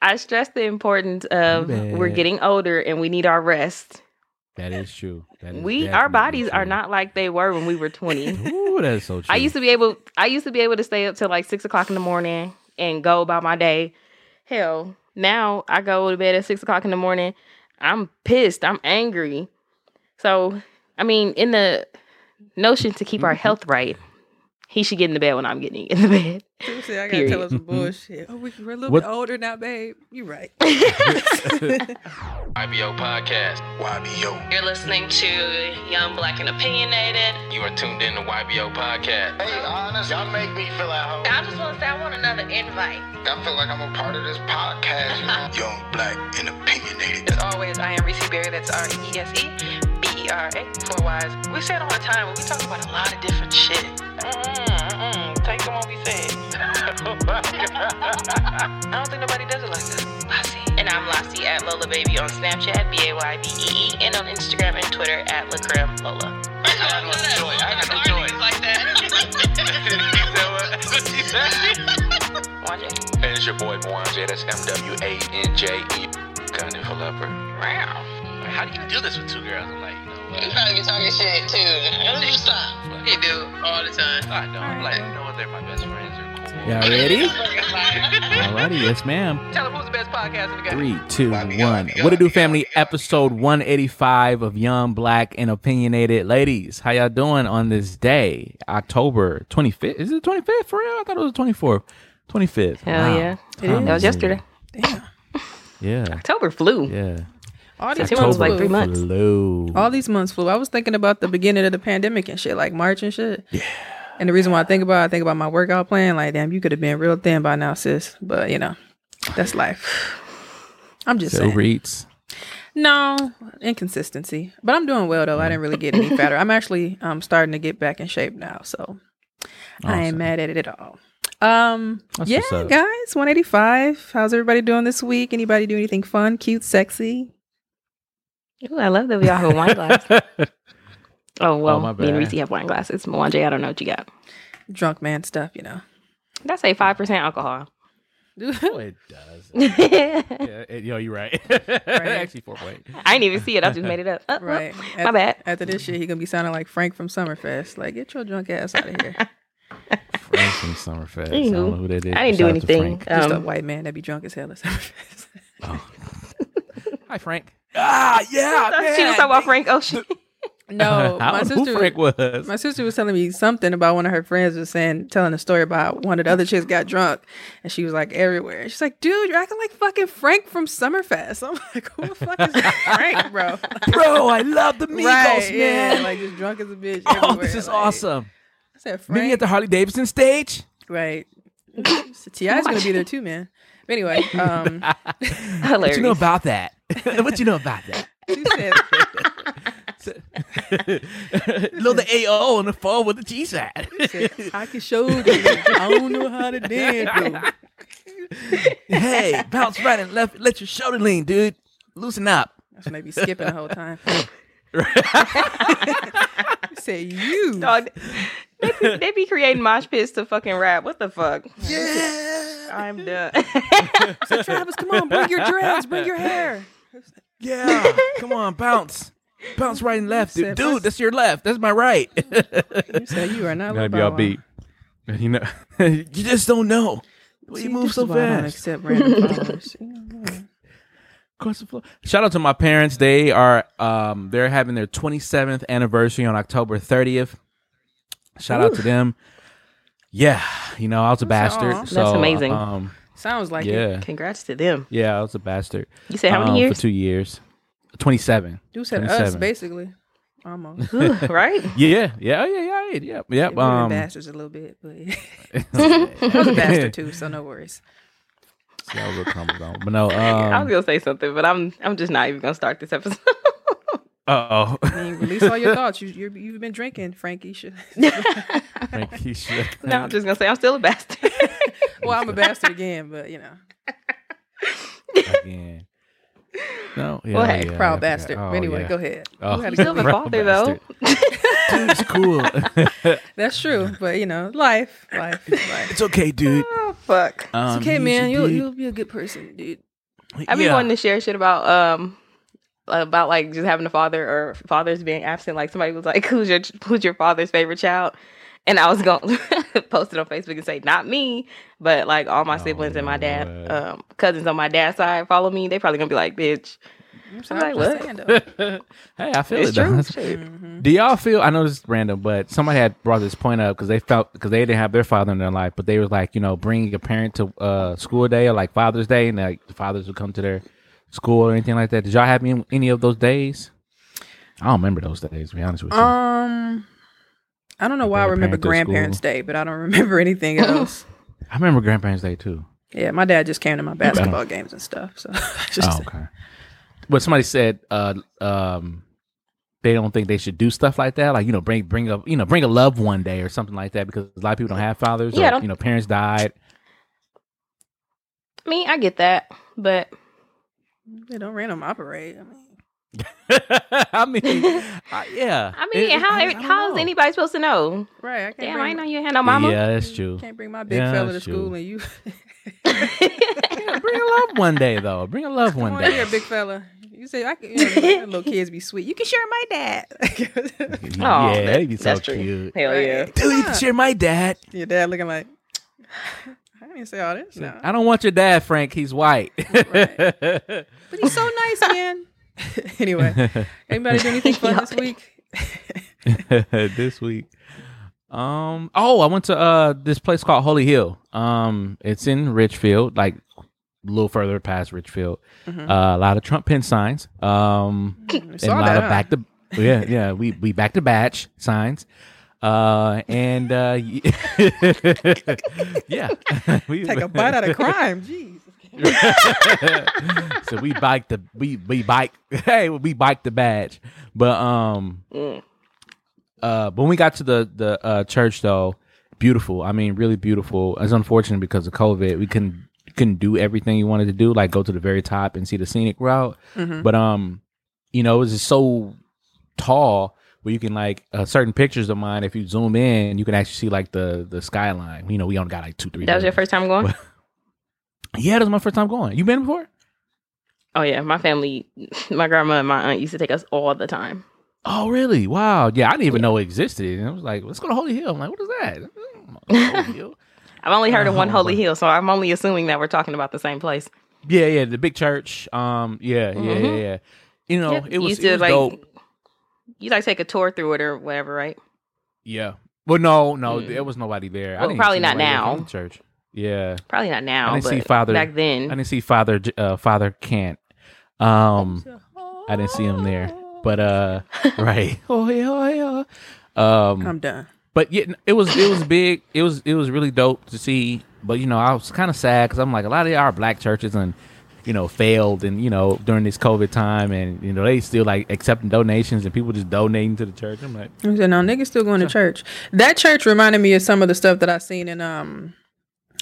I stress the importance of we're getting older and we need our rest. That is true. That is We our bodies are not like they were when we were 20. Ooh, that is so true. I used to be able I used to be able to stay up till like six o'clock in the morning and go about my day. Hell, now I go to bed at six o'clock in the morning. I'm pissed. I'm angry. So I mean, in the notion to keep our Mm-hmm. health right, he should get in the bed when I'm getting in the bed. Seriously, I gotta Period. tell us some mm-hmm. bullshit. Oh, we- we're a little What- bit older now, babe. You're right. YBO Podcast. YBO. You're listening to Young Black and Opinionated. You are tuned in to YBO Podcast. Hey, honest, y'all make me feel at home. I just want to say I want another invite. I feel like I'm a part of this podcast, you know? Young, black, and opinionated. As always, I am Reese Berry. That's R E E S E B E R A. Four Y's. We say it all the time, but we talk about a lot of different shit. Mm-mm, mm-mm. Take them what we said. I don't think nobody does it like us. Lassie. And I'm Lassie at Lola Baby on Snapchat, B A Y B E E, and on Instagram and Twitter at Lacreme Lola. I got no choice. I got no choice. Like that. Wanja. And it's your boy Mwanje. That's M W A N J E. Gunning for leopard. Wow. How do you do this with two girls? I'm like, you know You what? probably be talking shit too. Stop. He do all the time. I know. I'm like, you know what? They're my best friends. They're cool. Y'all ready? Fucking liar. Alrighty, yes, ma'am. Tell them who's the best podcast in the game. Three, two, YBO, one. YBO, What it do, family? YBO. Episode 185 of Young, Black, and Opinionated. Ladies, how y'all doing on this day? October 25th. Is it 25th for real? I thought it was 24th. 25th. Hell Wow. yeah. That was yesterday. Damn. Yeah. October flew. Yeah. All these Two months, months like flew. three months. Flew. All these months flew. I was thinking about the beginning of the pandemic and shit, like March and shit. Yeah. And the reason why I think about it, I think about my workout plan. Like, damn, you could have been real thin by now, sis. But you know, that's life. I'm just So saying. Uber Eats. No inconsistency, but I'm doing well though. I didn't really get any fatter. I'm actually um starting to get back in shape now, so I ain't mad at it at all. Um, That's yeah, guys, 185. How's everybody doing this week? Anybody do anything fun, cute, sexy? Ooh, I love that we all have a wine glass. Oh, well, my me and. Reese have wine glasses. Mwanje, I don't know what you got. Drunk man stuff, you know. That's I say 5% alcohol? oh, it does. yeah, it- yo, you're right. Actually, 4.8. I didn't even see it. I just made it up. Uh, Right. uh, my bad. After this shit, he gonna be sounding like Frank from Summerfest. Like, get your drunk ass out of here. Frank from Summerfest. I don't know who that is. I didn't do Shout out to anything. Frank. Just a Um, white man that be drunk as hell at Summerfest. Hi, Frank. Ah, yeah. she was talking about Frank Ocean. no, my sister. who Frank was. My sister was telling me something about one of her friends was saying, telling a story about one of the other chicks got drunk, and she was like everywhere. She's like, "Dude, you're acting like fucking Frank from Summerfest." I'm like, "Who the fuck is Frank, bro?" Bro, I love the Migos, right? man. Yeah, like just drunk as a bitch. oh, everywhere. this is Like, awesome. I said, "Frank." Maybe at the Harley Davidson stage. right. so is gonna be there too, man. But anyway, um, What Hilarious. you know about that? what you know about that? she said, Little the AO on the phone with the G side. "I can show you. I don't know how to dance." though." hey, bounce right and left. Let your shoulder lean, dude. Loosen up. That's when they be skipping the whole time. Say you. Dog, they, be, they be creating mosh pits to fucking rap. What the fuck? Yeah, I'm done. So Travis, come on, bring your dreads, bring your hair. Yeah. Come on, bounce. Bounce right and left, dude. Dude, that's your left. That's my right. You said you are not. Gotta Lil be all beat. You know, you just don't know. See, you move so is why I don't fast. accept random followers. You know, yeah. Across the floor. Shout out to my parents. They are um they're having their 27th anniversary on October 30th. Shout out to them. Yeah, you know I was a bastard. aw. So, That's amazing. Um, Sounds like it. Congrats to them. yeah, I was a bastard. You said how many Um, years? For two years. 27. You said us, basically. Almost. Ooh, right? Yeah, yeah, yeah, yeah, yeah, yep, yep. We were Um, bastards a little bit, but I was a bastard too, so no worries. See, I was a. But no, I um, was gonna say something, but I'm I'm just not even gonna start this episode. Uh I mean, release all your thoughts. You, you're, you've been drinking, Frankie. Should. Frankie should- no, I'm just gonna say I'm still a bastard. well, I'm a bastard again, but you know, again. No, yeah, Well, hey, yeah, proud I forgot. bastard. Oh, anyway, yeah. go ahead. Oh. You had a good still have a week. Father though. Dude, it's cool. That's true, but you know, life, life, life. it's okay, dude. oh fuck. Um, It's okay, man. You'll be- you'll be a good person, dude. I've been Yeah. wanting to share shit about um about like just having a father or fathers being absent. Like somebody was like, "Who's your who's your father's favorite child?" And I was going to post it on Facebook and say, "Not me," but like all my Oh, siblings and my dad, um, cousins on my dad's side follow me. They probably gonna be like, "Bitch." I'm like, what? hey, I feel It's it. true. That's- Shit. Do y'all feel? I know this is random, but somebody had brought this point up because they felt because they didn't have their father in their life, but they was like, you know, bringing a parent to uh, school day or like Father's Day, and like the fathers would come to their school or anything like that. Did y'all have any, any of those days? I don't remember those days. To be honest with you, Um, I don't know why I remember Grandparents school. Day, but I don't remember anything else. I remember Grandparents' Day too. yeah, my dad just came to my basketball games and stuff. So just Oh, okay. But somebody said uh, um, they don't think they should do stuff like that, like you know, bring bring a you know bring a loved one day or something like that, because a lot of people don't have fathers. Yeah, or, don't- you know, parents died. I mean, I get that, but they don't random operate. I mean, I mean, uh, yeah. I mean, It- how I- I don't how is anybody supposed to know? right? I can't Damn, bring, I ain't know you had no mama. Yeah, that's true. Can't bring my big Yeah, fella to that's school and you. Yeah, bring a loved one day though. Bring a love Come one on day. here, big fella. You say I can. You know, little kids be sweet. You can share my dad. Aw, yeah, that- that'd be so that's true. Hell yeah. Right. Dude, you can share my dad. Your dad looking like. I didn't say all this. No. I don't want your dad, Frank. He's white. But he's so nice, man. anyway, anybody do anything fun this week? this week. Um. Oh, I went to uh this place called Holy Hill. Um, it's in Richfield, like a little further past Richfield. Mhm. Uh, a lot of Trump pin signs. Um, and a lot that, of huh? back to yeah yeah we we back to batch signs. Uh, and uh, yeah, we Take a bite out of crime. Jeez. so we bike the we we bike hey we bike the badge but um Mm. uh when we got to the the uh church though beautiful i mean really beautiful it's unfortunate because of covid we couldn't couldn't do everything you wanted to do like go to the very top and see the scenic route Mhm. but um you know it was just so tall where you can like uh, certain pictures of mine if you zoom in you can actually see like the the skyline you know we only got like two three That was your first time going? yeah that was my first time going you been before Oh yeah, my family, my grandma and my aunt used to take us all the time. Oh, really? Wow. Yeah, I didn't even know it existed. And I was like, let's go to Holy Hill. I'm like, what is that? Holy Hill. I've only heard of one Holy Hill, so I'm only assuming that we're talking about the same place. Yeah, yeah, the big church. Um, yeah, yeah, yeah, Mhm. yeah. You know, Yeah, it was, used it was like, dope. You like take a tour through it or whatever, right? Yeah. Well, no, no, Mm. there was nobody there. I Well, didn't probably not now. church. Yeah, Probably not now, I didn't but see Father- back then. I didn't see Father J- uh, Father Kent. Um, I didn't see him there. But uh, right. Oh yeah, oh yeah. Um, I'm done. but yeah, it was it was big. It was it was really dope to see. But you know, I was kind of sad because I'm like a lot of our black churches and you know failed and you know during this COVID time and you know they still like accepting donations and people just donating to the church. I'm like, I said, no, niggas still going to church. That church reminded me of some of the stuff that I seen in um,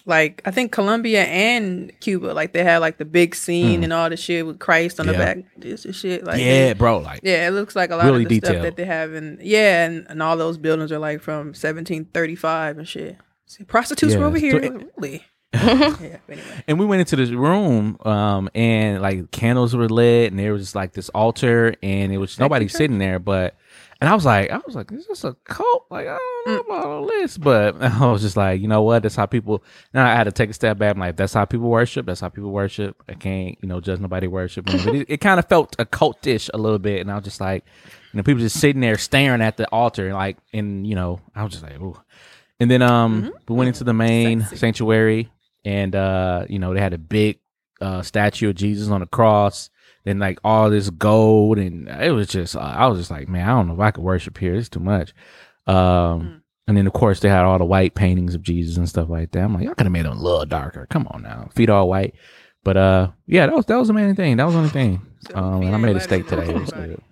like I think Colombia and Cuba. Like they had like the big scene and all the shit with Christ on the Hmm. Back. This is shit. Like yeah, bro, like Yeah, it looks like a lot Really of the stuff that they have and yeah, and, and all those buildings are like from 1735 and shit. See, prostitutes Yeah, were over so here, it- really? yeah, anyway. and we went into this room um and like candles were lit and there was just like this altar and it was nobody sitting there but and I was like I was like is this a cult? Like I don't know about all this but I was just like you know what? That's how people now I had to take a step back I'm like that's how people worship that's how people worship. I can't you know judge nobody worship but it, it kind of felt a cultish a little bit and I was just like you know people just sitting there staring at the altar like and you know I was just like ooh. And then um we went into the main sanctuary and uh you know they had a big uh statue of Jesus on the cross then like all this gold. And it was just uh, I was just like man I don't know if I could worship here. It's too much. Um and then of course they had all the white paintings of Jesus and stuff like that. I'm like y'all could have made them a little darker. Come on now. Feet all white. But uh yeah that was that was the main thing. That was the only thing. Um and I made a steak today. it was good.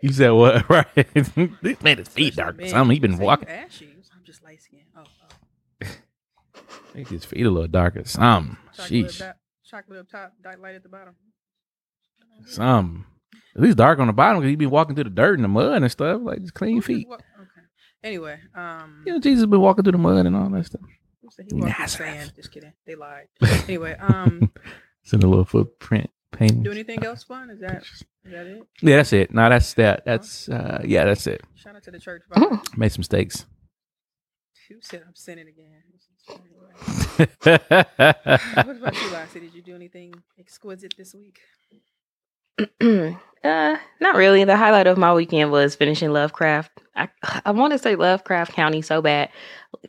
You said what? Right. They made his feet dark something. He been walking Ashy. I'm just light skinned. Oh, oh. Make his feet a little darker. Some. Chocolate, Sheesh. up, chocolate up top, dark light at the bottom. Some. At least dark on the bottom because he be walking through the dirt and the mud and stuff. Like just clean feet. Okay. Anyway, um, You know, Jesus been walking through the mud and all that stuff. said he walked in Nazareth. sand? Just kidding. They lied. anyway, um, Send a little footprint painting. Do anything else fun? Is that is that it? Yeah, that's it. No, that's that. That's uh, yeah, that's it. Shout out to the church. Made some steaks. Who said I'm sinning again? what about you, Lassie? Did you do anything exquisite this week? uh, not really. The highlight of my weekend was finishing Lovecraft. I I want to say Lovecraft County so bad.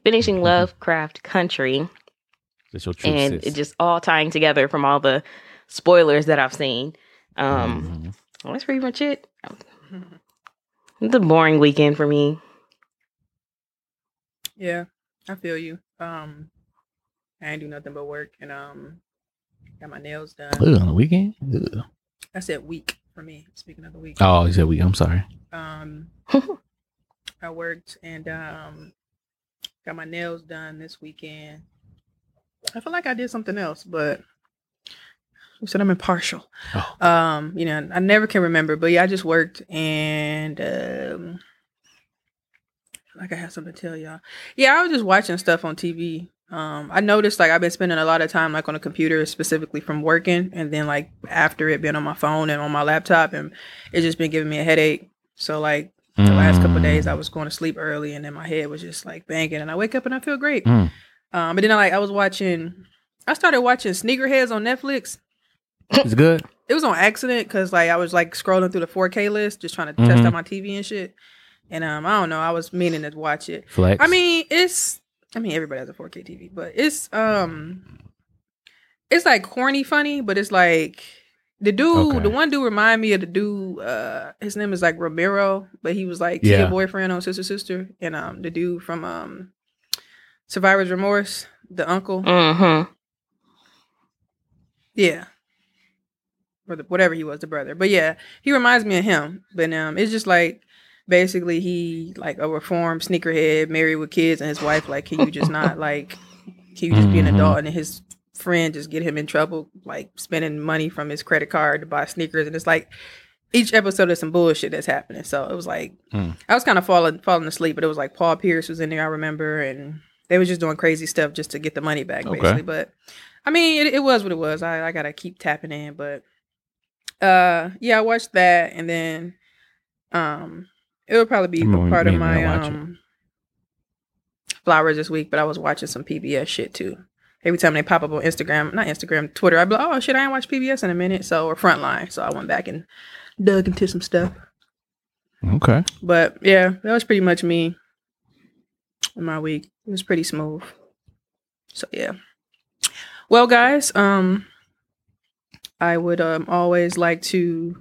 Finishing Lovecraft Country, That's your truth, and sis. it just all tying together from all the spoilers that I've seen. Um, Mhm. well, that's pretty much it. It's a boring weekend for me. Yeah, I feel you. Um, I ain't do nothing but work and um, got my nails done. Ugh, on the weekend. Ugh. I said week for me. Speaking of the week, Oh, you said week. I'm sorry. um, I worked and um, got my nails done this weekend. I feel like I did something else, but who said I'm impartial? Oh. Um, you know, I never can remember, but yeah, I just worked and um, like I have something to tell y'all. Yeah, I was just watching stuff on TV. Um, I noticed like I've been spending a lot of time like on the computer, specifically from working, and then like after it being on my phone and on my laptop, and it's just been giving me a headache. So like the last couple of days, I was going to sleep early, and then my head was just like banging, and I wake up and I feel great. Mm. Um, but then I like I was watching, I started watching Sneakerheads on Netflix. It's good. It was on accident because like I was like scrolling through the 4K list, just trying to test Mhm. out my TV and shit. And um, I don't know, I was meaning to watch it. Flex. I mean, it's I mean everybody has a 4K TV, but it's um it's like corny funny, but it's like the dude, Okay. the one dude remind me of the dude, uh his name is like Ramiro, but he was like Yeah. Tia boyfriend on Sister Sister. And um the dude from um Survivor's Remorse, the uncle. Mm-hmm. Yeah. Or the, whatever he was, the brother. But yeah, he reminds me of him. But um it's just like basically he like a reformed sneakerhead, married with kids and his wife, like, can you just not like can you just be an Mhm. adult and his friend just get him in trouble, like spending money from his credit card to buy sneakers and it's like each episode is some bullshit that's happening. So it was like Mm. I was kind of falling falling asleep, but it was like Paul Pierce was in there, I remember, and they was just doing crazy stuff just to get the money back, Okay. basically. But I mean, it, it was what it was. I, I gotta keep tapping in, but uh, yeah, I watched that, and then um, it would probably be I'm part of my um flowers this week. But I was watching some PBS shit too. Every time they pop up on Instagram, not Instagram, Twitter, I'd be like, oh shit, I ain't watched PBS in a minute, so or Frontline. So I went back and dug into some stuff. Okay. But yeah, that was pretty much me in my week. It was pretty smooth. So yeah. Well, guys, um, I would um always like to.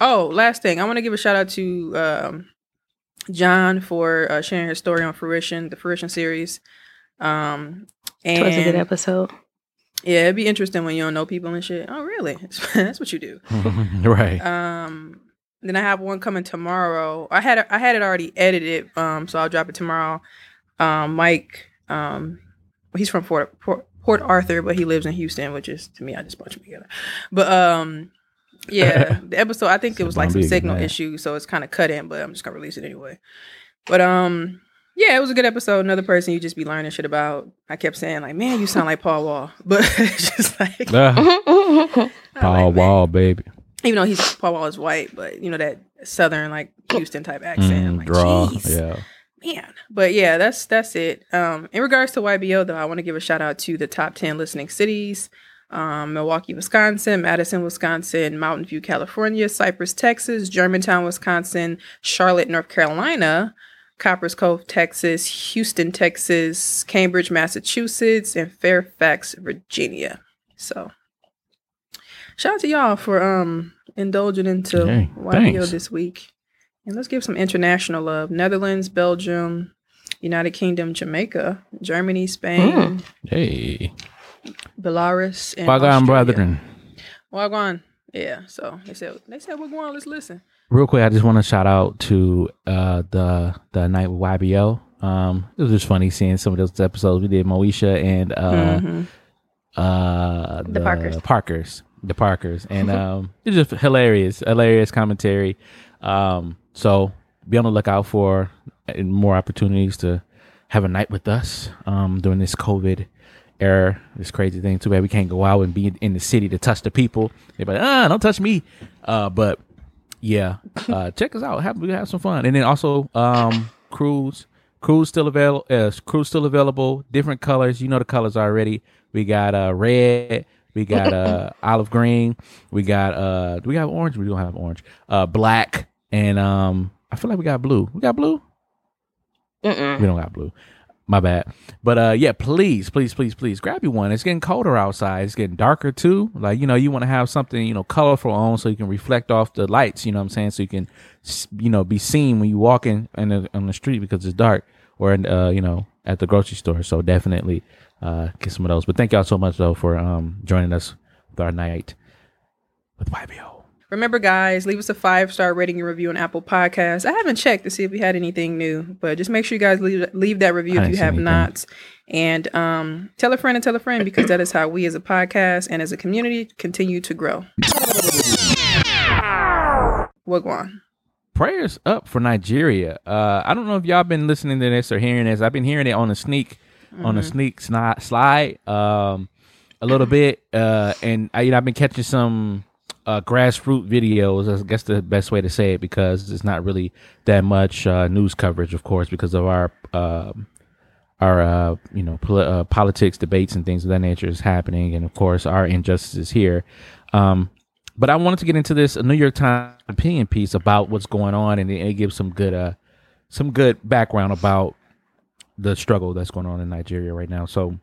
Oh, last thing, I want to give a shout out to um John for uh, sharing his story on Fruition, the Fruition series. Um, It was a good episode. yeah, it'd be interesting when you don't know people and shit. Oh, really? That's what you do. right. Um, then I have one coming tomorrow. I had I had it already edited, um, so I'll drop it tomorrow. Um, Mike, um, he's from Port, Port Port Arthur, but he lives in Houston, which is to me, I just bunch them together. But um, yeah, the episode I think it was like some Big signal man. issues, so it's kind of cut in, but I'm just gonna release it anyway. But um, yeah, it was a good episode. Another person you just be learning shit about. I kept saying like, man, you sound like Paul Wall, but it's just like Paul like, Wall, baby. even though he's Paul Wall is white, but you know that southern like Houston type accent. Mm, like, draw. Yeah. man. But yeah, that's that's it. Um, in regards to YBO though, I want to give a shout out to the top ten listening cities. Um, Milwaukee, Wisconsin, Madison, Wisconsin, Mountain View, California, Cypress, Texas, Germantown, Wisconsin, Charlotte, North Carolina, Copperas Cove, Texas, Houston, Texas, Cambridge, Massachusetts, and Fairfax, Virginia. So shout out to y'all for um indulging into Hey, thanks. this week. And let's give some international love. Netherlands, Belgium, United Kingdom, Jamaica, Germany, Spain, Hey. Belarus, and Australia. brethren. Wagwan. Yeah. So they said they said we're going. Let's listen. Real quick, I just want to shout out to uh, the the night with YBO. Um, it was just funny seeing some of those episodes we did. Moesha and uh, Mhm. uh, The Parkers. Parkers, the Parkers, and um, it's just hilarious, hilarious commentary. Um, so be on the lookout for uh, more opportunities to have a night with us um, during this COVID era. This crazy thing. Too bad we can't go out and be in the city to touch the people. They're like, ah, don't touch me. Uh, but yeah, uh, check us out. Have we have some fun, and then also um, cruise. Cruise still available. Uh, cruise still available. Different colors. You know the colors already. We got uh red. We got uh olive green. We got uh do we have orange? We don't have orange. Uh black and um I feel like we got blue. We got blue? Mm-mm. We don't got blue. My bad. But uh yeah, please, please, please, please grab you one. It's getting colder outside. It's getting darker too. Like, you know, you want to have something, you know, colorful on so you can reflect off the lights, you know what I'm saying? So you can you know, be seen when you walk in, in the, on the street because it's dark or in, uh, you know, at the grocery store. So definitely uh get some of those. But thank y'all so much though for um joining us with our night with YBO. Remember, guys, leave us a five star rating and review on Apple Podcasts. I haven't checked to see if we had anything new, but just make sure you guys leave leave that review I if you have anything. not, and um, tell a friend and tell a friend because that is how we as a podcast and as a community continue to grow. Wagwan. prayers up for Nigeria. Uh, I don't know if y'all been listening to this or hearing this. I've been hearing it on a sneak, on a sneak sni- slide, um, a little bit, uh, and I, you know I've been catching some uh, grassroots videos. I guess the best way to say it because it's not really that much uh, news coverage, of course, because of our. um our uh, you know poli- uh, politics debates and things of that nature is happening, and of course our injustices here. Um, but I wanted to get into this New York Times opinion piece about what's going on, and it, it gives some good uh some good background about the struggle that's going on in Nigeria right now. So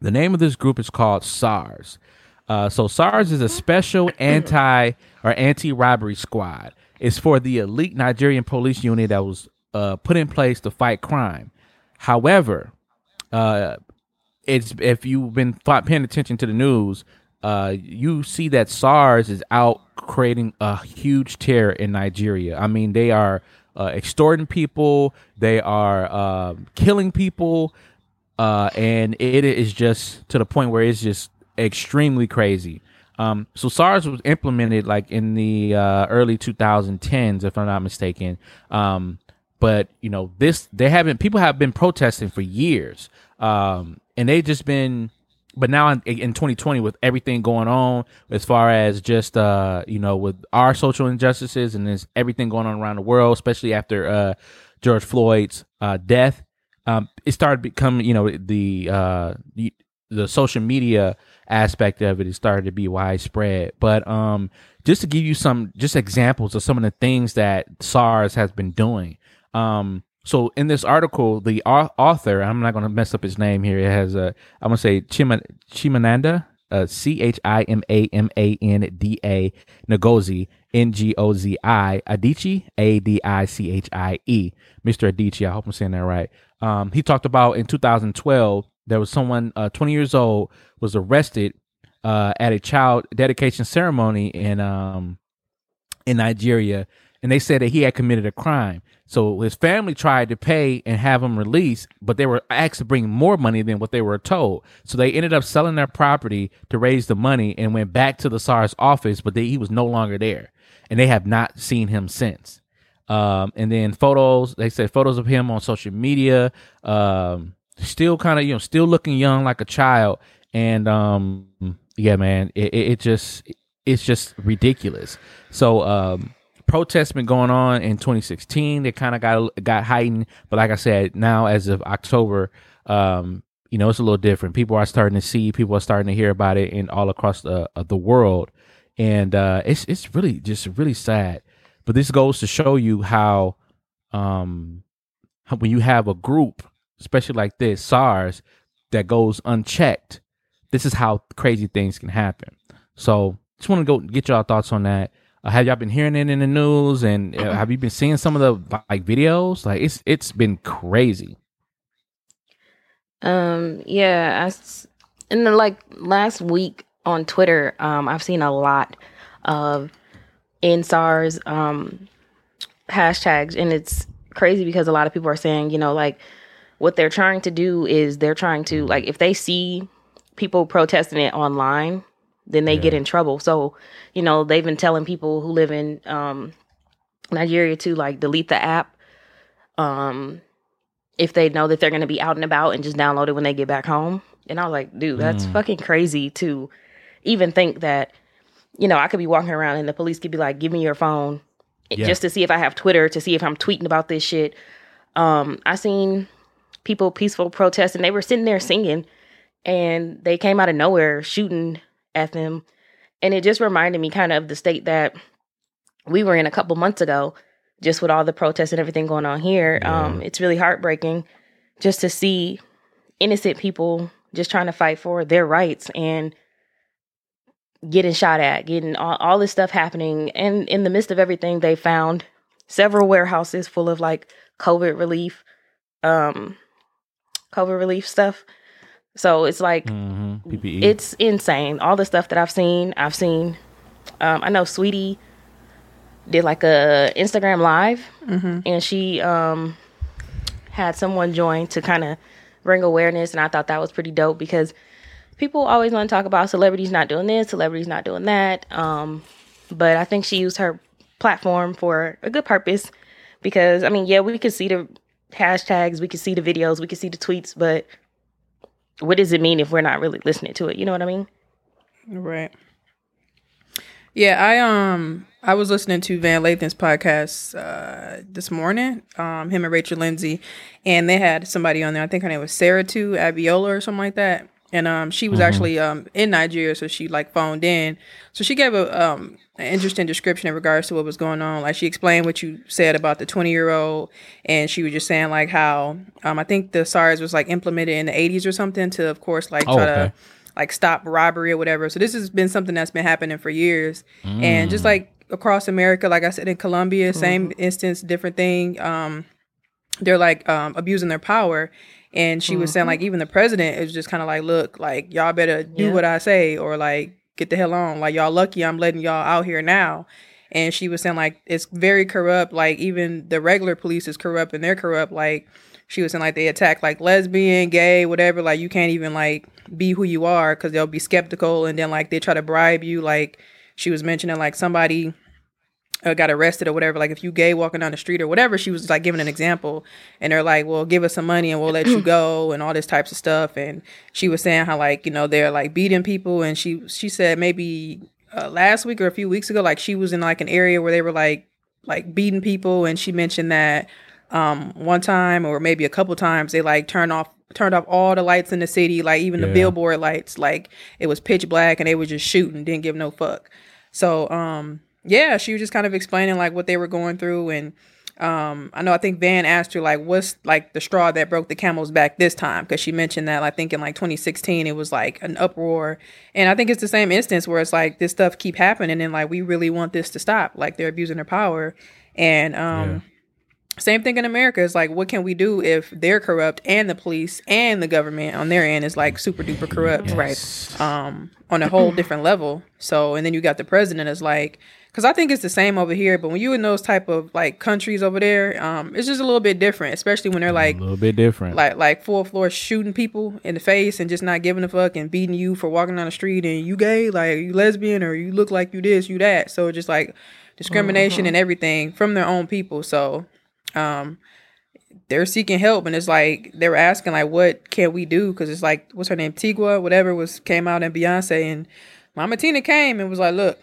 the name of this group is called SARS. Uh, so SARS is a special anti or anti-robbery squad. It's for the elite Nigerian police unit that was uh, put in place to fight crime. However, uh, it's if you've been paying attention to the news, uh, you see that SARS is out creating a huge terror in Nigeria. I mean, they are uh, extorting people, they are uh, killing people, uh, and it is just to the point where it's just extremely crazy. Um, so SARS was implemented like in the uh, early 2010s, if I'm not mistaken. Um, but you know, this they haven't. People have been protesting for years, um, and they've just been. But now in, in 2020, with everything going on, as far as just uh, you know, with our social injustices and there's everything going on around the world, especially after uh, George Floyd's uh, death, um, it started becoming you know the uh, the, the social media aspect of it is starting to be widespread. But um, just to give you some just examples of some of the things that SARS has been doing. Um, so in this article, the author, I'm not going to mess up his name here. It has a, I'm going to say Chima, Chimananda, uh, C H I M A M A N D A Ngozi, N G O Z I, Adichie, A D I C H I E. Mr. Adichie, I hope I'm saying that right. Um, he talked about in 2012, there was someone, uh, 20 years old, was arrested uh, at a child dedication ceremony in um, in Nigeria, and they said that he had committed a crime. So his family tried to pay and have him released, but they were asked to bring more money than what they were told. So they ended up selling their property to raise the money and went back to the SARS office, but they, he was no longer there, and they have not seen him since. Um, and then photos, they said photos of him on social media, um, still kind of you know still looking young like a child, and um, yeah, man, it, it, it just it's just ridiculous. So um, protests been going on in 2016. They kind of got got heightened, but like I said, now as of October, um, you know, it's a little different. People are starting to see, people are starting to hear about it in all across the uh, the world, and uh, it's it's really just really sad. But this goes to show you how, um, when you have a group, especially like this SARS, that goes unchecked, this is how crazy things can happen. So just want to go get y'all thoughts on that. Uh, have y'all been hearing it in the news, and uh, have you been seeing some of the like videos? Like it's it's been crazy. Um, yeah, I in the like last week on Twitter, um, I've seen a lot of EndSARS um hashtags, and it's crazy because a lot of people are saying, you know, like what they're trying to do is they're trying to like if they see people protesting it online, then they get in trouble. So, you know, they've been telling people who live in um Nigeria to like delete the app. Um if they know that they're going to be out and about and just download it when they get back home And I was like, dude, that's Mm. fucking crazy to even think that, you know, I could be walking around and the police could be like, give me your phone Yeah. just to see if I have Twitter, to see if I'm tweeting about this shit. Um, I seen people peaceful protesting. They were sitting there singing and they came out of nowhere shooting at them. And it just reminded me kind of of the state that we were in a couple months ago, just with all the protests and everything going on here. Um, it's really heartbreaking just to see innocent people just trying to fight for their rights and getting shot at, getting all, all this stuff happening. And in the midst of everything, they found several warehouses full of like COVID relief, um, COVID relief stuff. So it's like hmm PPE. it's insane. All the stuff that I've seen, I've seen. Um, I know Saweetie did like a Instagram live, and she um, had someone join to kind of bring awareness, and I thought that was pretty dope because people always want to talk about celebrities not doing this, celebrities not doing that. Um, but I think she used her platform for a good purpose because I mean, yeah, we could see the hashtags, we can see the videos, we can see the tweets, but what does it mean if we're not really listening to it? You know what I mean? Right. Yeah, I um I was listening to Van Lathan's podcast uh this morning, um, him and Rachel Lindsay, and they had somebody on there. I think her name was Sarah too, Abiola or something like that. And um she was actually um in Nigeria, so she like phoned in. So she gave a um an interesting description in regards to what was going on. Like she explained what you said about the twenty year old and she was just saying like how um I think the SARS was like implemented in the eighties or something to of course like Oh, try okay. to like stop robbery or whatever. So this has been something that's been happening for years. And just like across America, like I said in Colombia, same instance, different thing. Um they're like um abusing their power. And she was saying mm-hmm. like even the president is just kind of like, look, like y'all better do Yeah. what I say or like get the hell on. Like y'all lucky I'm letting y'all out here now. And she was saying like it's very corrupt. Like even the regular police is corrupt and they're corrupt. Like she was saying like they attack like lesbian, gay, whatever. Like you can't even like be who you are because they'll be skeptical and then like they try to bribe you. Like she was mentioning like somebody uh, got arrested or whatever. Like if you gay walking down the street or whatever, she was like giving an example, and they're like, "Well, give us some money and we'll let you go," and all this types of stuff. And she was saying how like you know they're like beating people, and she she said maybe uh, last week or a few weeks ago, like she was in like an area where they were like like beating people, and she mentioned that um one time or maybe a couple times they like turned off turned off all the lights in the city like even Yeah. the billboard lights like it was pitch black and they were just shooting didn't give no fuck so um yeah she was just kind of explaining like what they were going through and um i know i think van asked her like what's like the straw that broke the camel's back this time? Because she mentioned that i think in like 2016 it was like an uproar. And i think it's the same instance where it's like this stuff keep happening and like we really want this to stop. Like they're abusing their power. And um same thing in America. is like, what can we do if they're corrupt and the police and the government on their end is like super duper corrupt, right? Um, on a whole different level. So, and then you got the president. Is like, because I think it's the same over here, but when you in those type of like countries over there, um, it's just a little bit different, especially when they're like a little bit different. like like full floor shooting people in the face and just not giving a fuck and beating you for walking down the street and you gay like you lesbian or you look like you this you that. So just like discrimination and everything from their own people. So um they're seeking help and it's like they're asking like what can we do? Because it's like what's her name? Tigua whatever was came out and Beyonce and Mama Tina came and was like look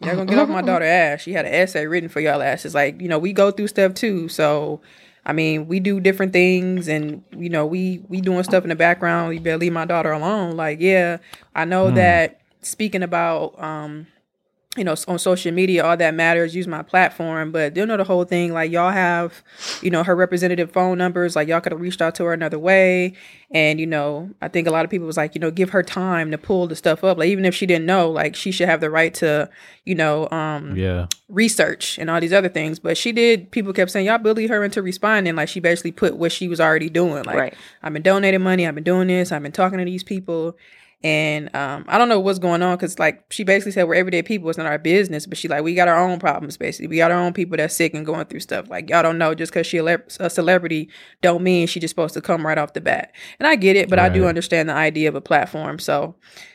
y'all gonna get off my daughter ass she had an essay written for y'all ass it's like you know we go through stuff too so I mean, we do different things, and you know, we we doing stuff in the background. You better leave my daughter alone. Like, yeah, I know that speaking about, um, you know, on social media, all that matters. Use my platform, but you know the whole thing. Like, y'all have, you know, her representative phone numbers. Like, y'all could have reached out to her another way. And you know, I think a lot of people was like, you know, give her time to pull the stuff up. Like, even if she didn't know, like, she should have the right to, you know, um, yeah. research and all these other things. But she did. People kept saying, "Y'all bullied her into responding." Like she basically put what she was already doing. Like Right. I've been donating money. I've been doing this. I've been talking to these people. And um, I don't know what's going on because like she basically said we're everyday people. It's not our business. But she like we got our own problems. Basically, we got our own people that's sick and going through stuff. Like y'all don't know just because she a, a celebrity don't mean she just supposed to come right off the bat. And I get it, but I do understand the idea of a platform. So,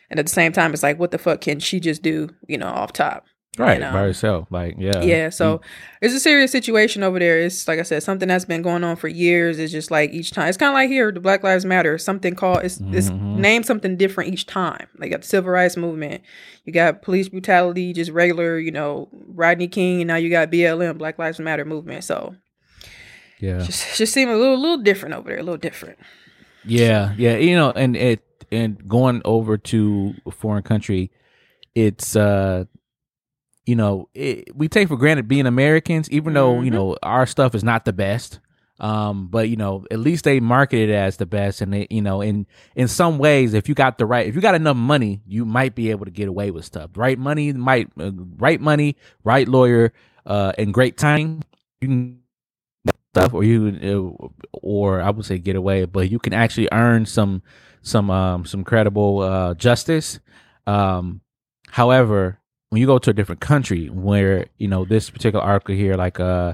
and at the same time, it's like what the fuck can she just do? You know, off top. Right And, by um, yourself. Like yeah, yeah so it's a serious situation over there it's like i said something that's been going on for years it's just like each time it's kind of like here the black lives matter something called it's, it's Mhm. named something different each time like you got the civil rights movement you got police brutality just regular you know rodney king and now you got blm black lives matter movement so yeah. just just seem a little little different over there a little different Yeah, yeah, you know, and it and going over to a foreign country, it's uh, you know, it, we take for granted being Americans, even though you Mhm. know our stuff is not the best. Um, but you know, at least they market it as the best, and they, you know, in in some ways, if you got the right, if you got enough money, you might be able to get away with stuff. Right money, might uh, right money, right lawyer, uh, and great timing, you can stuff or you uh, or I would say get away, but you can actually earn some some um some credible uh justice. Um however, when you go to a different country where, you know, this particular article here like uh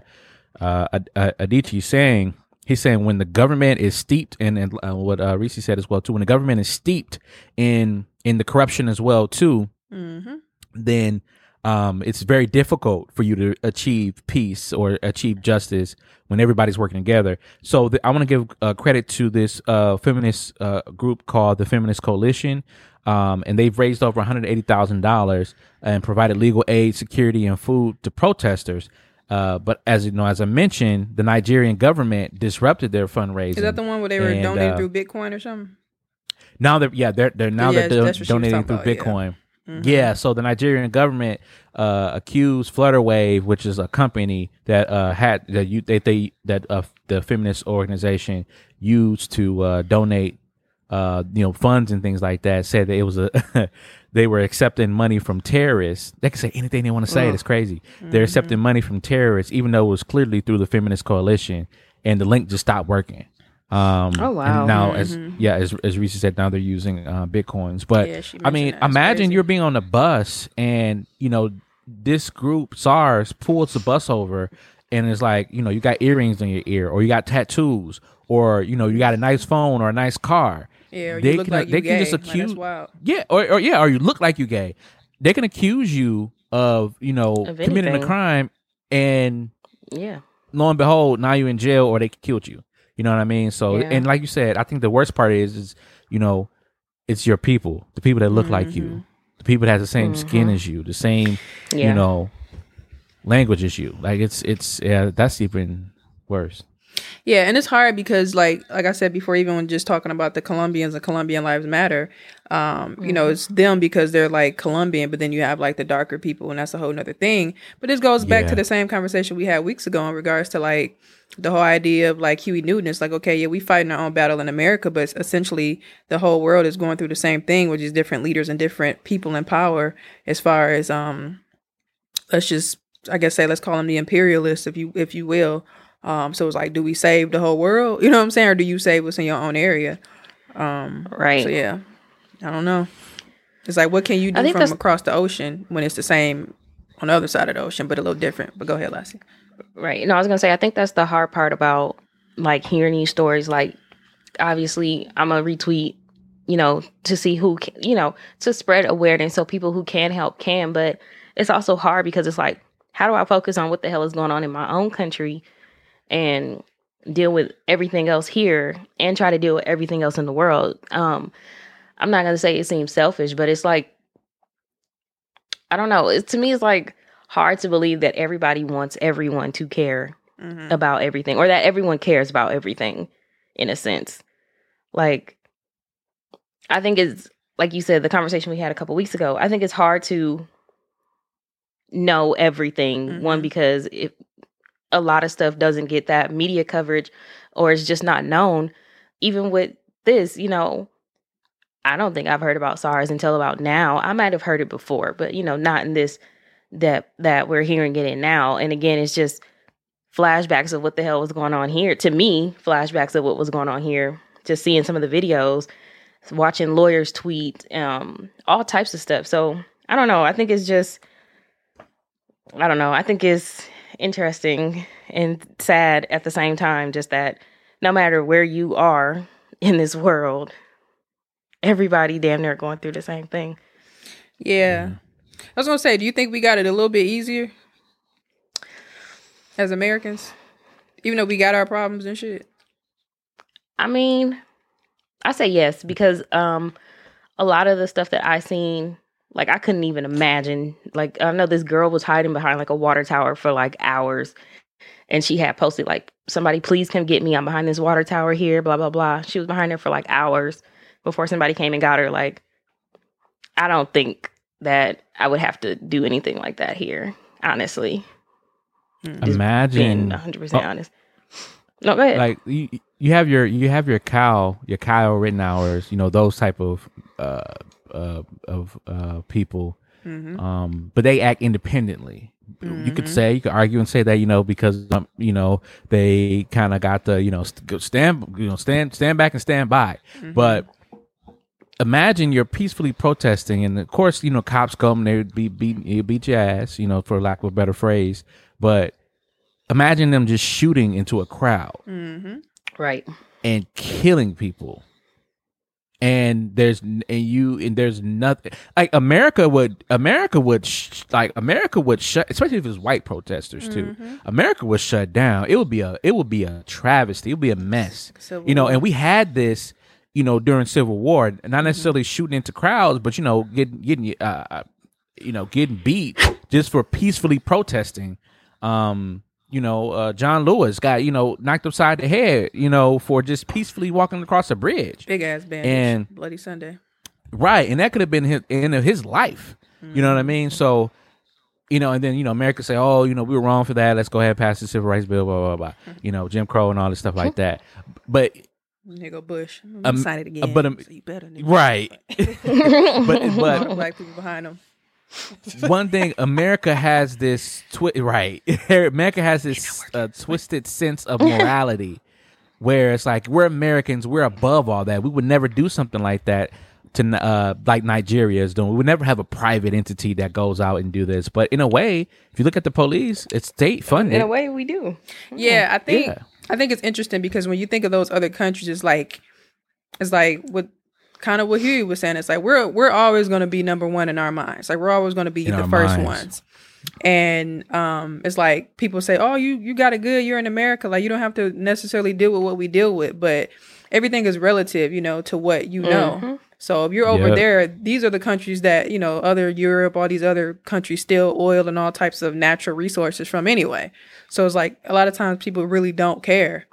uh Ad- Ad- Adichie saying He's saying when the government is steeped in, and uh, what uh, Reese said as well too. When the government is steeped in in the corruption as well too, mm-hmm. then um, it's very difficult for you to achieve peace or achieve justice when everybody's working together. So the, I want to give uh, credit to this uh, feminist uh, group called the Feminist Coalition. Um, and they've raised over $180,000 and provided legal aid, security, and food to protesters. Uh, but as you know, as I mentioned, the Nigerian government disrupted their fundraising. Is that the one where they were And, donating uh, through Bitcoin or something? now they're yeah they're they're now Yeah, they're do- what she was donating through about, yeah. Bitcoin. Mhm. Yeah, so the Nigerian government uh, accused Flutterwave, which is a company that uh, had that you that they that uh, the feminist organization used to uh, donate uh, you know funds and things like that. Said that it was a they were accepting money from terrorists. They can say anything they want to say. Ugh. It's crazy. They're accepting money from terrorists, even though it was clearly through the feminist coalition, and the link just stopped working. Um, Oh, and wow. now, as yeah, as as Reese said, now they're using uh, bitcoins. But Yeah, I mean, mentioned that. It's imagine crazy. you're being on a bus and you know this group SARS pulls the bus over and it's like you know you got earrings in your ear or you got tattoos or you know you got a nice phone or a nice car. Yeah, They you look can- like you they gay. just that's accuse- wild. Yeah, or, or yeah, or you look like you gay. They can accuse you of you know Of committing a crime and Yeah. lo and behold, now you're in jail or they killed you. You know what I mean? So, Yeah. and like you said, I think the worst part is, is you know, it's your people, the people that look like Mm-hmm. you, the people that have the same skin as you, the same, Yeah. you know, language as you. Like it's it's yeah, that's even worse. Yeah, and it's hard because like like I said before, even when just talking about the Colombians and Colombian Lives Matter, um, you know, it's them because they're like Colombian, but then you have like the darker people, and that's a whole nother thing. But this goes back Yeah. to the same conversation we had weeks ago in regards to like the whole idea of like Huey Newton. It's like, okay, yeah, we fighting our own battle in America, but essentially the whole world is going through the same thing, which is different leaders and different people in power as far as um let's just I guess say let's call them the imperialists, if you if you will. Um, so it's like, do we save the whole world? You know what I'm saying, or do you save what's in your own area? Um, Right. so yeah, I don't know. It's like, what can you do from that's- across the ocean when it's the same on the other side of the ocean, but a little different? But go ahead, Lassie. Right. No, I was gonna say I think that's the hard part about like hearing these stories. Like, obviously, I'm a retweet, you know, to see who, can, you know, to spread awareness so people who can help can. But it's also hard because it's like, how do I focus on what the hell is going on in my own country and deal with everything else here and try to deal with everything else in the world? Um, I'm not gonna say it seems selfish, but it's like, I don't know. It, to me, it's like hard to believe that everybody wants everyone to care Mm-hmm. about everything or that everyone cares about everything in a sense. Like I think it's like you said the conversation we had a couple weeks ago. I think it's hard to know everything one Mhm. because if a lot of stuff doesn't get that media coverage or it's just not known even with this, you know, I don't think I've heard about SARS until about now. I might have heard it before, but you know, not in this depth that we're hearing it in now. And again, it's just flashbacks of what the hell was going on here. To me, flashbacks of what was going on here. Just seeing some of the videos, watching lawyers tweet, um, all types of stuff. So I don't know. I think it's just, I don't know. I think it's interesting and sad at the same time. Just that no matter where you are in this world, everybody damn near going through the same thing. Yeah. I was gonna say, do you think we got it a little bit easier as Americans, even though we got our problems and shit? I mean, I say yes because um a lot of the stuff that I seen, like I couldn't even imagine. Like I know this girl was hiding behind like a water tower for like hours and she had posted like somebody please come get me. I'm behind this water tower here, blah blah blah. She was behind there for like hours before somebody came and got her. Like I don't think that I would have to do anything like that here, honestly. Being Imagine 100% Oh. honest. No, go ahead. like you, you have your you have your cow your cow written hours you know those type of uh uh of uh people. Mm-hmm. um but they act independently. You could say you could argue and say that you know because um, you know they kind of got the you know st- stand you know stand stand back and stand by. But imagine you're peacefully protesting and of course you know cops come they would be beat you beat your ass you know for lack of a better phrase. But imagine them just shooting into a crowd right. and killing people and there's and you and there's nothing like america would america would sh- like america would shut especially if it's white protesters too. America would shut down. It would be a it would be a travesty. It would be a mess. Civil you know War. and we had this you know during civil war not necessarily shooting into crowds but you know getting getting uh you know getting beat just for peacefully protesting. Um you know uh john lewis got you know knocked upside the head you know for just peacefully walking across a bridge Big ass bandage. And- Bloody Sunday. right and that could have been his end of his life you know what i mean so you know and then you know america say oh you know we were wrong for that let's go ahead and pass the civil rights bill blah blah blah you know jim crow and all this stuff like that but Nigga Bush. I'm Um, it again. but, um, so you better, nigga. right but but black people behind him. one thing america has this twi- right. America has this uh, twisted sense of morality where it's like we're americans we're above all that. We would never do something like that to uh like nigeria is doing. We would never have a private entity that goes out and do this. But in a way if you look at the police it's state funded. In a way, we do. Yeah, I think Yeah. I think it's interesting because when you think of those other countries, it's like it's like what kind of what Huey was saying. It's like we're we're always going to be number one in our minds. Like we're always going to be In the first minds. ones. And um, it's like people say, "Oh, you you got it good. You're in America. Like you don't have to necessarily deal with what we deal with." But everything is relative, you know, to what you know. So if you're over Yep. there, these are the countries that you know, other Europe, all these other countries steal oil and all types of natural resources from anyway. So it's like a lot of times people really don't care.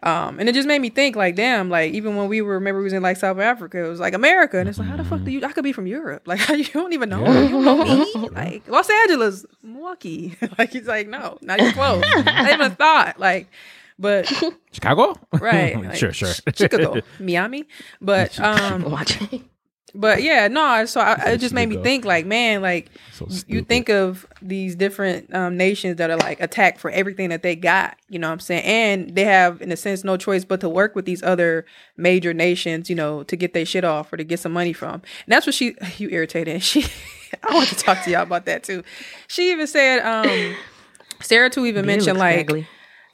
Um, and it just made me think, like, damn, like even when we were, remember, we was in like South Africa, it was like America, and it's like, how the fuck do you? I could be from Europe, like, you don't even know, you don't know me, like Los Angeles, Milwaukee, like he's like, no, not even close, not even a thought, like, but chicago? Right, like, sure sure. Chicago, Miami, but um, Watching. But yeah, no. So I, it just made me think, like, man, like So you think of these different um, nations that are like attacked for everything that they got. You know what I'm saying? And they have, in a sense, no choice but to work with these other major nations. You know, to get their shit off or to get some money from. And that's what she. You irritated. And she. I want to talk to y'all about that too. She even said, um, Sarah too even You mentioned like scraggly.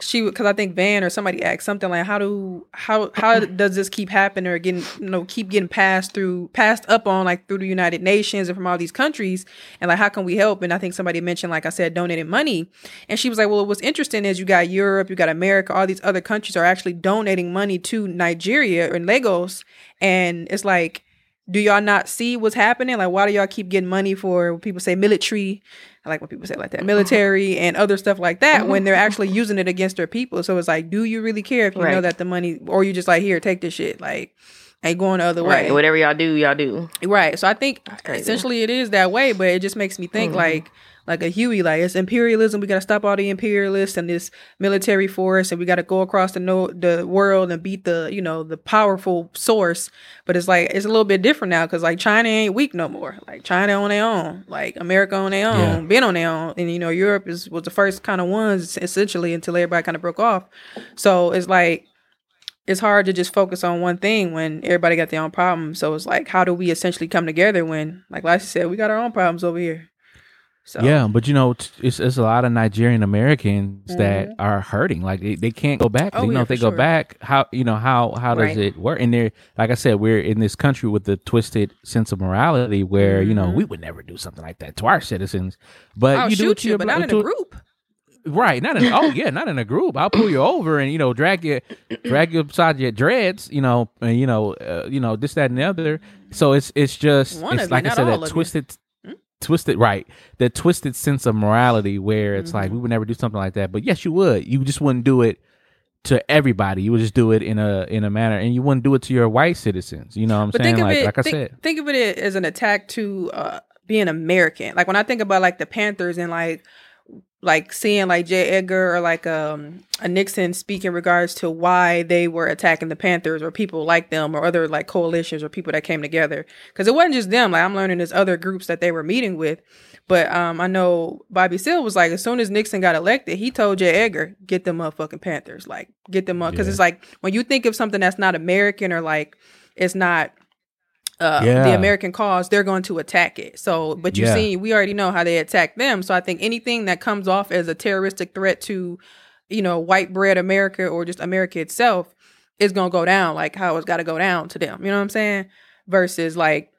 She because I think Van or somebody asked something like how do how how does this keep happening or getting you know keep getting passed through passed up on like through the United Nations and from all these countries and like how can we help and I think somebody mentioned like I said donating money and she was like well what's interesting is you got Europe you got America all these other countries are actually donating money to Nigeria or Lagos and it's like do y'all not see what's happening? Like, why do y'all keep getting money for people say military? I like when people say it like that, military and other stuff like that when they're actually using it against their people. So it's like, do you really care if you know that the money, or you just like, here, take this shit, like, ain't going the other Right. way, Whatever y'all do, y'all do. right? So I think essentially it is that way, but it just makes me think Mhm. like, like a Huey, like it's imperialism. We got to stop all the imperialists and this military force, and we got to go across the no the world and beat the you know the powerful source. But it's like it's a little bit different now because like China ain't weak no more. Like China on their own, like America on their own, Yeah. been on their own, and you know Europe is was the first kind of ones essentially until everybody kind of broke off. So it's like it's hard to just focus on one thing when everybody got their own problems. So it's like, how do we essentially come together when, like Lassie said, we got our own problems over here? So Yeah, but you know, it's, it's a lot of Nigerian Americans that Mhm. are hurting. Like they, they can't go back. Oh, you know, yeah, if they for go back, how you know how how does Right. it work? And there, like I said, we're in this country with the twisted sense of morality, where you know Mhm. we would never do something like that to our citizens. But I'll you do shoot it to you, your but not in a group. Right, not in oh yeah, not in a group. I'll pull you over and you know drag you, drag you beside your dreads. You know, and you know, uh, you know this, that, and the other. So it's it's just One it's like I said, that twisted, twisted right, the twisted sense of morality where it's Mm-hmm. like we would never do something like that. But yes, you would. You just wouldn't do it to everybody. You would just do it in a in a manner, and you wouldn't do it to your white citizens. You know what I'm But saying? think of Like it. like I think, said, think of it as an attack to uh, being American. Like when I think about like the Panthers and like like seeing like J. Edgar or like um a Nixon speak in regards to why they were attacking the Panthers or people like them or other like coalitions or people that came together. Because it wasn't just them. Like I'm learning there's other groups that they were meeting with. But um I know Bobby Seale was like as soon as Nixon got elected, he told J. Edgar, get them motherfucking Panthers. Like get them up. Because Yeah. it's like when you think of something that's not American or like it's not uh, Yeah. the American cause, they're going to attack it. So, but you Yeah. see, we already know how they attack them. So I think anything that comes off as a terroristic threat to, you know, white bread America or just America itself is going to go down like how it's got to go down to them. You know what I'm saying? Versus like,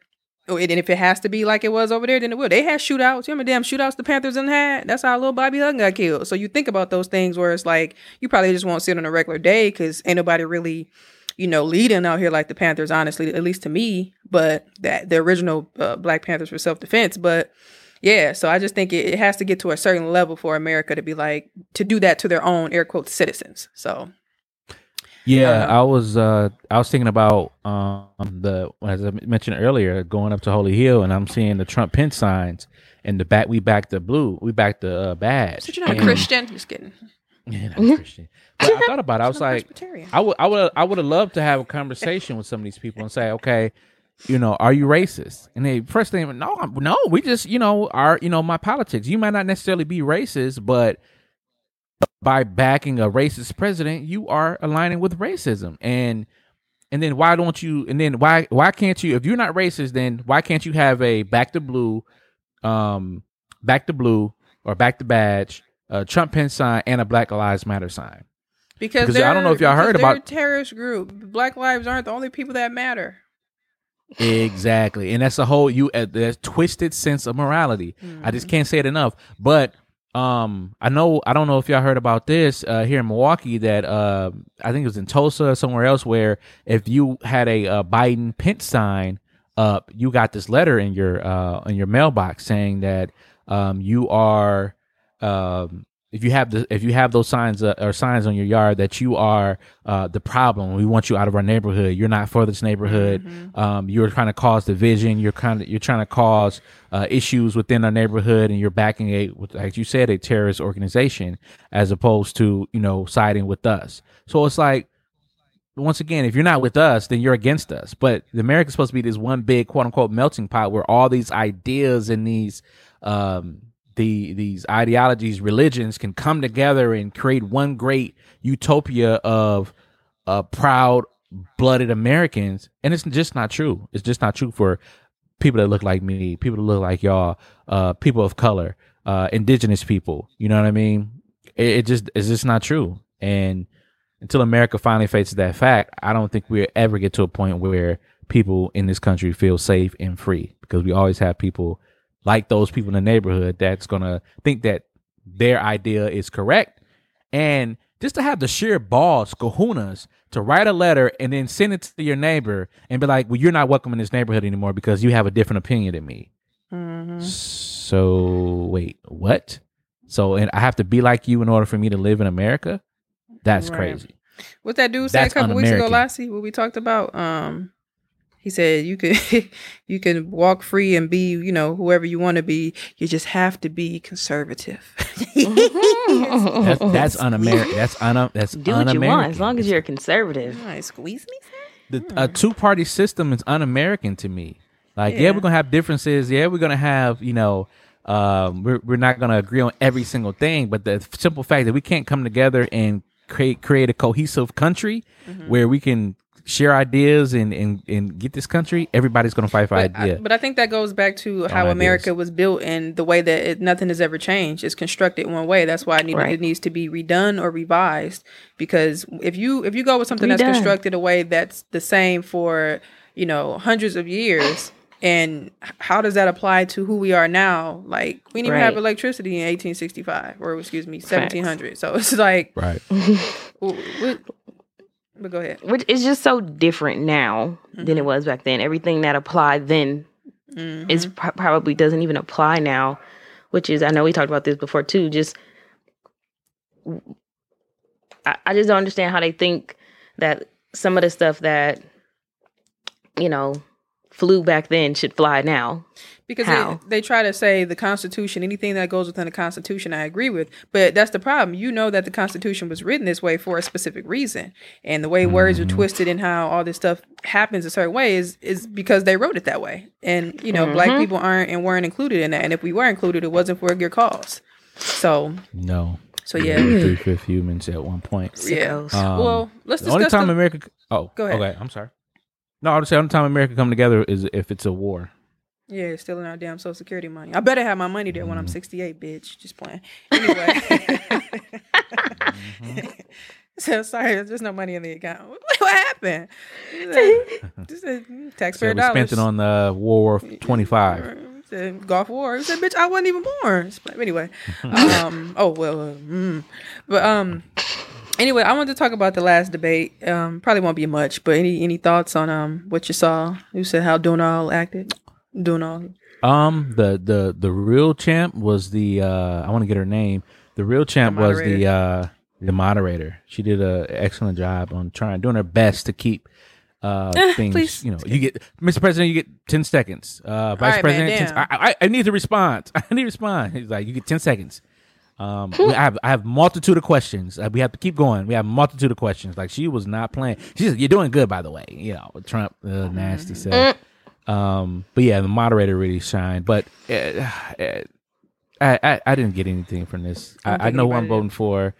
oh, and if it has to be like it was over there, then it will. They had shootouts. You remember damn shootouts the Panthers done had? That's how little Bobby Hutton got killed. So you think about those things where it's like you probably just won't sit on a regular day because ain't nobody really you know, leading out here like the Panthers, honestly, at least to me, but that the original uh, Black Panthers for self defense. But yeah, so I just think it, it has to get to a certain level for America to be like, to do that to their own air quotes citizens. So, Yeah, Uh-huh. I was uh I was thinking about um the as I mentioned earlier, going up to Holy Hill and I'm seeing the Trump Pence signs and the back we back the blue, we back the uh, badge. so you're not a Christian? Just kidding. Yeah, not Christian. But I thought about it. I was like. I would, I would, I would have loved to have a conversation with some of these people and say, okay, you know, are you racist? And they first thing, no, I'm- no, we just, you know, are, you know, my politics. You might not necessarily be racist, but by backing a racist president, you are aligning with racism. And and then why don't you? And then why why can't you? If you're not racist, then why can't you have a back to blue, um, back to blue or back to badge, a Trump Pence sign, and a Black Lives Matter sign? Because, Because I don't know if y'all heard about- a terrorist group. Black lives aren't the only people that matter. Exactly, and that's a whole you uh, there's twisted sense of morality. I Mm-hmm. just can't say it enough. But um, I know I don't know if y'all heard about this uh, here in Milwaukee that uh, I think it was in Tulsa or somewhere else where if you had a uh, Biden Pence sign up, you got this letter in your uh in your mailbox saying that um you are um if you have the if you have those signs uh, or signs on your yard that you are uh, the problem, we want you out of our neighborhood. You're not for this neighborhood. Um, you're trying to cause division. You're kind of you're trying to cause uh, issues within our neighborhood, and you're backing a, like you said, a terrorist organization as opposed to you know siding with us. So it's like once again, if you're not with us, then you're against us. But America's supposed to be this one big quote unquote melting pot where all these ideas and these um the these ideologies, religions can come together and create one great utopia of uh proud blooded Americans. And it's just not true. It's just not true for people that look like me, people that look like y'all, uh people of color, uh indigenous people. You know what I mean? It, it just is just not true. And until America finally faces that fact, I don't think we'll ever get to a point where people in this country feel safe and free because we always have people like those people in the neighborhood that's to think that their idea is correct. And just to have the sheer balls, kahunas, to write a letter and then send it to your neighbor and be like, well, you're not welcome in this neighborhood anymore because you have a different opinion than me. Mm-hmm. So, wait, what? So, and I have to be like you in order for me to live in America? That's Right. crazy. What that dude said a couple weeks ago. Lassie, what we talked about. Um, he said you could you can walk free and be you know whoever you want to be. You just have to be conservative. Mm-hmm. That's, that's un-American. That's un. That's Do what un-American. you want as long as you're conservative. All right, squeeze me. the, a hmm. two-party system is un-American to me. Like, yeah. Yeah. we're gonna have differences. Yeah, we're gonna have, you know, um, we're we're not gonna agree on every single thing. But the simple fact that we can't come together and create create a cohesive country mm-hmm. where we can share ideas and, and, and get this country, everybody's gonna fight for But I, but I think that goes back to how. America was built and the way that it, nothing has ever changed. It's constructed one way. That's why it, need, Right. it needs to be redone or revised. Because if you if you go with something that's constructed a way that's the same for you know hundreds of years, and how does that apply to who we are now? Like we didn't even have electricity in 1865, or excuse me, 1700. So it's like, right. w- w- but go ahead. Which is just so different now than it was back then. Everything that applied then Mhm. is pro- probably doesn't even apply now. Which is, I know we talked about this before too. Just, I, I just don't understand how they think that some of the stuff that you know flew back then should fly now. Because How? they, they try to say the Constitution, anything that goes within the Constitution, I agree with. But that's the problem. You know that the Constitution was written this way for a specific reason. And the way words are twisted and how all this stuff happens a certain way is, is because they wrote it that way. And, you know, black people aren't and weren't included in that. And if we were included, it wasn't for a good cause. So, No. so yeah. Three fifth humans at one point. Yeah. Um, well, let's the only time the- America. Oh, Go ahead. Okay, I'm sorry. No, I would say the only time America come together is if it's a war. Yeah, it's stealing our damn social security money. I better have my money there Mm-hmm. when I'm 68, bitch. Just playing. Anyway. Mm-hmm. so sorry, there's no money in the account. What happened? Just Just said, mm, So taxpayer we spent dollars. it on the War War 25. Said Gulf War. He said, "Bitch, I wasn't even born." Anyway, um, oh well, uh, mm. but um, anyway, I wanted to talk about the last debate. Um, probably won't be much, but any any thoughts on um what you saw? You said how Donald acted. Donald. Um, the the the real champ was the uh I want to get her name. The real champ was the moderator. uh the moderator. She did a excellent job on trying doing her best to keep uh things. please. You know, you get Mr. President, you get ten seconds. Uh, Vice right, man, President, 10. I, I I need to respond. I need to respond. He's like, you get ten seconds. Um, we- I have I have multitude of questions. Uh, we have to keep going. We have multitude of questions. Like she was not playing. She said, "You're doing good, by the way." You know, Trump, uh, nasty stuff. Um, but yeah, the moderator really shined. But uh, uh, I, I I didn't get anything from this. I I, know who I'm voting for.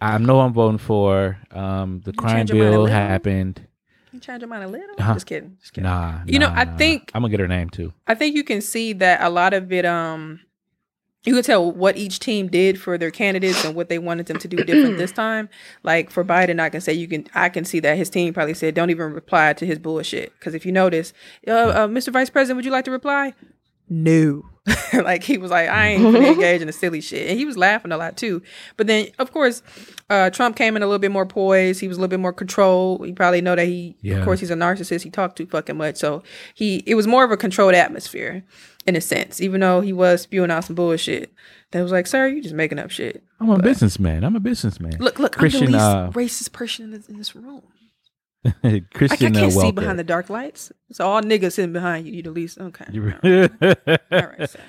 I know who I'm voting for. Um, the crime mind a bill happened. You change your mind a little? Huh? Just kidding. Just kidding. Nah, You know, nah, I nah. think- I'm gonna get her name too. I think you can see that a lot of it. Um, you can tell what each team did for their candidates and what they wanted them to do different this time. Like for Biden, I can say you can. I can see that his team probably said, "Don't even reply to his bullshit." Because if you notice, uh, uh, Mr. Vice President, would you like to reply? No. like he was like, I ain't gonna engage in the silly shit, and he was laughing a lot too. But then, of course, uh, Trump came in a little bit more poised. He was a little bit more controlled. You probably know that he, Yeah. of course, he's a narcissist. He talked too fucking much, so he it was more of a controlled atmosphere in a sense. Even though he was spewing out some bullshit, that was like, sir, you just making up shit. I'm a businessman. I'm a businessman. Look, look, Kristen. I'm the least uh, racist person in this, in this room. Kristen. I, I can't uh, see behind the dark lights. So all niggas sitting behind you, you the least. Okay. You- All right, sir.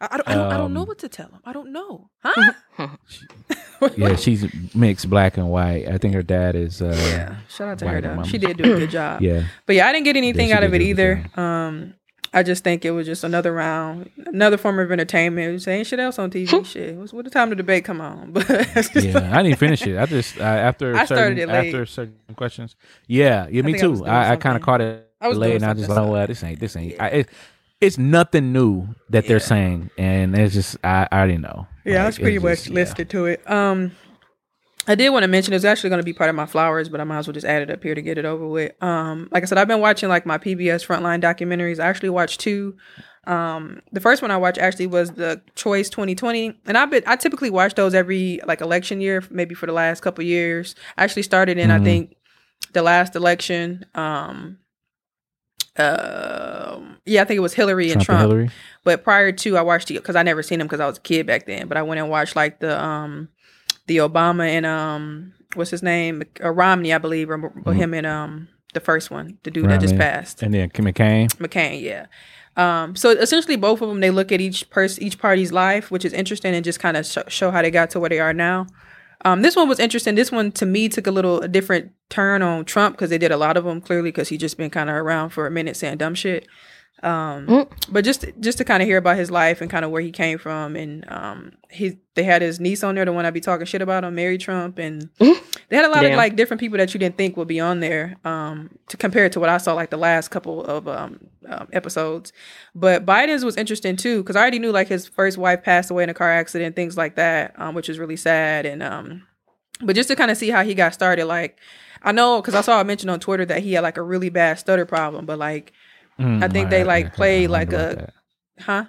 I, I don't, I, don't, I don't know Um, what to tell him. I don't know. Huh? yeah, she's mixed black and white. I think her dad is. Uh, Yeah. Shout out to her White though. She did do a good job. Yeah. But yeah, I didn't get anything she out of it do a good either. Um, I just think it was just another round, another form of entertainment. Ain't shit else on TV. shit. What's what the time the debate come on? But yeah, I didn't finish it. I just uh, after I certain, after certain questions. Yeah, yeah, me I too. I, I, kind of caught it I was late, and I just like, well, this ain't this ain't. I, it, it's nothing new that they're saying, and it's just I, I already know. Yeah, I was pretty much just- yeah. listed to it. Um, I did want to mention it was actually going to be part of my flowers, but I might as well just add it up here to get it over with. Um, like I said, I've been watching like my PBS Frontline documentaries. I actually watched two. Um, the first one I watched actually was the Choice 2020, and I've been I typically watch those every like election year, maybe for the last couple years. I actually started in I Mhm. think the last election. Um, um, yeah, I think it was Hillary and Trump, Trump. and Hillary. But prior to, I watched it because I never seen them because I was a kid back then. But I went and watched like the um the Obama and um what's his name uh, Romney, I believe, or, or him and um the first one, the dude that just passed, and then McCain. McCain. Yeah. Um, so essentially, both of them they look at each person, each party's life, which is interesting, and just kind of sh- show how they got to where they are now. Um, this one was interesting. This one to me took a little a different turn on Trump because they did a lot of them clearly because he just been kind of around for a minute saying dumb shit. Um, Mm. but just just to kind of hear about his life and kind of where he came from, and um, he they had his niece on there, the one I be talking shit about on Mary Trump, and Mhm. they had a lot of like different people that you didn't think would be on there. Um, to compare it to what I saw like the last couple of um, um episodes, but Biden's was interesting too because I already knew like his first wife passed away in a car accident, things like that, um, which is really sad, and um, but just to kind of see how he got started, like. I know because I saw a mention on Twitter that he had like a really bad stutter problem, but like, Mm, I think they, like, play like a- huh?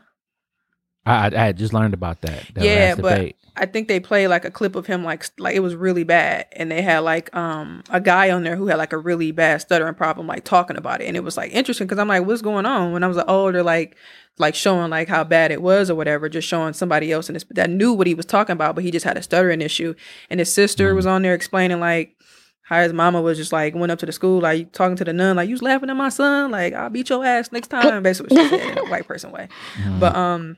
I, I I had just learned about that. that Yeah, but debate. I think they played like a clip of him like like it was really bad, and they had like um a guy on there who had like a really bad stuttering problem, like talking about it, and it was like interesting because I'm like, what's going on? When I was like, older, like like showing like how bad it was or whatever, just showing somebody else in this that knew what he was talking about, but he just had a stuttering issue, and his sister was on there explaining like. How his mama was just like went up to the school, like talking to the nun, like you was laughing at my son, like I'll beat your ass next time. Basically, what she said in a white person way. But um,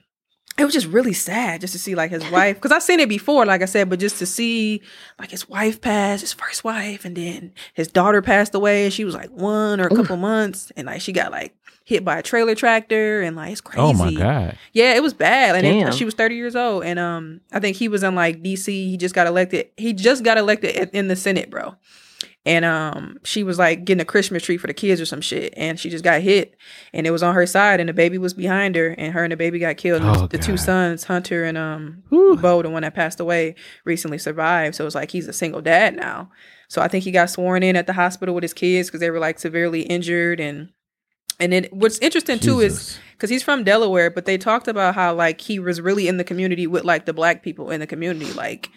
it was just really sad just to see like his wife because I've seen it before, like I said, but just to see like his wife pass, his first wife, and then his daughter passed away, and she was like one or a couple months, and like she got like hit by a trailer tractor, and like it's crazy. Oh my god. Yeah, it was bad, and it- Damn. she was thirty years old, and um, I think he was in like D.C. He just got elected. He just got elected at- in the Senate, bro. And um, she was like getting a Christmas tree for the kids or some shit, and she just got hit, and it was on her side, and the baby was behind her, and her and the baby got killed. Oh, the two sons, Hunter and um, Whew. Beau, the one that passed away, recently survived. So it's like he's a single dad now. So I think he got sworn in at the hospital with his kids because they were like severely injured, and and it what's interesting too is because he's from Delaware, but they talked about how like he was really in the community with like the black people in the community, like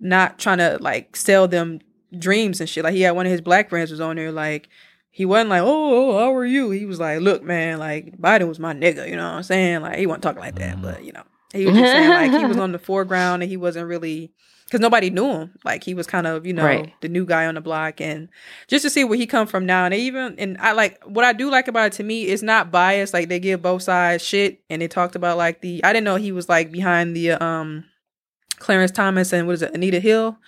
not trying to like sell them dreams and shit. Like he had one of his black friends was on there, like he wasn't like, oh, oh, how are you? He was like, look, man, like Biden was my nigga, you know what I'm saying? Like he wasn't talking like that, mm-hmm. but you know, he was just saying like he was on the foreground and he wasn't really because nobody knew him. Like he was kind of, you know, Right. the new guy on the block, and just to see where he come from now. And they even and I like what I do like about it to me is not biased. Like they give both sides shit, and they talked about like the I didn't know he was like behind the um Clarence Thomas and what is it Anita Hill.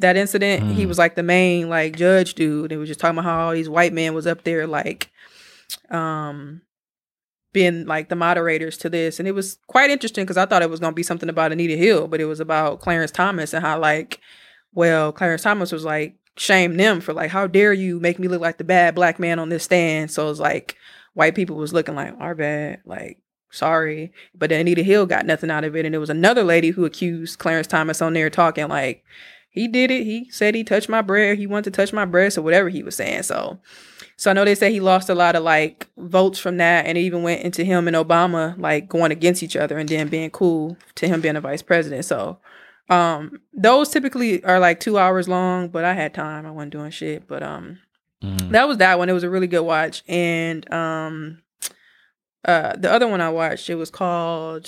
That incident, he Mm. was like the main like judge dude. They was just talking about how all these white men was up there like, um, being like the moderators to this, and it was quite interesting because I thought it was gonna be something about Anita Hill, but it was about Clarence Thomas and how like, well, Clarence Thomas was like shame them for like, how dare you make me look like the bad black man on this stand? So it's like white people was looking like our bad, like sorry, but then Anita Hill got nothing out of it, and there was another lady who accused Clarence Thomas on there talking like. He did it. He said he touched my breast. He wanted to touch my breast or whatever he was saying. So, so I know they say he lost a lot of like votes from that, and it even went into him and Obama like going against each other and then being cool to him being a vice president. So, um, those typically are like two hours long, but I had time. I wasn't doing shit, but um, Mm. that was that one. It was a really good watch, and um, uh, the other one I watched it was called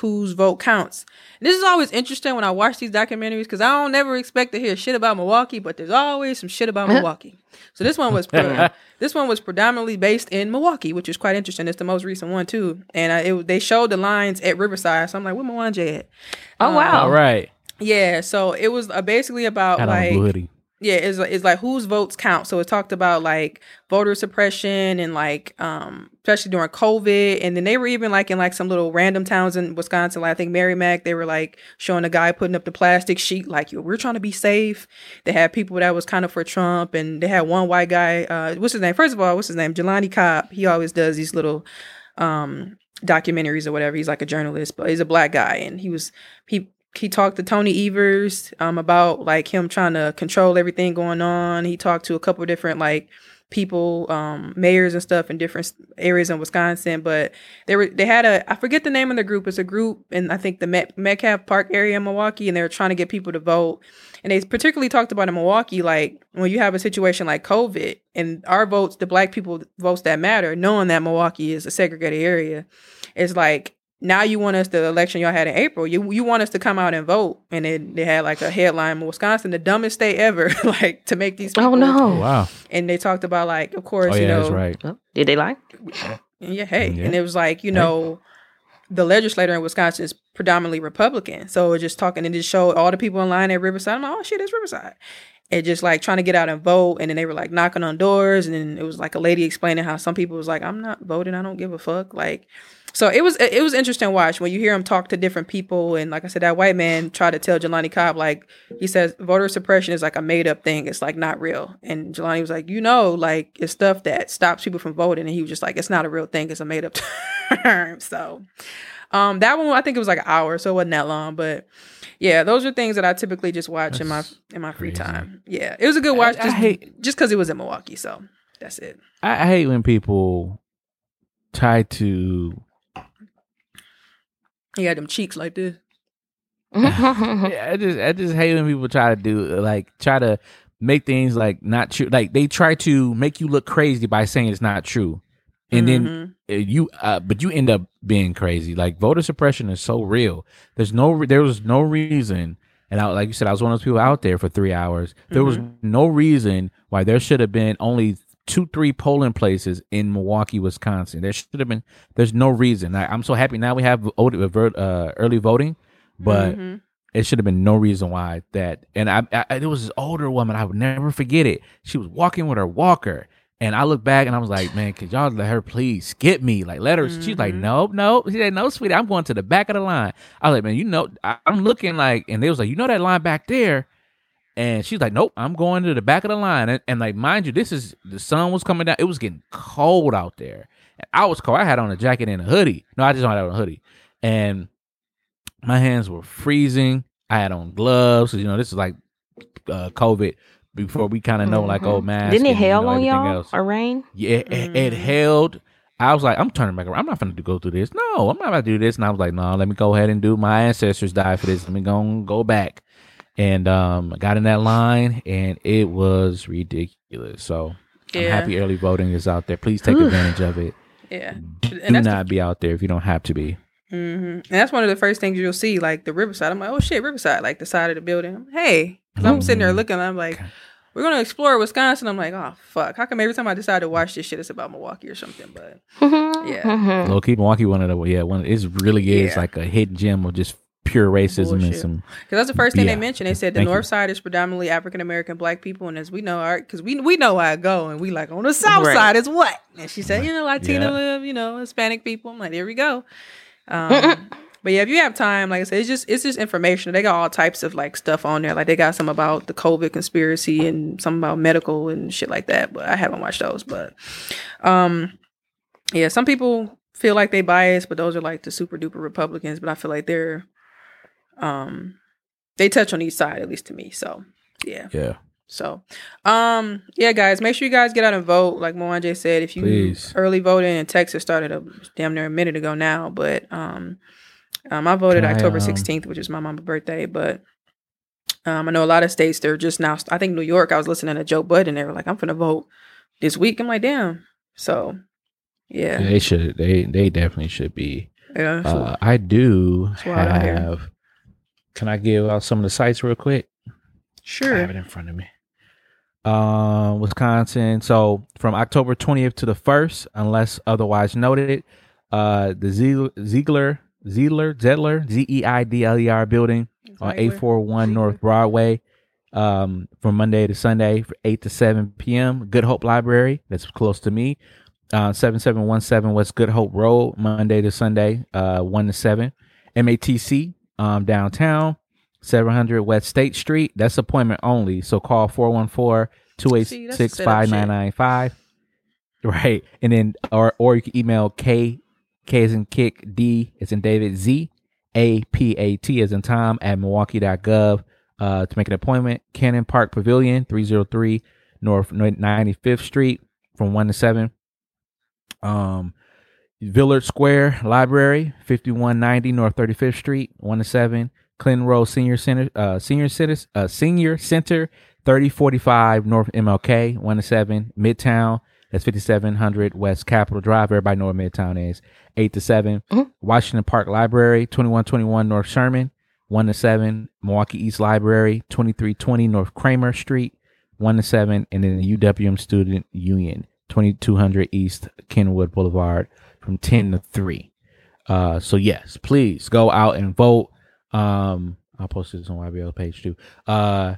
Whose Vote Counts. This is always interesting when I watch these documentaries because I don't never expect to hear shit about Milwaukee, but there's always some shit about Milwaukee. So this one was pre- this one was predominantly based in Milwaukee, which is quite interesting. It's the most recent one too, and uh, it, they showed the lines at Riverside. So I'm like, where Mwanje at? Oh wow. All right. Yeah, so it was uh, basically about Had on a like blue hoodie. Yeah, it's it's like whose votes count. So it talked about like voter suppression and like um especially during COVID. And then they were even like in like some little random towns in Wisconsin, like I think Merrimac, they were like showing a guy putting up the plastic sheet, like we're trying to be safe. They had people that was kind of for Trump, and they had one white guy, uh what's his name? First of all, what's his name? Jelani Cobb. He always does these little um documentaries or whatever. He's like a journalist, but he's a black guy and he was he he talked to Tony Evers um about like him trying to control everything going on. He talked to a couple different like people, um, mayors and stuff in different areas in Wisconsin. But they were they had a I forget the name of the group. It's a group in I think the Met, Metcalfe Park area in Milwaukee, and they were trying to get people to vote. And they particularly talked about in Milwaukee, like when you have a situation like COVID, and our votes, the black people votes that matter, knowing that Milwaukee is a segregated area, it's like now you want us the election y'all had in April. You you want us to come out and vote, and then they had like a headline: Wisconsin, the dumbest state ever, like to make these. Oh, people, Oh no. Wow. And they talked about like, of course, Oh you know, right. Oh, did they lie? yeah, hey, Yeah. and it was like you know, the legislator in Wisconsin is predominantly Republican. So just talking and just showed all the people in line at Riverside. I'm like, oh shit, it's Riverside. And just like trying to get out and vote. And then they were like knocking on doors. And then it was like a lady explaining how some people was like, I'm not voting. I don't give a fuck. Like, so it was it was interesting watch when you hear him talk to different people. And like I said, that white man tried to tell Jelani Cobb, like, he says voter suppression is like a made up thing. It's like not real. And Jelani was like, you know, like it's stuff that stops people from voting. And he was just like, it's not a real thing. It's a made up term. So um, that one I think it was like an hour, so it wasn't that long. But yeah, those are things that I typically just watch in my in my free crazy. time. Yeah, it was a good watch. I Just, hate- just because it was in Milwaukee, so that's it. I, I hate when people try to. He had them cheeks like this. Yeah, I just I just hate when people try to do like try to make things like not true. Like they try to make you look crazy by saying it's not true, and then Mhm. uh, you uh, but you end up being crazy. Like voter suppression is so real. There's no there was no reason. And I, like you said, I was one of those people out there for three hours. There was no reason why there should have been only two, three polling places in Milwaukee, Wisconsin. There should have been. There's no reason. I, I'm so happy now we have vote- uh, early voting, but Mhm. it should have been no reason why that. And I, I, there was this older woman. I would never forget it. She was walking with her walker, and I looked back and I was like, "Man, could y'all let her please skip me? Like, let her." She's like, "Nope, nope." She said, "No, sweetie, I'm going to the back of the line." I was like, "Man, you know, I, I'm looking like," and they was like, "You know that line back there." And she's like, "Nope, I'm going to the back of the line." And, and like, mind you, this is the sun was coming down. It was getting cold out there. And I was cold. I had on a jacket and a hoodie. No, I just don't have on a hoodie. And my hands were freezing. I had on gloves. You know, this is like uh, COVID before we kind of know, like, oh. Mm-hmm. Didn't it and, you hail know, on y'all else. or rain? Yeah, it, it held. I was like, I'm turning back around. I'm not going to go through this. No, I'm not about to do this. And I was like, no, let me go ahead and do. My ancestors died for this. Let me go go back. And um, got in that line, and it was ridiculous. So I'm happy early voting is out there. Please take Whew. advantage of it. Yeah, Do and that's the- not be out there if you don't have to be. hmm And that's one of the first things you'll see, like the Riverside. I'm like, oh shit, Riverside, like the side of the building. Hey, 'Cause I'm sitting there looking. I'm like, we're gonna explore Wisconsin. I'm like, oh fuck, how come every time I decide to watch this shit, it's about Milwaukee or something? But yeah. Low key, Milwaukee, one of the yeah, one. It really is Yeah. like a hidden gem of just pure racism and some. Because that's the first thing Yeah. they mentioned. They said the Thank north you. side is predominantly African American black people, and as we know, our because we we know where I go, and we like on the south Right. side is what? And she said, you know, Latino, Yeah. you know, Hispanic people. I'm like, there we go. Um, but yeah, if you have time, like I said, it's just it's just information. They got all types of like stuff on there. Like they got some about the COVID conspiracy and some about medical and shit like that. But I haven't watched those. But um, yeah, some people feel like they biased, but those are like the super duper Republicans. But I feel like they're um they touch on each side at least to me so yeah Yeah, so um yeah guys make sure you guys get out and vote like Mwanje said if you Please. early voting in Texas started a damn near a minute ago now but um um I voted I, October um, 16th which is my mom's birthday but um I know a lot of states they're just now I think New York I was listening to Joe Budden they were like I'm gonna vote this week I'm like damn so yeah they should. They they definitely should be. yeah Uh, I do wild out here. have. Can I give out some of the sites real quick? I sure have it in front of me. Uh, Wisconsin. So from October 20th to the 1st, unless otherwise noted, uh, the Ziegler, Ziegler, Ziegler, Zeidler, Z E I D L E R building on Ziegler. 841 North Broadway um, from Monday to Sunday from 8 to 7 p.m. Good Hope Library, that's close to me. Uh, 7717 West Good Hope Road, Monday to Sunday, uh, 1 to 7. MATC um, downtown, 700 West State Street. That's appointment only. So call 414 286 5995. Right. And then, or, or you can email K, K is in kick, D is in David, Z, A P A T is in Tom at Milwaukee.gov uh, to make an appointment. Cannon Park Pavilion, 303 North 95th Street from 1 to 7. Um, Villard Square Library, 5190 North 35th Street, 1 to 7. Clinton Rose Senior Center, uh, Senior Center, uh, Senior Center, 3045 North MLK, 1 to 7. Midtown, that's 5700 West Capitol Drive. Everybody know where Midtown is, 8 to 7. Mhm. Washington Park Library, 2121 North Sherman, 1 to 7. Milwaukee East Library, 2320 North Cramer Street, 1 to 7. And then the UWM Student Union, 2200 East Kenwood Boulevard from 10 to 3. Uh, so yes, please go out and vote. Um, I'll post this on YBL page too. Uh,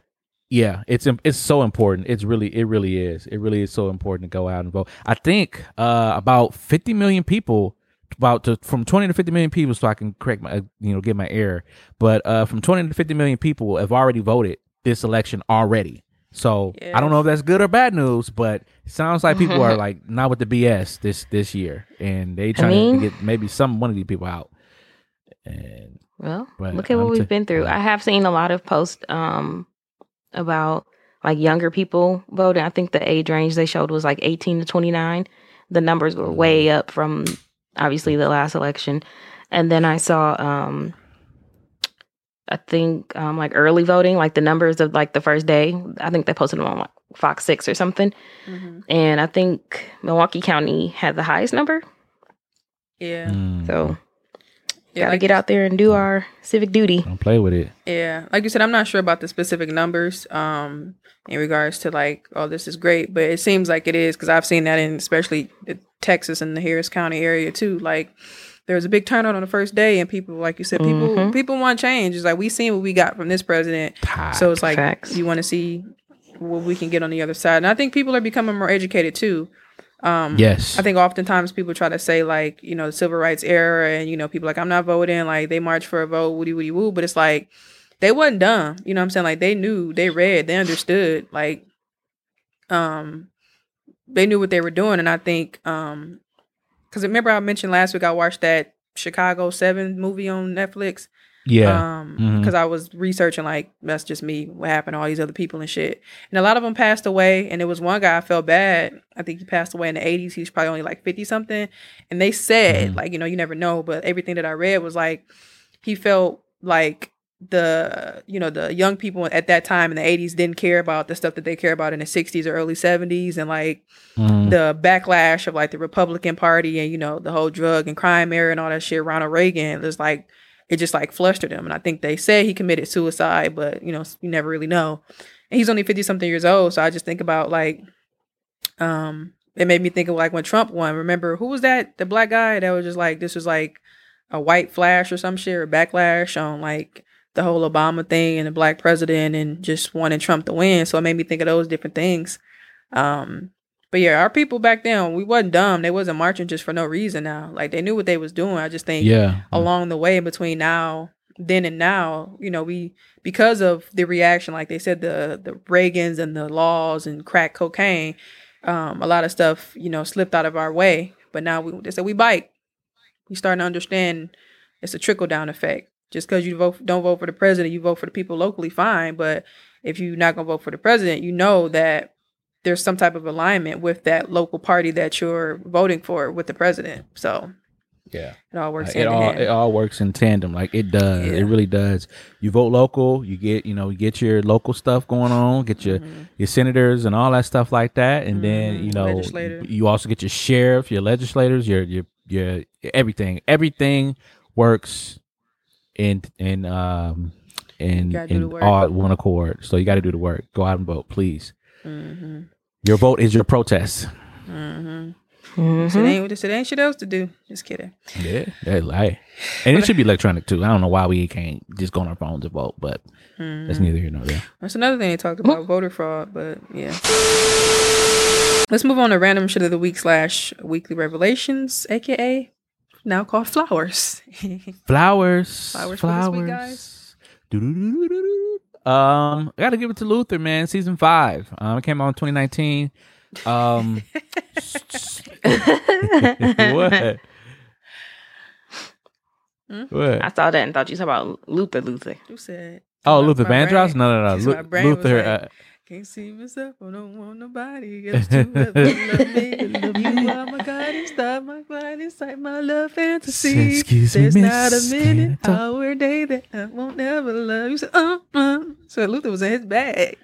yeah, it's it's so important. It's really it really is. It really is so important to go out and vote. I think uh about 50 million people about to, from 20 to 50 million people so I can correct my uh, you know get my error. But uh from 20 to 50 million people have already voted this election already. So I don't know if that's good or bad news, but it sounds like people are like not with the BS this this year, and they trying mean- to get maybe some one of these people out. And Well, look at I'm what we've t- been through. I have seen a lot of posts um about like younger people voting. I think the age range they showed was like 18 to 29. The numbers were way up from obviously the last election. And then I saw um I think um like early voting, like the numbers of like the first day. I think they posted them on like Fox 6 or something. Mm-hmm. And I think Milwaukee County had the highest number. Yeah. mm, So Yeah, gotta like- get out there and do our civic duty. don't play with it. Yeah, like you said, I'm not sure about the specific numbers um, in regards to like, oh, this is great, but it seems like it is because I've seen that in especially Texas and the Harris County area too. Like, there was a big turnout on the first day, and people, like you said, people Mhm. people want change. It's like we seen what we got from this president, so it's like Facts. you want to see what we can get on the other side. And I think people are becoming more educated too. Um, yes, I think oftentimes people try to say like, you know, the civil rights era and, you know, people like, I'm not voting, like they march for a vote, woody woody woo. But it's like they wasn't dumb. You know what I'm saying? Like they knew, they read, they understood. Like um they knew what they were doing. And I think um because remember I mentioned last week I watched that Chicago Seven movie on Netflix. yeah, Um, because I was researching like that's just me, what happened to all these other people and shit. And a lot of them passed away. And there was one guy I felt bad. I think he passed away in the eighties. He's probably only like fifty something. And they said, Mhm. like, you know, you never know, but everything that I read was like he felt like the you know the young people at that time in the 80s didn't care about the stuff that they care about in the 60s or early 70s and like Mhm. the backlash of like the Republican Party and you know the whole drug and crime era and all that shit. Ronald Reagan was like it just like flustered him, and I think they said he committed suicide, but you know you never really know. And he's only fifty something years old, so I just think about like, um, it made me think of like when Trump won. Remember who was that? The black guy that was just like this was like a white flash or some shit or backlash on like the whole Obama thing and the black president and just wanting Trump to win. So it made me think of those different things. Um, but yeah, our people back then, we wasn't dumb. They wasn't marching just for no reason now. Like they knew what they was doing. I just think yeah, along the way between now, then and now, you know, we because of the reaction, like they said, the the Reagans and the laws and crack cocaine, um, a lot of stuff, you know, slipped out of our way. But now we they said we bike. We starting to understand it's a trickle down effect. Just because you vote don't vote for the president, you vote for the people locally, fine. But if you're not gonna vote for the president, you know that there's some type of alignment with that local party that you're voting for with the president. So yeah. it all works it in all hand. it all works in tandem like it does Yeah. it really does you vote local you get you know you get your local stuff going on get your your senators and all that stuff like that and then Mhm. you know you also get your sheriff your legislators your your your everything everything works in in um in, gotta do the in work. all one accord so you got to do the work go out and vote please Mm-hmm. your vote is your protest Mm-hmm. Mhm. So it ain't it ain't shit else to do. Just kidding. Yeah, yeah, like, and it should be electronic too. I don't know why we can't just go on our phones and vote, but that's neither here nor there. That's another thing they talked about voter fraud, but yeah. Let's move on to random shit of the week slash weekly revelations, aka now called flowers. Flowers, Flowers flowers, for this week, guys. Um, I got to give it to Luther, man. Season five. Um, it came out in 2019. Um, what? Hmm? What? I saw that and thought you talking about Luther Luther. Who said? Oh, Luther my Vandross? No, no, no. Lu- my brain was Luther. like, uh, Can't see myself. I don't want nobody else to ever love me. Love You are my guiding star, my guiding sight, my love fantasy. Excuse me, There's not a minute, can I talk? hour, day that I won't ever love you. So, uh, uh. so Luther was in his bag.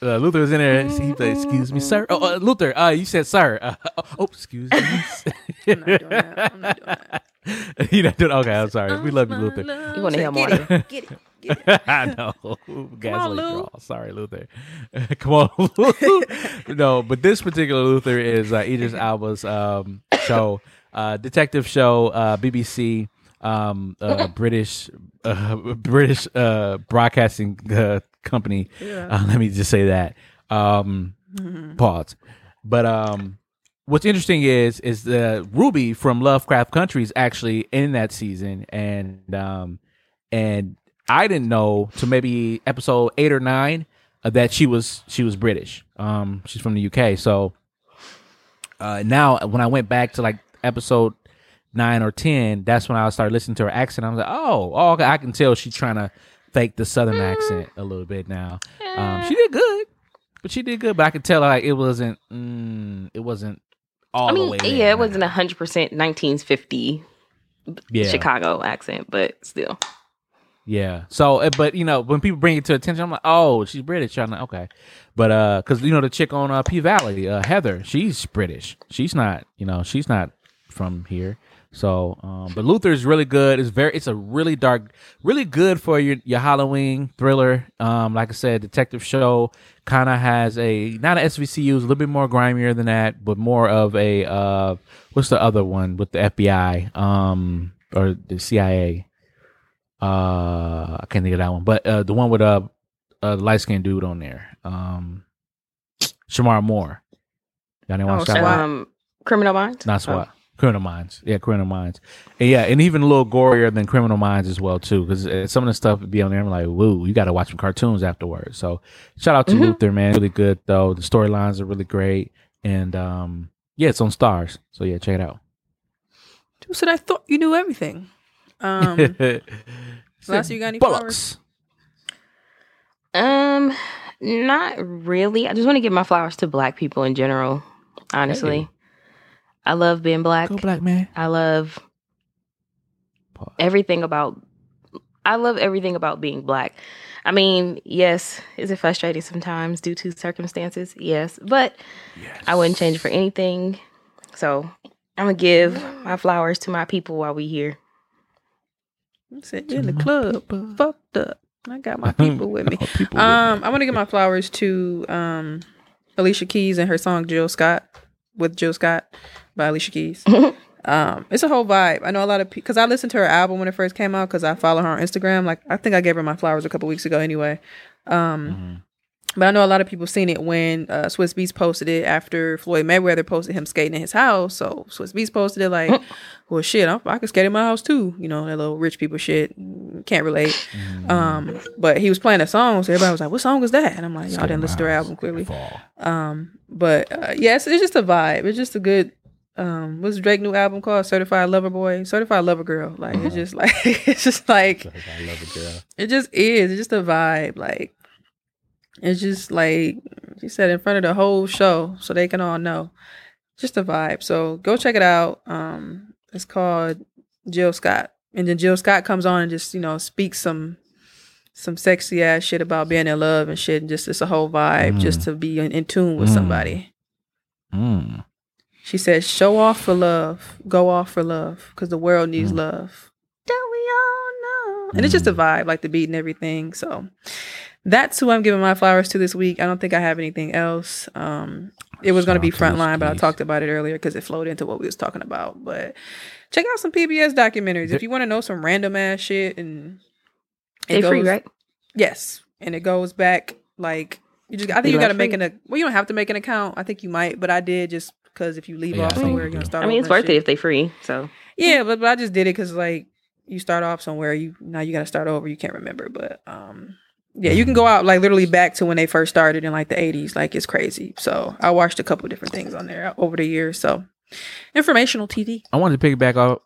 uh, Luther was in there. He said, "Excuse me, sir." Oh, uh, Luther. Uh, you said, "Sir." Uh, oh, excuse me. I'm not doing that. I'm not doing that. You're not doing? Okay, I'm sorry. We love you, Luther. You wanna hear more. Get it, get it. I know. Gaslight draw. Sorry, Luther. Come on. no, but this particular Luther is uh, Idris Elba's um, show, uh, detective show, uh, BBC. um, uh, British uh, British uh, broadcasting uh, company. Uh, let me just say that. Um, Pause. But um, what's interesting is is the Ruby from Lovecraft Country is actually in that season, and um, and I didn't know to maybe episode eight or nine uh, that she was she was British. Um, she's from the UK, so uh, now when I went back to like episode nine or ten, that's when I started listening to her accent. I was like, oh, oh, okay, I can tell she's trying to fake the southern accent a little bit now. Um, she did good, but she did good. But I could tell like it wasn't, mm, it wasn't all I the mean, way. yeah, there. it wasn't hundred percent 1950 yeah, Chicago accent, but still. Yeah. So, uh, but you know, when people bring it to attention, I'm like, oh, she's British. I'm like, okay. But uh, because you know the chick on uh, P Valley, uh, Heather, she's British. She's not, you know, she's not from here. So, um, but Luther is really good. It's very, it's a really dark, really good for your your Halloween thriller. Um, like I said, detective show kind of has a not a SVCU, is a little bit more grimier than that, but more of a uh, what's the other one with the FBI, um, or the CIA. Uh, I can't think of that one, but uh, the one with uh, a light skinned dude on there, um, Shemar Moore. Y'all know Oh, watch that SWAT. one? Um, Criminal Minds. Not SWAT. Criminal Minds. Yeah, Criminal Minds. And yeah, and even a little gorier than Criminal Minds as well too, because some of the stuff would be on there. I'm like, woo, you got to watch some cartoons afterwards. So shout out to Luther, man. Really good though. The storylines are really great, and um, yeah, it's on Starz. So yeah, check it out. Dude said I thought you knew everything. Um, Celeste, you got any Bullocks. Um, not really. I just want to give my flowers to black people in general. Honestly, Hey. I love being black. Go black man. I love everything about. I love everything about being black. I mean, yes, is it frustrating sometimes due to circumstances? Yes, but I wouldn't change it for anything. So I'm gonna give my flowers to my people while we here. I said in the club, fucked up. I got my people with me. Um, I want to give my flowers to um, Alicia Keys and her song Jill Scott with Jill Scott by Alicia Keys. um, it's a whole vibe. I know a lot of people because I listened to her album when it first came out because I follow her on Instagram. Like I think I gave her my flowers a couple weeks ago anyway. Um, But I know a lot of people seen it when uh, Swizz Beatz posted it after Floyd Mayweather posted him skating in his house. So Swizz Beatz posted it like, well, shit, I, I could skate in my house too. You know, that little rich people shit. Can't relate. Um, but he was playing a song, so everybody was like, "What song was that?" And I'm like, "Y'all didn't listen to her album clearly." Um, but uh, yes, it's just a vibe. It's just a good. Um, what's Drake new album called? Certified Lover Boy, Certified Lover Girl. Like it's just like it's just like I love it, girl. it just is. It's just a vibe. Like it's just like she said in front of the whole show, so they can all know. Just a vibe. So go check it out. Um, it's called Jill Scott, and then Jill Scott comes on and just you know speaks some some sexy ass shit about being in love and shit, and just it's a whole vibe, just to be in, in tune with Mm. somebody. Mm. She says, "Show off for love, go off for love, because the world needs love." Don't we all know? And it's just a vibe, like the beat and everything. So that's who I'm giving my flowers to this week. I don't think I have anything else. Um, it was going to be out to Alicia frontline, but I talked about it earlier because it flowed into what we was talking about. But check out some PBS documentaries if you want to know some random ass shit and it They free, goes- right? Yes, and it goes back like you just. I think They you got to make an. Well, you don't have to make an account. I think you might, but I did just because if you leave Yeah, off think somewhere, you you're gonna start. I mean, it's worth and it if they free. So Yeah, but, but I just did it because like you start off somewhere, you now you got to start over. You can't remember, but um, yeah, you can go out like literally back to when they first started in like the '80s. Like it's crazy. So I watched a couple different things on there over the years. So informational TV. I wanted to pick back off.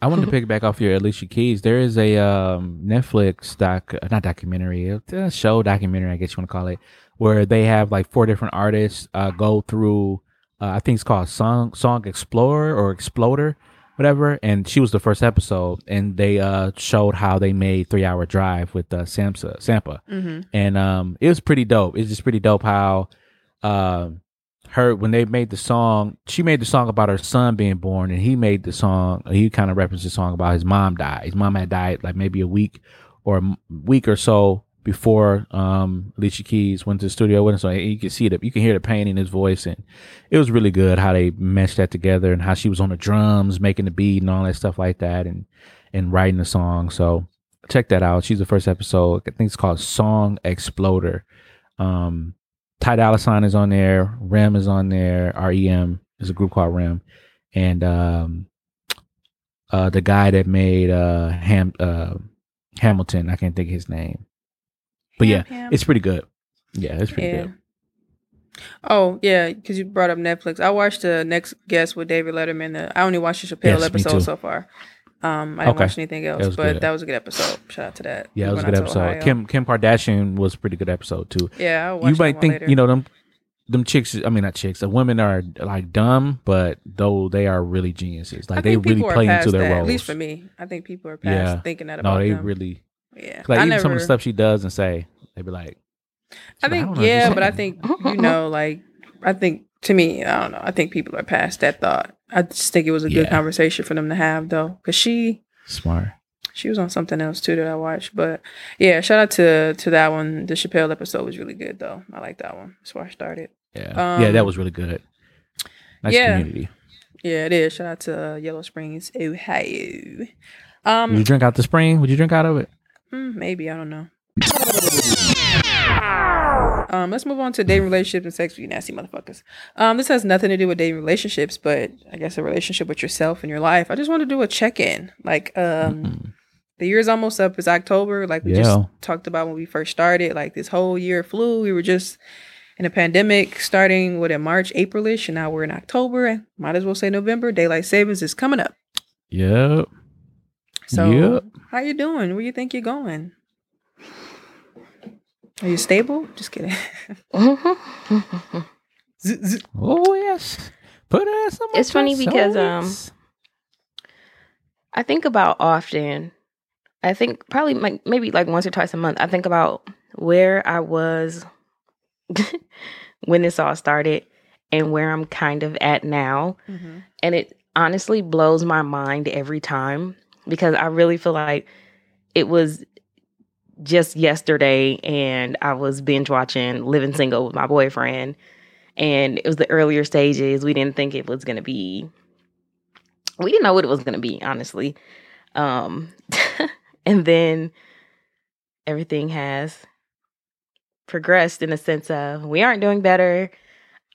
I wanted to piggyback off your Alicia Keys. There is a um, Netflix doc, not documentary, a show documentary, I guess you want to call it, where they have like four different artists uh, go through. Uh, I think it's called Song Song Explorer or Exploder, whatever. And she was the first episode, and they uh, showed how they made Three Hour Drive with uh, Samsa Sampha, Mm-hmm. and um, it was pretty dope. It's just pretty dope how um her when they made the song, she made the song about her son being born, and he made the song. He kind of referenced the song about his mom died. His mom had died like maybe a week or a week or so before um Alicia Keys went to the studio with him. So you can see it, you can hear the pain in his voice, and it was really good how they meshed that together and how she was on the drums making the beat and all that stuff like that, and and writing the song. So check that out. She's the first episode. I think it's called Song Exploder. Um, Ty Dolla Sign is on there. Rem is on there. REM is a group called Rem, and um, uh, the guy that made uh, Ham uh, Hamilton. I can't think of his name, but yeah, Ham. it's pretty good. Yeah, it's pretty Yeah. good. Oh yeah, because you brought up Netflix. I watched the next guest with David Letterman. The, I only watched the Chappelle Yes, episode so far. Um, I didn't Okay. watch anything else, was but good. that was a good episode. Shout out to that. Yeah, it was a good episode. Ohio. Kim Kim Kardashian was a pretty good episode too. Yeah, you might think later. you know them them chicks. I mean, not chicks. The women are like dumb, but though they are really geniuses. Like they really play into their that, roles. At least for me, I think people are past Yeah. thinking that about it. no, they them. really yeah, like I even never. some of the stuff she does and say. They be like, I think don't yeah, but I think you know, like I think to me, I don't know. I think people are past that thought. I just think it was a good conversation for them to have though, because she smart. she was on something else too that I watched. But yeah, shout out to to that one. The Chappelle episode was really good though. I like that one. That's where I started. Yeah, yeah, that Um, was really good. Nice yeah. community. Yeah, it is. Shout out to uh, Yellow Springs, Ohio. Would you Um, drink out the spring? Would you drink out of it? mm, maybe I don't know. Um, let's move on to dating relationships and sex with you nasty motherfuckers. Um, this has nothing to do with dating relationships, but I guess a relationship with yourself and your life. I just want to do a check in. Like, um, Mm. the year's almost up. It's October. Like we just talked about when we first started. Like this whole year flew. We were just in a pandemic starting what in March, Aprilish, and now we're in October. Might as well say November. Daylight savings is coming up. Yep. So Yep. how you doing? Where you think you're going? Are you stable? Just kidding. Z- z- Oh yes. Put it as some It's funny because, um. I think about often. I think probably like maybe like once or twice a month. I think about where I was when this all started and where I'm kind of at now. And it honestly blows my mind every time because I really feel like it was just yesterday and I was binge watching Living Single with my boyfriend. And it was the earlier stages. We didn't think it was going to be, we didn't know what it was going to be, honestly. Um, and then everything has progressed in the sense of we aren't doing better.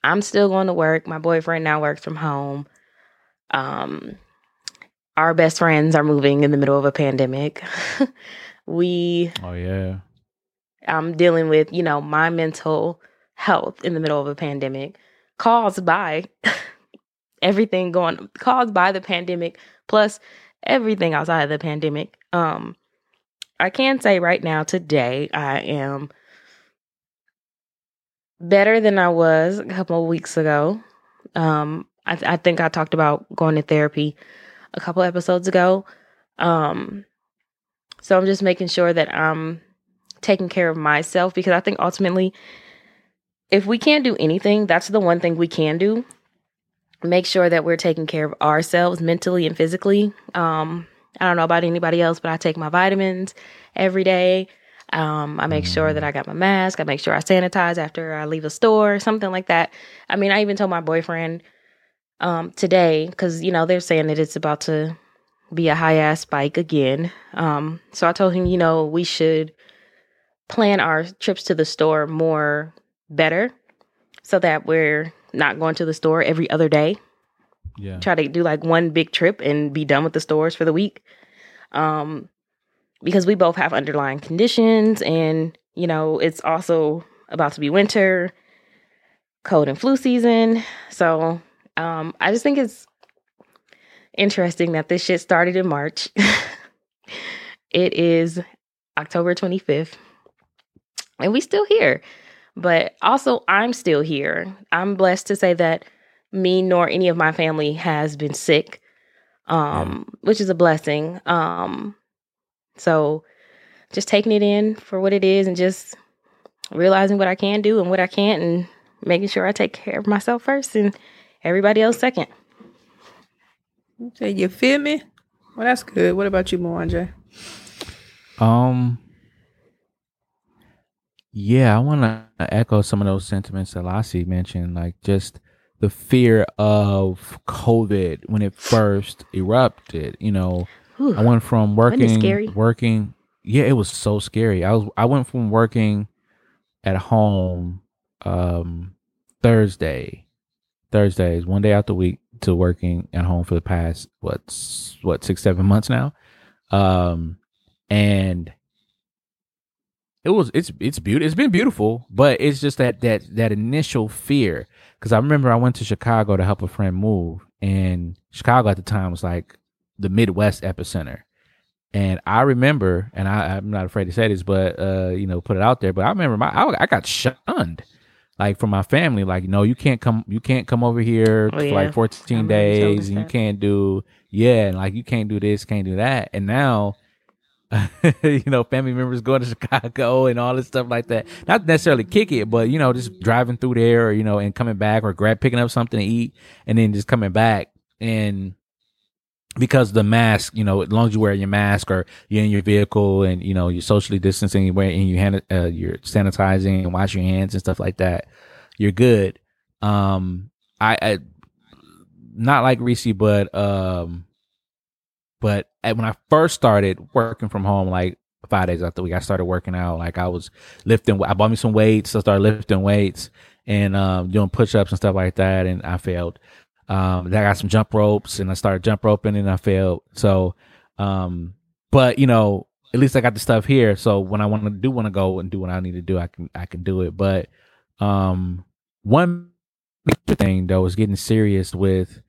I'm still going to work. My boyfriend now works from home. Um, our best friends are moving in the middle of a pandemic. we, Oh yeah. I'm dealing with, you know, my mental health in the middle of a pandemic caused by everything going, caused by the pandemic, plus everything outside of the pandemic. Um, I can say right now, today, I am better than I was a couple of weeks ago. Um, I, I think I talked about going to therapy a couple episodes ago. Um, so I'm just making sure that I'm taking care of myself because I think ultimately, if we can't do anything, that's the one thing we can do. Make sure that we're taking care of ourselves mentally and physically. Um, I don't know about anybody else, but I take my vitamins every day. Um, I make sure that I got my mask. I make sure I sanitize after I leave a store, something like that. I mean, I even told my boyfriend um, today because you know they're saying that it's about to be a high ass spike again. Um, so I told him, you know, we should plan our trips to the store more better, so that we're not going to the store every other day Yeah. try to do like one big trip and be done with the stores for the week. Um, because we both have underlying conditions, and you know, it's also about to be winter, cold and flu season. So, um, I just think it's interesting that this shit started in March. it is October 25th, and we still here. But also, I'm still here. I'm blessed to say that me nor any of my family has been sick um which is a blessing um so just taking it in for what it is and just realizing what I can do and what I can't and making sure I take care of myself first and everybody else second. Say you feel me? Well, that's good. What about you, Mwanje? Um. Yeah, I want to echo some of those sentiments that Lassie mentioned, like just the fear of COVID when it first erupted. You know, Whew. I went from working scary? working. Yeah, it was so scary. I was I went from working at home um Thursday, Thursdays, one day out the week to working at home for the past what's what six seven months now, um, and it was it's it's beautiful. It's been beautiful, but it's just that that that initial fear because I remember I went to Chicago to help a friend move, and Chicago at the time was like the Midwest epicenter. And I remember, and I, I'm not afraid to say this, but uh, you know, put it out there. But I remember my I, I got shunned, like from my family, like no, you can't come, you can't come over here Oh, for yeah. like 14 remember you days, and you can't do yeah, and like you can't do this, can't do that. And now, you know, family members going to Chicago and all this stuff like that. Not necessarily kick it, but you know, just driving through there, or you know, and coming back, or grab picking up something to eat, and then just coming back and because the mask, you know, as long as you wear your mask or you're in your vehicle and you know you're socially distancing, you wear and you hand, uh, you're sanitizing and wash your hands and stuff like that, you're good. Um, I, I not like Reese, but um, but at, when I first started working from home, like five days after the week, I started working out. Like I was lifting, I bought me some weights. I started lifting weights and um, doing push ups and stuff like that, and I failed. Um, I got some jump ropes and I started jump roping and I failed. So, um, but you know, at least I got the stuff here. So when I want to do want to go and do what I need to do, I can I can do it. But um, one thing though is getting serious with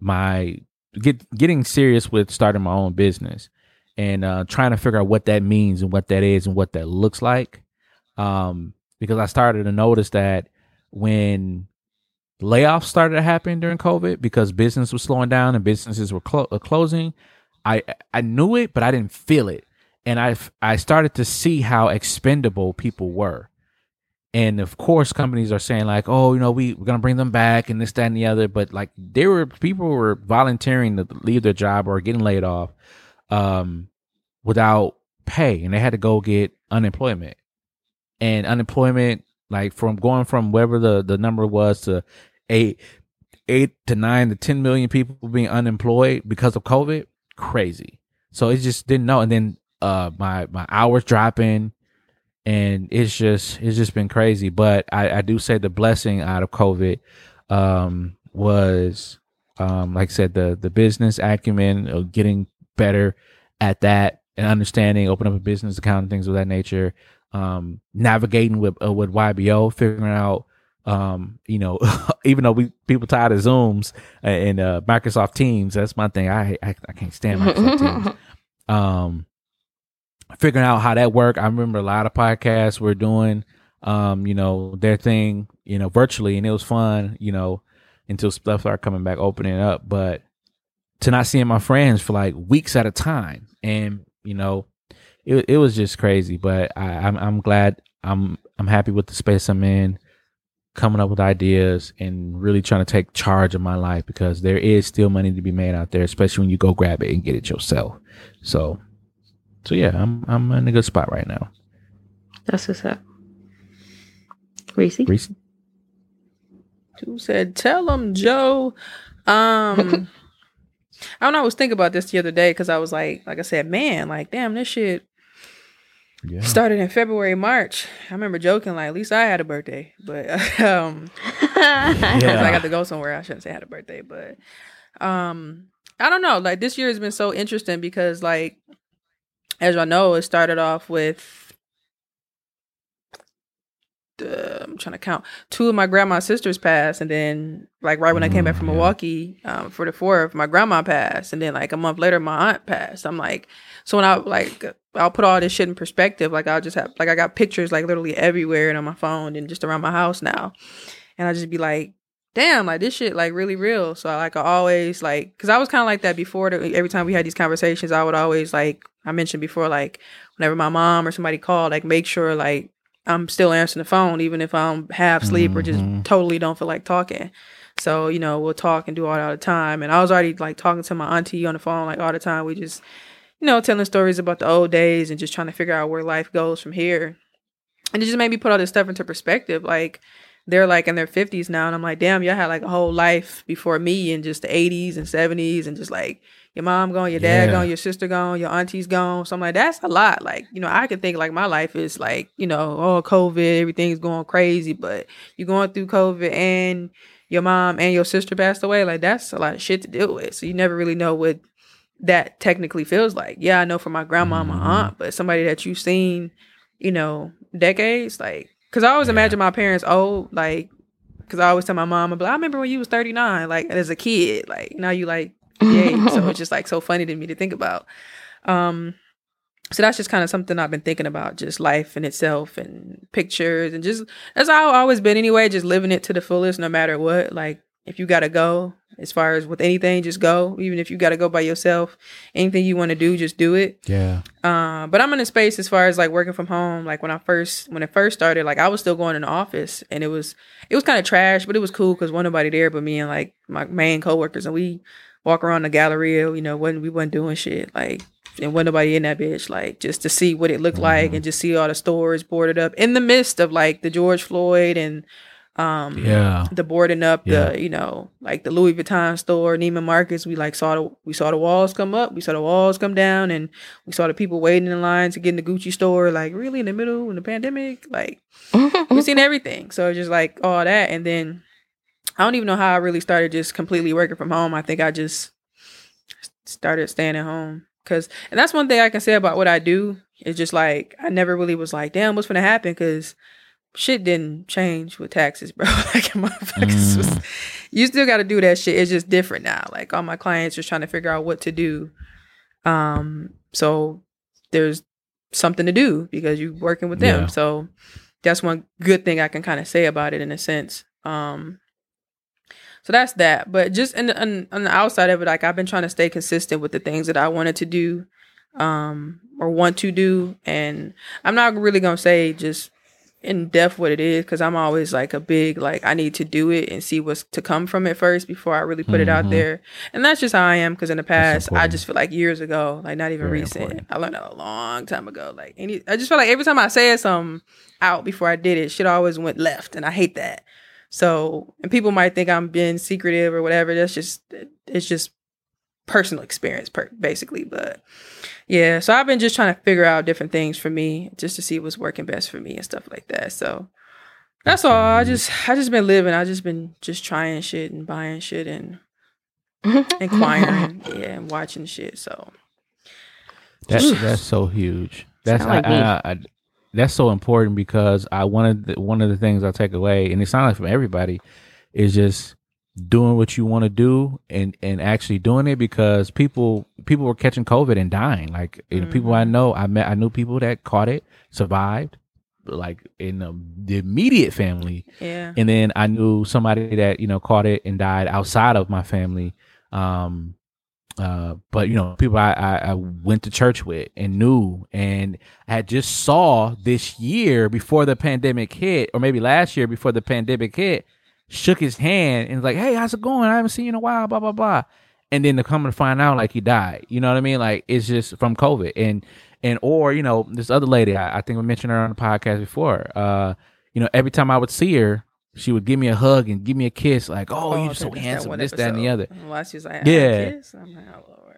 my get getting serious with starting my own business and uh, trying to figure out what that means and what that is and what that looks like. Um, because I started to notice that when layoffs started to happen during COVID because business was slowing down and businesses were clo- uh, closing. I I knew it, but I didn't feel it, and I I started to see how expendable people were. And of course, companies are saying like, "Oh, you know, we we're gonna bring them back and this, that, and the other." But like, there were people were volunteering to leave their job or getting laid off, um, without pay, and they had to go get unemployment. And unemployment, like from going from wherever the the number was to eight, eight to nine to ten million people being unemployed because of COVID, crazy. So it just didn't know. And then uh, my my hours dropping and it's just it's just been crazy. But I, I do say the blessing out of COVID um, was, um, like I said, the the business acumen of getting better at that and understanding, open up a business account and things of that nature. Um, navigating with uh, with YBO, figuring out. Um, you know, even though we people tired of Zooms and uh, Microsoft Teams, that's my thing. I I, I can't stand Microsoft Teams. Um, figuring out how that worked. I remember a lot of podcasts were doing, um, you know, their thing, you know, virtually, and it was fun, you know, until stuff started coming back, opening up. But to not seeing my friends for like weeks at a time, and you know, it it was just crazy. But I, I'm I'm glad I'm I'm happy with the space I'm in, coming up with ideas and really trying to take charge of my life because there is still money to be made out there, especially when you go grab it and get it yourself. So so yeah, I'm I'm in a good spot right now. That's what's up. Reese? Reese? Who said, "Tell him, Joe." Um, I don't know. I was thinking about this the other day because I was like, like I said, man, like damn, this shit Yeah. started in February, March. I remember joking like, at least I had a birthday, but um, 'cause I got to go somewhere. I shouldn't say I had a birthday, but um, I don't know. Like this year has been so interesting because, like, as y'all know, it started off with. Uh, I'm trying to count. Two of my grandma's sisters passed, and then like right when I came back from Mm, yeah. Milwaukee um, for the fourth, my grandma passed, and then like a month later, my aunt passed. I'm like, so when I like, I'll put all this shit in perspective. Like I'll just have like I got pictures like literally everywhere and on my phone and just around my house now, and I just be like, damn, like this shit like really real. So I like I always like, cause I was kind of like that before. The, every time we had these conversations, I would always like I mentioned before, like whenever my mom or somebody called, like make sure like I'm still answering the phone, even if I'm half asleep or just Mhm. totally don't feel like talking. So you know we'll talk and do all that all the time. And I was already like talking to my auntie on the phone like all the time. We just you know telling stories about the old days and just trying to figure out where life goes from here. And it just made me put all this stuff into perspective. Like they're like in their 50s now and i'm like damn y'all had like a whole life before me in just the 80s and 70s and just like your mom gone your dad Yeah. gone your sister gone your auntie's gone so i'm like that's a lot like you know i can think like my life is like you know oh covid everything's going crazy but you're going through covid and your mom and your sister passed away like that's a lot of shit to deal with so you never really know what that technically feels like yeah i know for my grandma and my aunt but somebody that you've seen you know decades like because i always Yeah. imagine my parents old like because i always tell my mom I'm like, i remember when you was 39 like as a kid like now you like yeah so it's just like so funny to me to think about um so that's just kind of something I've been thinking about, just life in itself and pictures and just that's how I've always been anyway, just living it to the fullest no matter what. Like if you gotta go, as far as with anything, just go. Even if you gotta go by yourself, anything you want to do, just do it. Yeah. Uh, but I'm in a space as far as like working from home. Like when I first when it first started, like I was still going in the office and it was it was kind of trash, but it was cool because wasn't nobody there but me and like my main coworkers and we walk around the Galleria, you know, when we wasn't doing shit. Like and wasn't nobody in that bitch, like just to see what it looked like and just see all the stores boarded up in the midst of like the George Floyd and um Yeah. the boarding up Yeah. the you know like the Louis Vuitton store Neiman Marcus we like saw the we saw the walls come up we saw the walls come down and we saw the people waiting in line to get in the Gucci store like really in the middle in the pandemic? Like we've seen everything. So it's just like all that and then I don't even know how I really started just completely working from home. I think I just started staying at home because and that's one thing I can say about what I do. It's just like I never really was like damn what's gonna happen? Because shit didn't change with taxes, bro. like motherfuckers was, you still got to do that shit. It's just different now. Like all my clients are trying to figure out what to do. Um, so there's something to do because you're working with them. Yeah. So that's one good thing I can kind of say about it in a sense. Um, so that's that. But just in, in, on the outside of it, like I've been trying to stay consistent with the things that I wanted to do, um, or want to do, and I'm not really gonna say just in depth what it is because I'm always like a big like I need to do it and see what's to come from it first before I really put it out Mhm. there. And that's just how I am because in the past I just feel like years ago, like not even Very recent. important. I learned that a long time ago. Like any, I just feel like every time I said something out before I did it, shit always went left, and I hate that. So, and people might think I'm being secretive or whatever. That's just it's just personal experience, per- basically. But yeah, so I've been just trying to figure out different things for me, just to see what's working best for me and stuff like that. So that's all. I just I just been living. I just been just trying shit and buying shit and inquiring, yeah, and watching shit. So That's that's so huge. That's Sound like I. I, I, that's so important because I one of the, one of the things I take away, and it's not like from everybody, is just doing what you want to do and and actually doing it because people people were catching COVID and dying. Like you know, people I know, I met, I knew people that caught it, survived, like in the, the immediate family, yeah, and then I knew somebody that you know caught it and died outside of my family. Um, uh, but you know, people I, I I went to church with and knew, and I just saw this year before the pandemic hit, or maybe last year before the pandemic hit, shook his hand and was like, "Hey, how's it going? I haven't seen you in a while." Blah blah blah. And then to come and find out, like he died. You know what I mean? Like it's just from COVID, and and or you know this other lady, I, I think we mentioned her on the podcast before. Uh, you know, every time I would see her, she would give me a hug and give me a kiss, like, "Oh, you're I so handsome," this, that, and the other. Why she's like, Yeah. kiss? I'm like, oh.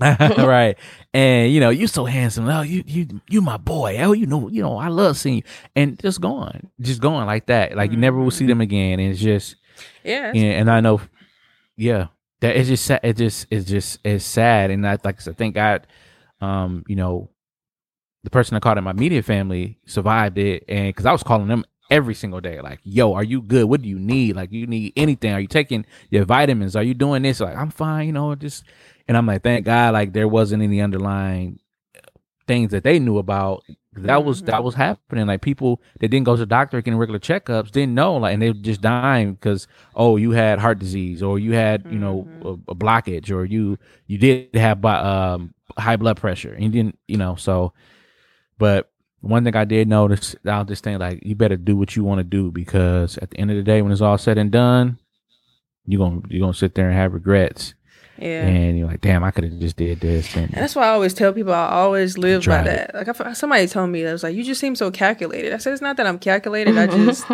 right. And you know, you so handsome. Oh, you you you my boy. Oh, you know, you know, I love seeing you. And just going, just going like that. Like you never will see them again. And it's just, Yeah, and, and I know, yeah, that it's just sad. It just it's just it's sad. And I like I said, thank God, um, you know, the person I caught in my media family survived it, and because I was calling them every single day, like, "Yo, are you good? What do you need? Like, you need anything? Are you taking your vitamins? Are you doing this? Like, I'm fine. You know, just." And I'm like, thank God, like there wasn't any underlying things that they knew about. That was that was happening. Like people that didn't go to the doctor getting regular checkups didn't know, like, and they were just dying because oh, you had heart disease, or you had you know a, a blockage, or you you did have um, high blood pressure, and you didn't, you know. So, but one thing I did notice, I was just thinking like, you better do what you want to do because at the end of the day, when it's all said and done, you're gonna you're gonna sit there and have regrets, yeah. and you're like, damn, I could have just did this. And, And that's why I always tell people I always live by that. Like if somebody told me that was like, you just seem so calculated. I said it's not that I'm calculated. I just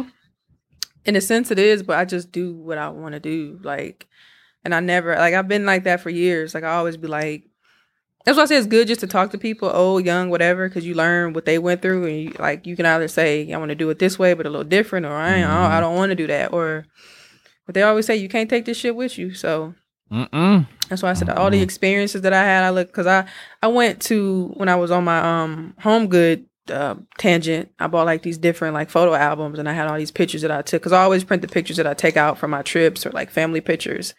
in a sense it is, but I just do what I want to do. Like, and I never like I've been like that for years. Like I always be like, that's why I say it's good just to talk to people, old, young, whatever, because you learn what they went through, and you, like you can either say I want to do it this way, but a little different, or I ain't, I don't mm-hmm. want to do that, or but they always say you can't take this shit with you. So Mm-mm. that's why I said all the experiences that I had. I look because I I went to when I was on my um home good uh, tangent. I bought like these different like photo albums, and I had all these pictures that I took because I always print the pictures that I take out from my trips or like family pictures.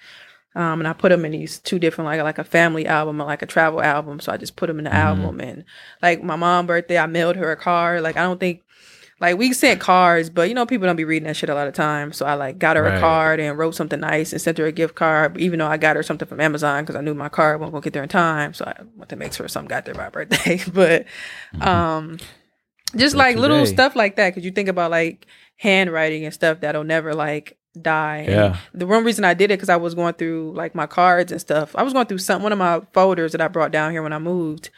Um, and I put them in these two different like like a family album and like a travel album. So I just put them in the album. And like my mom' birthday, I mailed her a card. Like I don't think like we sent cards, but you know people don't be reading that shit a lot of times. So I like got her Right. a card and wrote something nice and sent her a gift card. Even though I got her something from Amazon because I knew my card wasn't gonna get there in time, so I went to make sure something got there by birthday. but um, just like little stuff like that, because you think about like handwriting and stuff that'll never like die. And Yeah. the one reason I did it because I was going through like my cards and stuff. I was going through some one of my folders that I brought down here when I moved.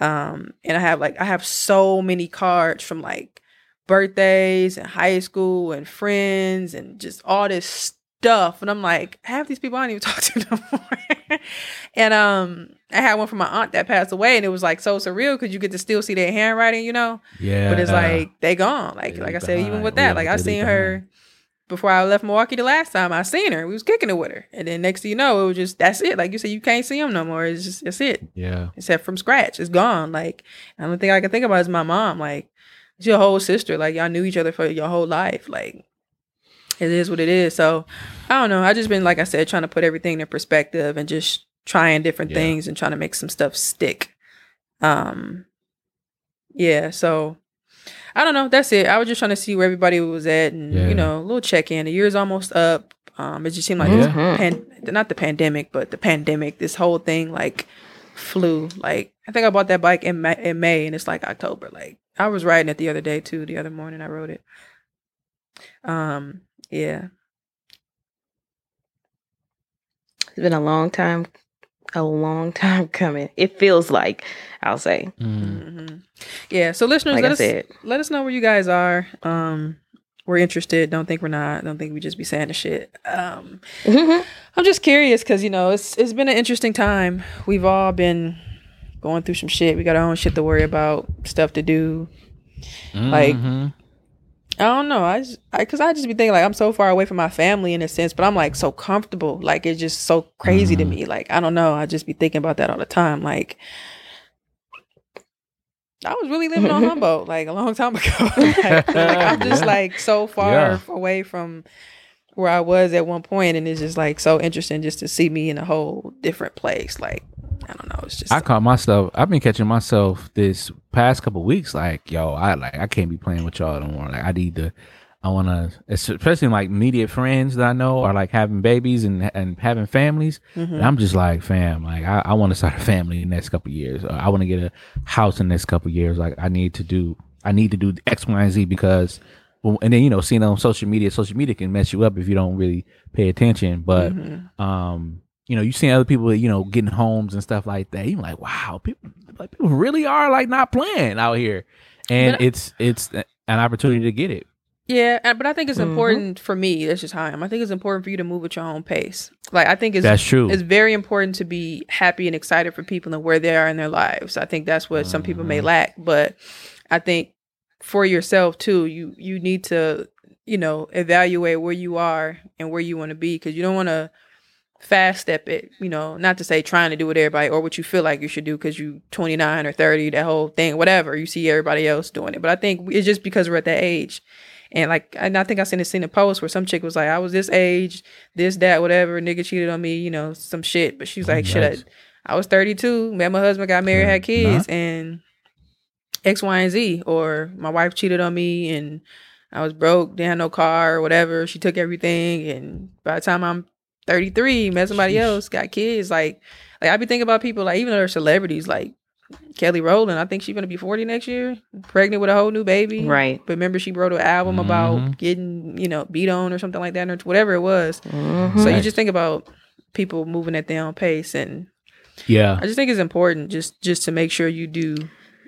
Um, and I have like I have so many cards from like birthdays and high school and friends and just all this stuff. And I'm like, half these people I don't even talk to no more. and um, I had one from my aunt that passed away, and it was like so surreal because you get to still see their handwriting, you know. Yeah. But it's like they gone. Like like I said, even with that, have like I seen her before I left Milwaukee the last time. I seen her. We was kicking it with her, and then next thing you know, it was just that's it. Like you said, you can't see them no more. It's just that's it. yeah. Except from scratch, it's gone. Like the only thing I can think about is my mom. Like it's your whole sister. Like y'all knew each other for your whole life. Like it is what it is. So I don't know. I just been like I said, trying to put everything in perspective and just trying different Yeah. things and trying to make some stuff stick. Um, yeah. So I don't know. That's it. I was just trying to see where everybody was at, and Yeah. you know, a little check in. The year's almost up. Um, it just seemed like this pan- not the pandemic, but the pandemic. This whole thing like flew. Like I think I bought that bike in May, in May, and it's like October. Like I was writing it the other day too. The other morning I wrote it. Um. Yeah. It's been a long time, a long time coming. It feels like, I'll say. Mm. hmm Yeah. So listeners, Like let I us said. let us know where you guys are. Um, we're interested. Don't think we're not. Don't think we just be saying the shit. Um, I'm just curious because you know it's it's been an interesting time. We've all been going through some shit. We got our own shit to worry about, stuff to do. Like- Mhm. I don't know. I just I, cause I just be thinking like I'm so far away from my family in a sense, but I'm like so comfortable. Like it's just so crazy to me. Like I don't know. I just be thinking about that all the time. Like I was really living on Humboldt like a long time ago. like, like, I'm just like so far Yeah. away from where I was at one point, and it's just like so interesting just to see me in a whole different place. Like I don't know. It's just I caught myself. I've been catching myself this past couple weeks. Like, yo, I like I can't be playing with y'all no more. Like, I need to. I want to, especially like immediate friends that I know are like having babies and and having families. Mm-hmm. And I'm just like, fam, like I, I want to start a family in the next couple years. I want to get a house in the next couple years. Like, I need to do, I need to do X, Y, and Z because. well, And then you know, seeing on social media, social media can mess you up if you don't really pay attention. But Mm-hmm. um, you know, you see other people, you know, getting homes and stuff like that. You're like, wow, people like people really are like not playing out here, and But I- it's it's an opportunity to get it. Yeah, but I think it's Mhm. important for me. That's just how I am. I think it's important for you to move at your own pace. Like I think it's That's true. It's very important to be happy and excited for people and where they are in their lives. I think that's what some people Mm-hmm. may lack, but I think for yourself too, you you need to you know evaluate where you are and where you want to be because you don't want to fast step it. You know, not to say trying to do what everybody or what you feel like you should do because you 29 or 30, that whole thing, whatever. You see everybody else doing it, but I think it's just because we're at that age. And like, and I think I seen a seen a post where some chick was like, "I was this age, this that, whatever. Nigga cheated on me, you know, some shit." But she's like, "Shit. I, I was 32, met my husband, got married, had kids, and X, Y, and Z." Or my wife cheated on me, and I was broke, didn't have no car or whatever. She took everything, and by the time I'm 33, met somebody Sheesh. else, got kids. Like, like I be thinking about people like even they're celebrities, like Kelly Rowland. I think she's gonna be 40 next year, pregnant with a whole new baby. Right. But remember, she wrote an album Mhm. about getting, you know, beat on or something like that, or whatever it was. Mhm. So you just think about people moving at their own pace, and Yeah, I just think it's important just just to make sure you do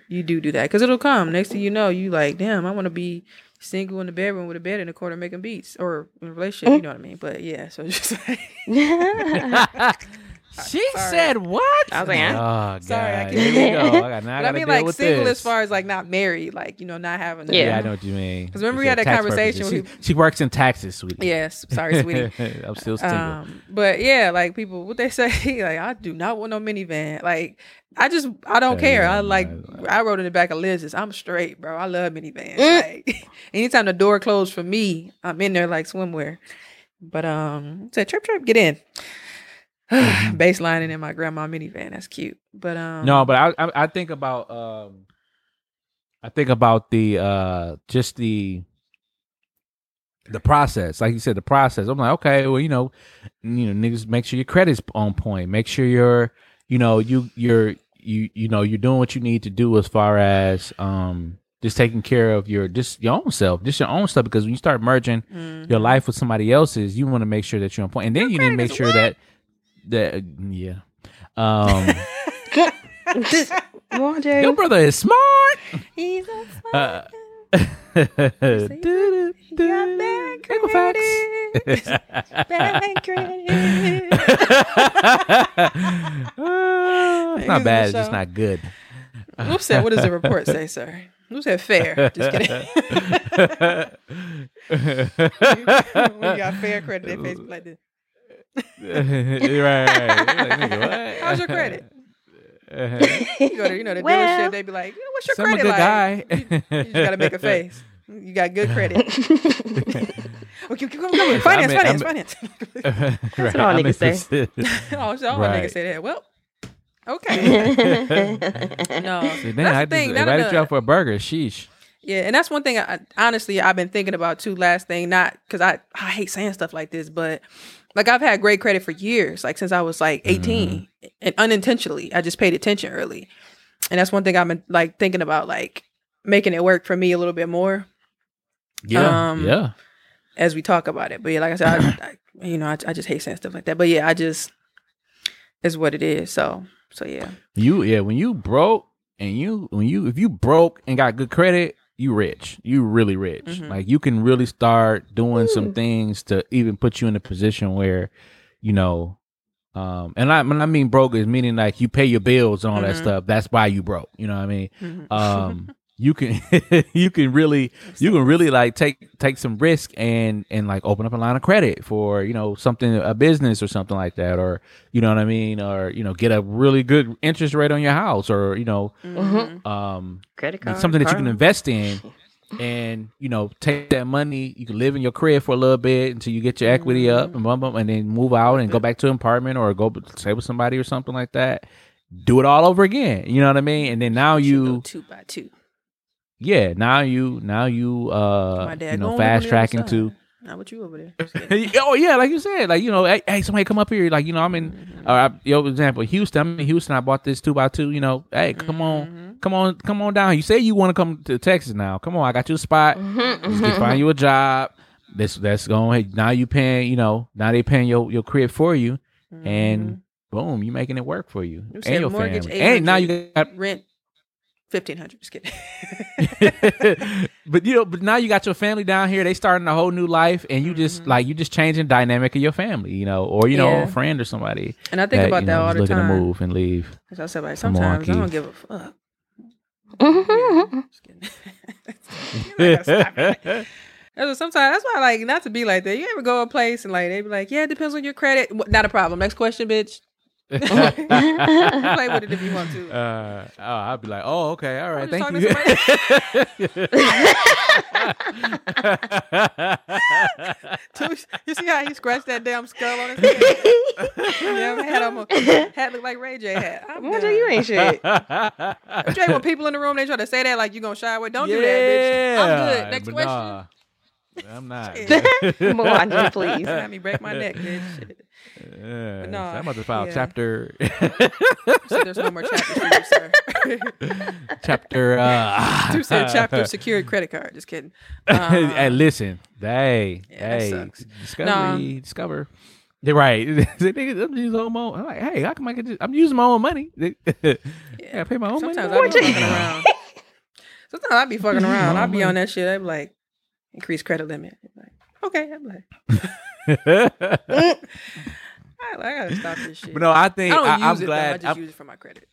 you do do that because it'll come. Next thing you know, you like, damn, I want to be single in the bedroom with a bed in the corner making beats or in a relationship, you mm-hmm. know what I mean? But yeah, so just like she Sorry. said what? I was like, oh, huh? God. Sorry, I can't- Here we go. I, got, I, but I mean like single this. as far as like not married, like, you know, not having Yeah. Yeah, I know what you mean. Because remember It's we had for that conversation purposes. when She, she works in taxes, sweetie. Yes, sorry, sweetie. I'm still single. Um, but yeah, like people, what they say, like I do not want no minivan. Like I just, I don't Yeah, care. yeah, I like, yeah. I wrote in the back of Liz's. I'm straight, bro. I love minivans. Mm. Like anytime the door closed for me, I'm in there like swimwear. But um, said trip trip, get in. Baselining in my grandma minivan. That's cute. But um, Mm-hmm. no, but I, I I think about um I think about the uh just the the process. Like you said, the process. I'm like, okay, well, you know, you know, niggas make sure your credit's on point. Make sure you're, you know, you you're you you know, you're doing what you need to do as far as um just taking care of your just your own self, just your own stuff. Because when you start merging mhm. your life with somebody else's, you want to make sure that you're on point, and then you need to make sure that that yeah. Um, your brother is smart. He's a smart. Uh, You got bad Equifax. bad credit. Uh, it's not bad. It's just not good. Who said? What does the report say, sir? Who said fair? Just kidding. when you got fair credit, they face like this. right, right. Like, nigga, what? How's your credit? Uh-huh. You go to, you know, the Well, dealership, they be like, "Yeah, "What's your So I'm a credit like?" guy. You, you just gotta make a face. You got good credit. okay, come on, come on. I'm Finance, finance, I'm- finance. right. what all I'm niggas say. interested. oh, so all Right. niggas say that. Well, okay. no, See, that's then I the thing. just None invited you out for a burger. Sheesh. Yeah, and that's one thing. I, honestly, I've been thinking about too. Last thing, not because I I hate saying stuff like this, but like I've had great credit for years, like since I was like 18 and unintentionally, I just paid attention early, and that's one thing I've been like thinking about, like making it work for me a little bit more Yeah. Um, yeah. as we talk about it. But yeah, like I said, I, I, you know, I, I just hate saying stuff like that. But yeah, I just is what it is. So so yeah, You yeah, when you broke and you when you if you broke and got good credit, you rich. You really rich. Mhm. Like you can really start doing some things to even put you in a position where, you know, um and I I mean broke is meaning like you pay your bills and all that Mhm. stuff. That's why you broke. You know what I mean? Mhm. Um you can you can really you can really like take take some risk and and like open up a line of credit for you know something a business or something like that or you know what I mean or you know get a really good interest rate on your house or you know Mhm. um Credit card. something that you can invest in and you know take that money you can live in your crib for a little bit until you get your equity up and bum, bum, and then move out and go back to an apartment or go stay with somebody or something like that do it all over again you know what I mean and then now go you two by two. Yeah, now you now you uh you know fast on the other tracking to Not with you over there. Oh yeah, like you said, like you know, hey, hey somebody come up here, like you know, I'm in. Mm-hmm. Uh, I- yo, example, Houston. I'm in Houston. I bought this two by two. You know, hey, come Mm-hmm. on, come on, come on down. You say you want to come to Texas now. Come on, I got you a spot. Mm-hmm, Let's get, find you a job. That's that's going. Now you paying. You know, now they paying your your crib for you, and boom, you making it work for you You and your mortgage family. And now you got rent fifteen hundred. Just kidding. but you know, but now you got your family down here. They starting a whole new life, and you just like you just changing dynamic of your family, you know, or you know, Mm-hmm. Yeah. a friend or somebody. and I think about you that know, all is the looking time. to move and leave. As I said, like sometimes I don't Keith. give a fuck. Mhm. Just kidding. I stop it. That's what sometimes that's why I like not to be like that. You ever go a place and like they be like, yeah, it depends on your credit. Not a problem. Next question, bitch. Play with it if you want to. Uh, oh, I'd be like, oh, okay, all right, thank you. you see how he scratched that damn skull on his head? yeah, hat on hat look like Ray J hat. I'm Mojo, done. you ain't shit. Jay, when people in the room they try to say that like you gonna shy away. Don't do that, bitch. I'm good. Next but question. nah, I'm not. Move on, Jay, please. Let me break my neck, bitch. Yeah, no, so I'm about to file yeah. chapter So there's no more chapters for you, sir. chapter uh Two said chapter secured credit card. Just kidding. Um, hey, listen, hey, Yeah, that hey, sucks. discovery, discover. They're right. They I'm using my own. I'm like, hey, how come I can just? I'm using my own money. yeah, I pay my own Sometimes money. I be fucking around. Sometimes I be fucking around. I be on that shit. I be like, increase credit limit. I'm like, okay, I'm like, I, I gotta stop this shit. But no, I I think don't I, use am it. though. glad. I just I'm- use it for my credit.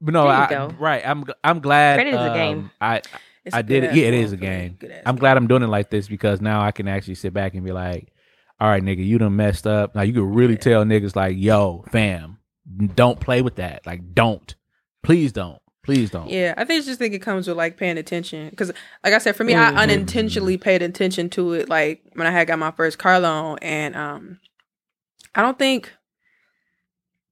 but no, There you I, go. right. I'm I'm glad. Credit is a um, game. I It's I a did it. Yeah, it is a game. I'm game. glad I'm doing it like this because now I can actually sit back and be like, all right, nigga, you done messed up. Now you can really tell niggas like, yo, fam, don't play with that. Like, don't. Please don't. Please don't. Yeah, I think just think it comes with like paying attention because, like I said, for me, Mm-hmm. I unintentionally paid attention to it. Like when I had got my first car loan, and um, I don't think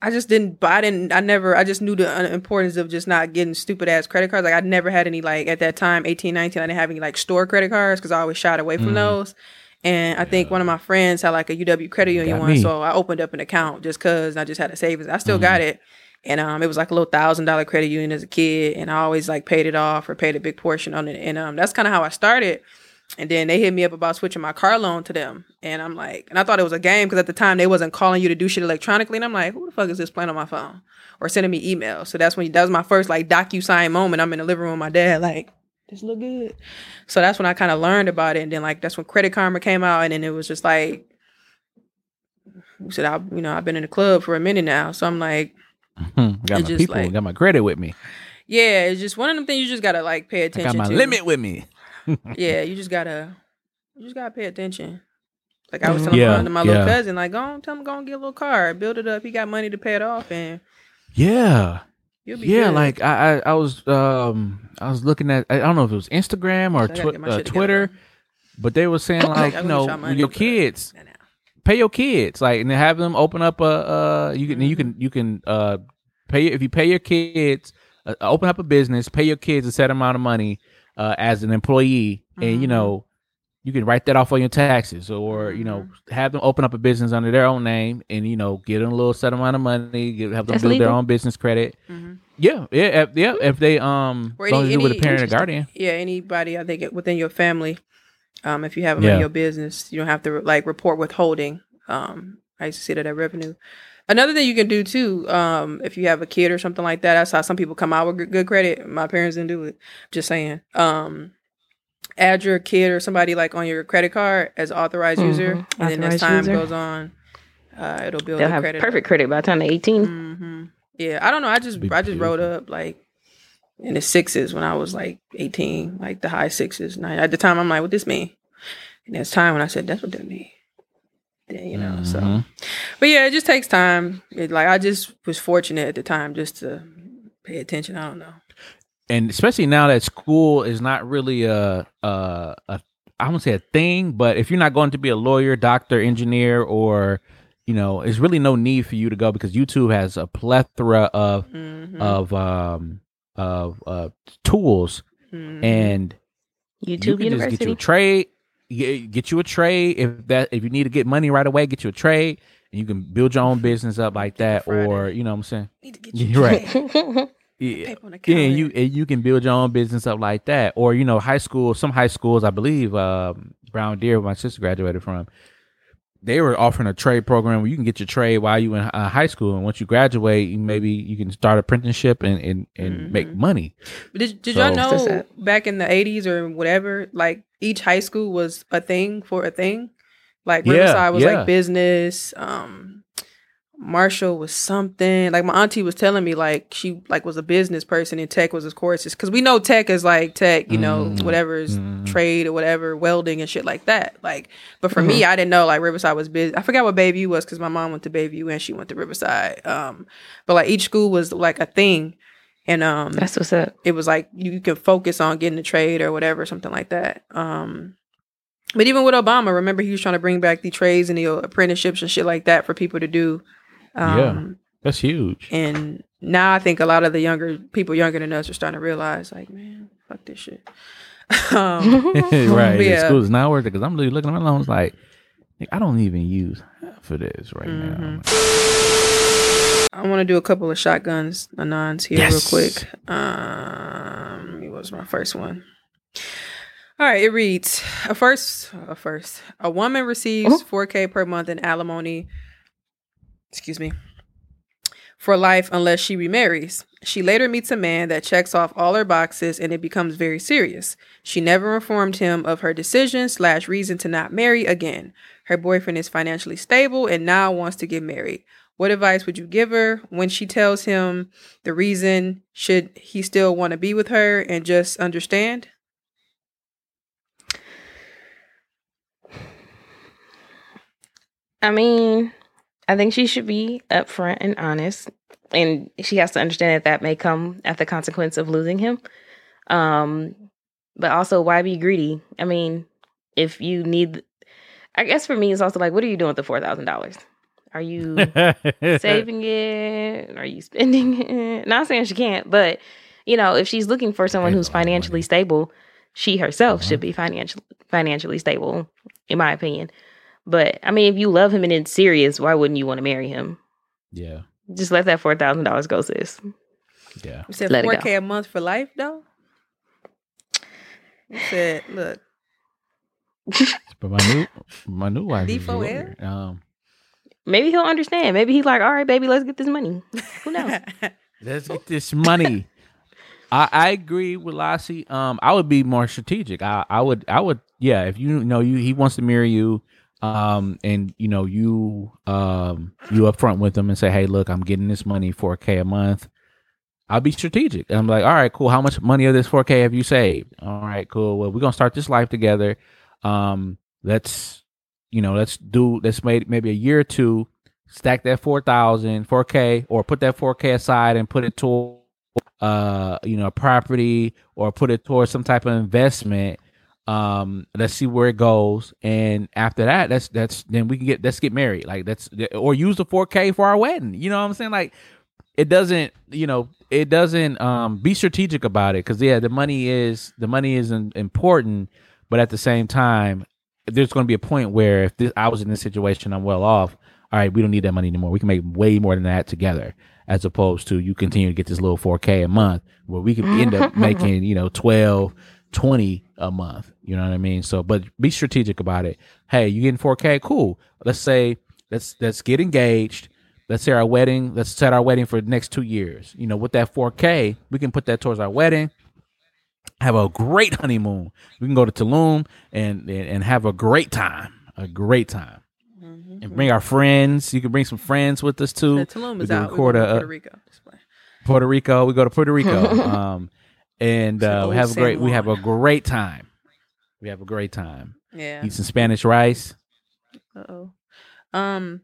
I just didn't. I didn't. I never. I just knew the importance of just not getting stupid ass credit cards. Like I never had any like at that time, 18, 19, I didn't have any like store credit cards because I always shied away from Mhm. those. And I think one of my friends had like a UW credit union one, so I opened up an account just cause I just had a savings. I still Mhm. got it. And um, it was like a little thousand dollar credit union as a kid, and I always like paid it off or paid a big portion on it. And um, that's kind of how I started. And then they hit me up about switching my car loan to them, and I'm like, and I thought it was a game because at the time they wasn't calling you to do shit electronically, and I'm like, who the fuck is this playing on my phone or sending me emails? So that's when that was my first like DocuSign moment. I'm in the living room with my dad, like this look good. So that's when I kind of learned about it, and then like that's when Credit Karma came out, and then it was just like. we said I, you know, I've been in the club for a minute now, so I'm like, got my just people, like- got my credit with me. Yeah, it's just one of them things you just gotta like pay attention. I got my to. limit with me. Yeah, you just gotta you just gotta pay attention. Like I was telling Yeah, my, my little cousin, like, go on, tell him go and get a little car, build it up. He got money to pay it off, and Yeah. you'll be Yeah, good. like I, I, I was, um, I was looking at, I don't know if it was Instagram or twi- uh. Twitter, but they were saying like, you know, money, your kids, Nah, nah. pay your kids, like, and have them open up a, uh, you can, you can, you can, uh, pay if you pay your kids, uh, open up a business, pay your kids a set amount of money, uh, as an employee, and you Mhm. know. You can write that off on your taxes, or you know, have them open up a business under their own name, and you know, get them a little set amount of money, get, have them That's build their own business credit, Mhm. yeah, yeah, if, yeah. If they um, Or as long as any- you with a parent or guardian. Yeah, anybody I think within your family, um, if you have them in your business, you don't have to like report withholding. Um, I used to see that at revenue. Another thing you can do too, um, if you have a kid or something like that, that's how some people come out with good- good credit. My parents didn't do it. Just saying. Um, add your kid or somebody like on your credit card as authorized user, Mhm. and then as time user. goes on, uh, it'll build They'll have credit. perfect credit by the time they're 18. hmm Yeah, I don't know. I just Be I just wrote up like in the sixes when I was like eighteen, like the high sixes. Nine. At the time, I'm like, what this mean? And there's time when I said, that's what that mean. You know. So, Mhm. but yeah, it just takes time. It, like I just was fortunate at the time just to pay attention. I don't know. and especially now that school is not really a a, a I won't say a thing, but if you're not going to be a lawyer, doctor, engineer, or you know, there's really no need for you to go because YouTube has a plethora of Mhm. of um of uh tools Mhm. and YouTube you can just get University. you a trade get, get you a trade if that if you need to get money right away get you a trade and you can build your own business up like that Friday. or you know what i'm saying need to get you right. right. yeah Paper on the yeah and you and you can build your own business up like that or you know high school some high schools i believe um brown deer where my sister graduated from they were offering a trade program where you can get your trade while you in uh, high school and once you graduate maybe you can start apprenticeship and and, and make Mhm. money But Did, did So- y'all know back in the 80s or whatever, like each high school was a thing for a thing? Like Yeah, Riverside was yeah. like business, um Marshall was something. Like my auntie was telling me like she like was a business person and tech was his courses cuz we know tech is like tech, you know, Mm. whatever is Mm. trade or whatever, welding and shit like that. Like but for Mm-hmm. me, I didn't know like Riverside was business. I forgot what Bayview was cuz my mom went to Bayview and she went to Riverside. Um but like each school was like a thing. And um That's what's up. it was like you could focus on getting a trade or whatever, something like that. Um, but even with Obama, remember he was trying to bring back the trades and the apprenticeships and shit like that for people to do. Um, Yeah. that's huge And now I think a lot of the younger people younger than us are starting to realize, like, man, fuck this shit. um, right. Yeah. Is not worth it because I'm really looking at my loans like, I don't even use half of this right Mm-hmm. now. I want to do a couple of shotguns, anons here Yes. real quick. Um, what was my first one? All right, it reads: a first, a first, a woman receives 4K per month in alimony. Excuse me. for life unless she remarries. She later meets a man that checks off all her boxes and it becomes very serious. She never informed him of her decision slash reason to not marry again. Her boyfriend is financially stable and now wants to get married. What advice would you give her when she tells him the reason? Should he still want to be with her and just understand? I mean, I think she should be upfront and honest, and she has to understand that that may come at the consequence of losing him. Um, but also, why be greedy? I mean, if you need, I guess for me, it's also like, what are you doing with the four thousand dollars? Are you saving it? Are you spending it? Not saying she can't, but you know, if she's looking for someone who's a lot of money. financially stable, she herself Uh-huh. should be financially financially stable, in my opinion. But I mean, if you love him and it's serious, why wouldn't you want to marry him? Yeah, Just let that four thousand dollars go, sis. yeah. You said four go. K a month for life though? You said, look, But my new my new wife is a D4L? Um, Maybe he'll understand. Maybe he's like, all right, baby, let's get this money. Who knows? let's get this money. I, I agree with Lassie. Um, I would be more strategic. I, I would I would yeah. If you know you he wants to marry you, um, and you know you um you upfront with them and say, hey, look, I'm getting this money four k a month. I'll be strategic. And I'm like, all right, cool. How much money of this 4K have you saved? All right, cool. Well, we're gonna start this life together. Um, let's, you know, let's do let's make maybe a year or two, stack that 4,000, 4K, or put that 4K aside and put it toward uh, you know, a property or put it towards some type of investment. Um, let's see where it goes. And after that, that's that's then we can get let's get married. Like that's or use the 4K for our wedding. You know what I'm saying? Like it doesn't you know it doesn't um be strategic about it because yeah the money is the money is important but at the same time there's going to be a point where if this, i was in this situation i'm well off all right we don't need that money anymore we can make way more than that together as opposed to you continue to get this little 4k a month where we can end up making you know 12 20 a month you know what i mean? So but be strategic about it. Hey you getting 4k cool. Let's say let's let's get engaged. Let's say our wedding let's set our wedding for the next two years. You know with that 4k we can put that towards our wedding. Have a great honeymoon. We can go to tulum and and, have a great time a great time. And bring our friends. You can bring some friends with us too. The Tulum is can out. record a, to Puerto Rico. Display. Puerto Rico. We go to Puerto Rico. um, and uh, we have a great we have a great time. We have a great time. Yeah. Eat some Spanish rice. Uh oh. Um.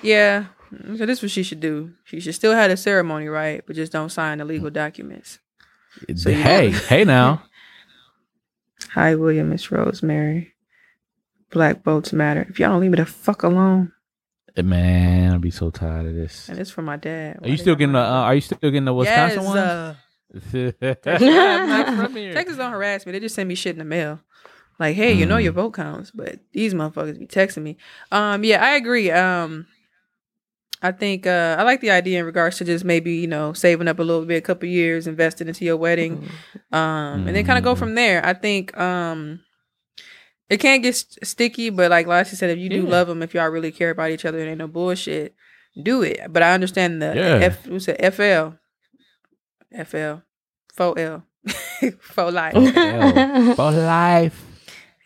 Yeah. So this is what she should do. She should still have the ceremony, right? But just don't sign the legal documents. So hey, hey now. Hi, William. Miss Rosemary. Black votes matter. If y'all don't leave me the fuck alone, Man, I'll be so tired of this. and it's for my dad. Are you still getting the uh, are you still getting the Wisconsin yes, one? uh, I'm not from here. Texas don't harass me. They just send me shit in the mail. Like, hey, you know Mm. your vote counts, but these motherfuckers be texting me. Um, yeah, I agree. Um, I think uh, I like the idea in regards to just maybe you know saving up a little bit, a couple years, investing into your wedding, um, and then kind of go from there. I think um, it can't get st- sticky, but like Lassie said, if you do Yeah. love them, if y'all really care about each other and ain't no bullshit, do it. But I understand the Yeah. F, what's it, FL, FL, 4L, 4 life. For life.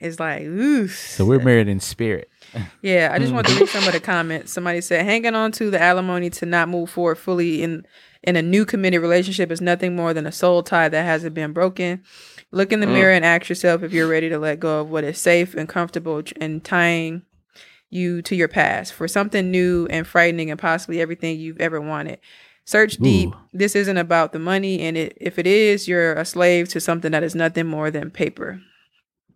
It's like, ooh. So we're married in spirit. Yeah, I just hmm. want to read some of the comments. Somebody said, hanging on to the alimony to not move forward fully in in a new committed relationship is nothing more than a soul tie that hasn't been broken. Look in the hmm. mirror and ask yourself if you're ready to let go of what is safe and comfortable and tying you to your past for something new and frightening and possibly everything you've ever wanted. Search deep. Ooh. This isn't about the money, and it, if it is, you're a slave to something that is nothing more than paper.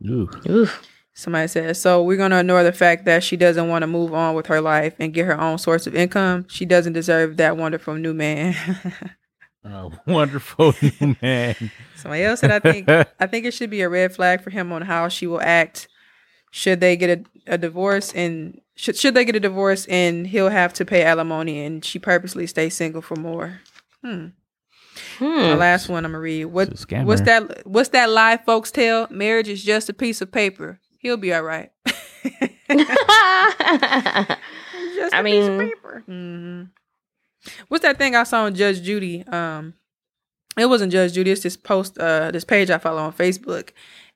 Ooh. Oof. Somebody says, so we're going to ignore the fact that she doesn't want to move on with her life and get her own source of income. She doesn't deserve that wonderful new man. A wonderful new man. Somebody else said, I think I think it should be a red flag for him on how she will act should they get a, a divorce and should should they get a divorce and he'll have to pay alimony and she purposely stay single for more. Hmm. The Hmm. last one I'm gonna read. What It's a scammer. what's that what's that lie folks tell? Marriage is just a piece of paper. He'll be all right. Just I a piece of mean- paper. hmm What's that thing I saw on Judge Judy? Um, it wasn't Judge Judy. It's this post, uh, this page I follow on Facebook,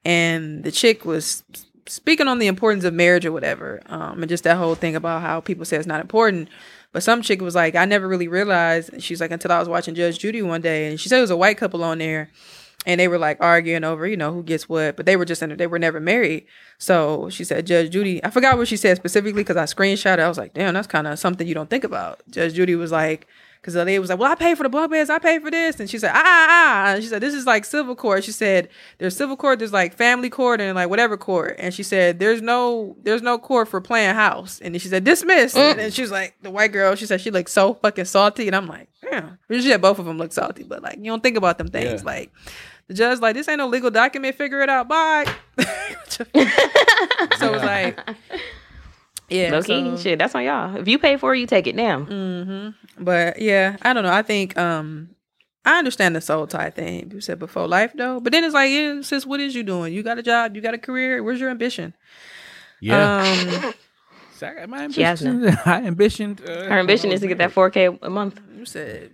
and the chick was speaking on the importance of marriage or whatever, um, and just that whole thing about how people say it's not important. But some chick was like, I never really realized. She's like, until I was watching Judge Judy one day, and she said it was a white couple on there, and they were like arguing over, you know, who gets what, but they were just in, it; they were never married. So she said, Judge Judy, I forgot what she said specifically because I screenshot it. I was like, damn, that's kind of something you don't think about. Judge Judy was like, because the lady was like, well, I pay for the bunk I pay for this. And she said, ah, ah, ah. And she said, this is like civil court. She said, there's civil court, there's like family court and like whatever court. And she said, there's no, there's no court for playing house. And then she said, dismiss. And then she was like, the white girl, she said, she looked so fucking salty. And I'm like, yeah. She said both of them look salty, but like, you don't think about them things. Yeah. Like, the judge like this ain't no legal document. Figure it out. Bye. so it's like, yeah. Low key, so- shit, that's on y'all. If you pay for it, you take it down. Mm-hmm. But yeah, I don't know. I think um I understand the soul tie thing. You said before life though. But then it's like, yeah, sis, what is you doing? You got a job, you got a career. Where's your ambition? Yeah. Um So I got my She has ambition. I ambitioned. Uh, Her ambition is to get that 4K a month. you said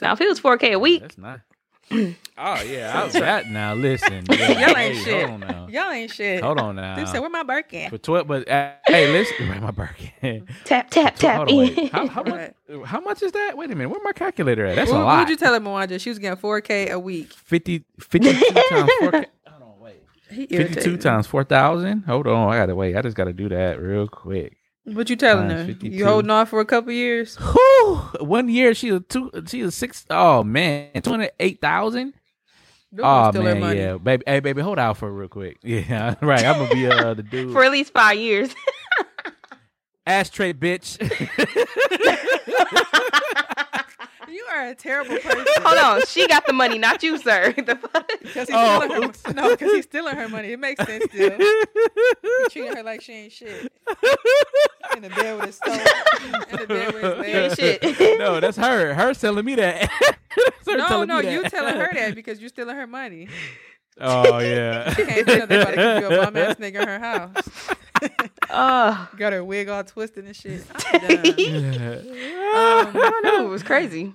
Now, if it was 4K a week, That's not. oh yeah, I was that now. Listen, yo, y'all ain't hey, shit. Hold on now. Y'all ain't shit. Hold on now. They said, where my Birkin? For twelve, but uh, hey, listen, wait, my Birkin. tap, tap, tap. Hold on. How, how, much, how much is that? Wait a minute, where my calculator at? That's What, a what lot. would you tell her, Mwanje? She was getting 4K a week. 50, 52 times four. Hold on, wait. 52 irritated. times 4,000? Hold on. I got to wait. I just got to do that real quick. What you telling her? 52. You holding on for a couple years? Whew. One year, she was two, she was six. Oh, man. 28,000? Them Oh, man. Yeah. Baby, hey, baby, hold out for real quick. Yeah, right. I'm going to be uh, the dude. For at least five years. Ashtray, bitch. You are a terrible person. Hold on. She got the money, not you, sir. The fuck? Because he's Oh, stealing her, oh. no, because he's stealing her money. It makes sense still. He treating her like she ain't shit. In the bed with his stove. In the bed with his You ain't shit. no, that's her. Her telling me that. Her No, no, you telling her that because you're stealing her money. Oh, yeah. She can't do nothing about to keep you a bum ass nigga in her house. Oh, Got her wig all twisted and shit. I'm done. I don't know. It was crazy.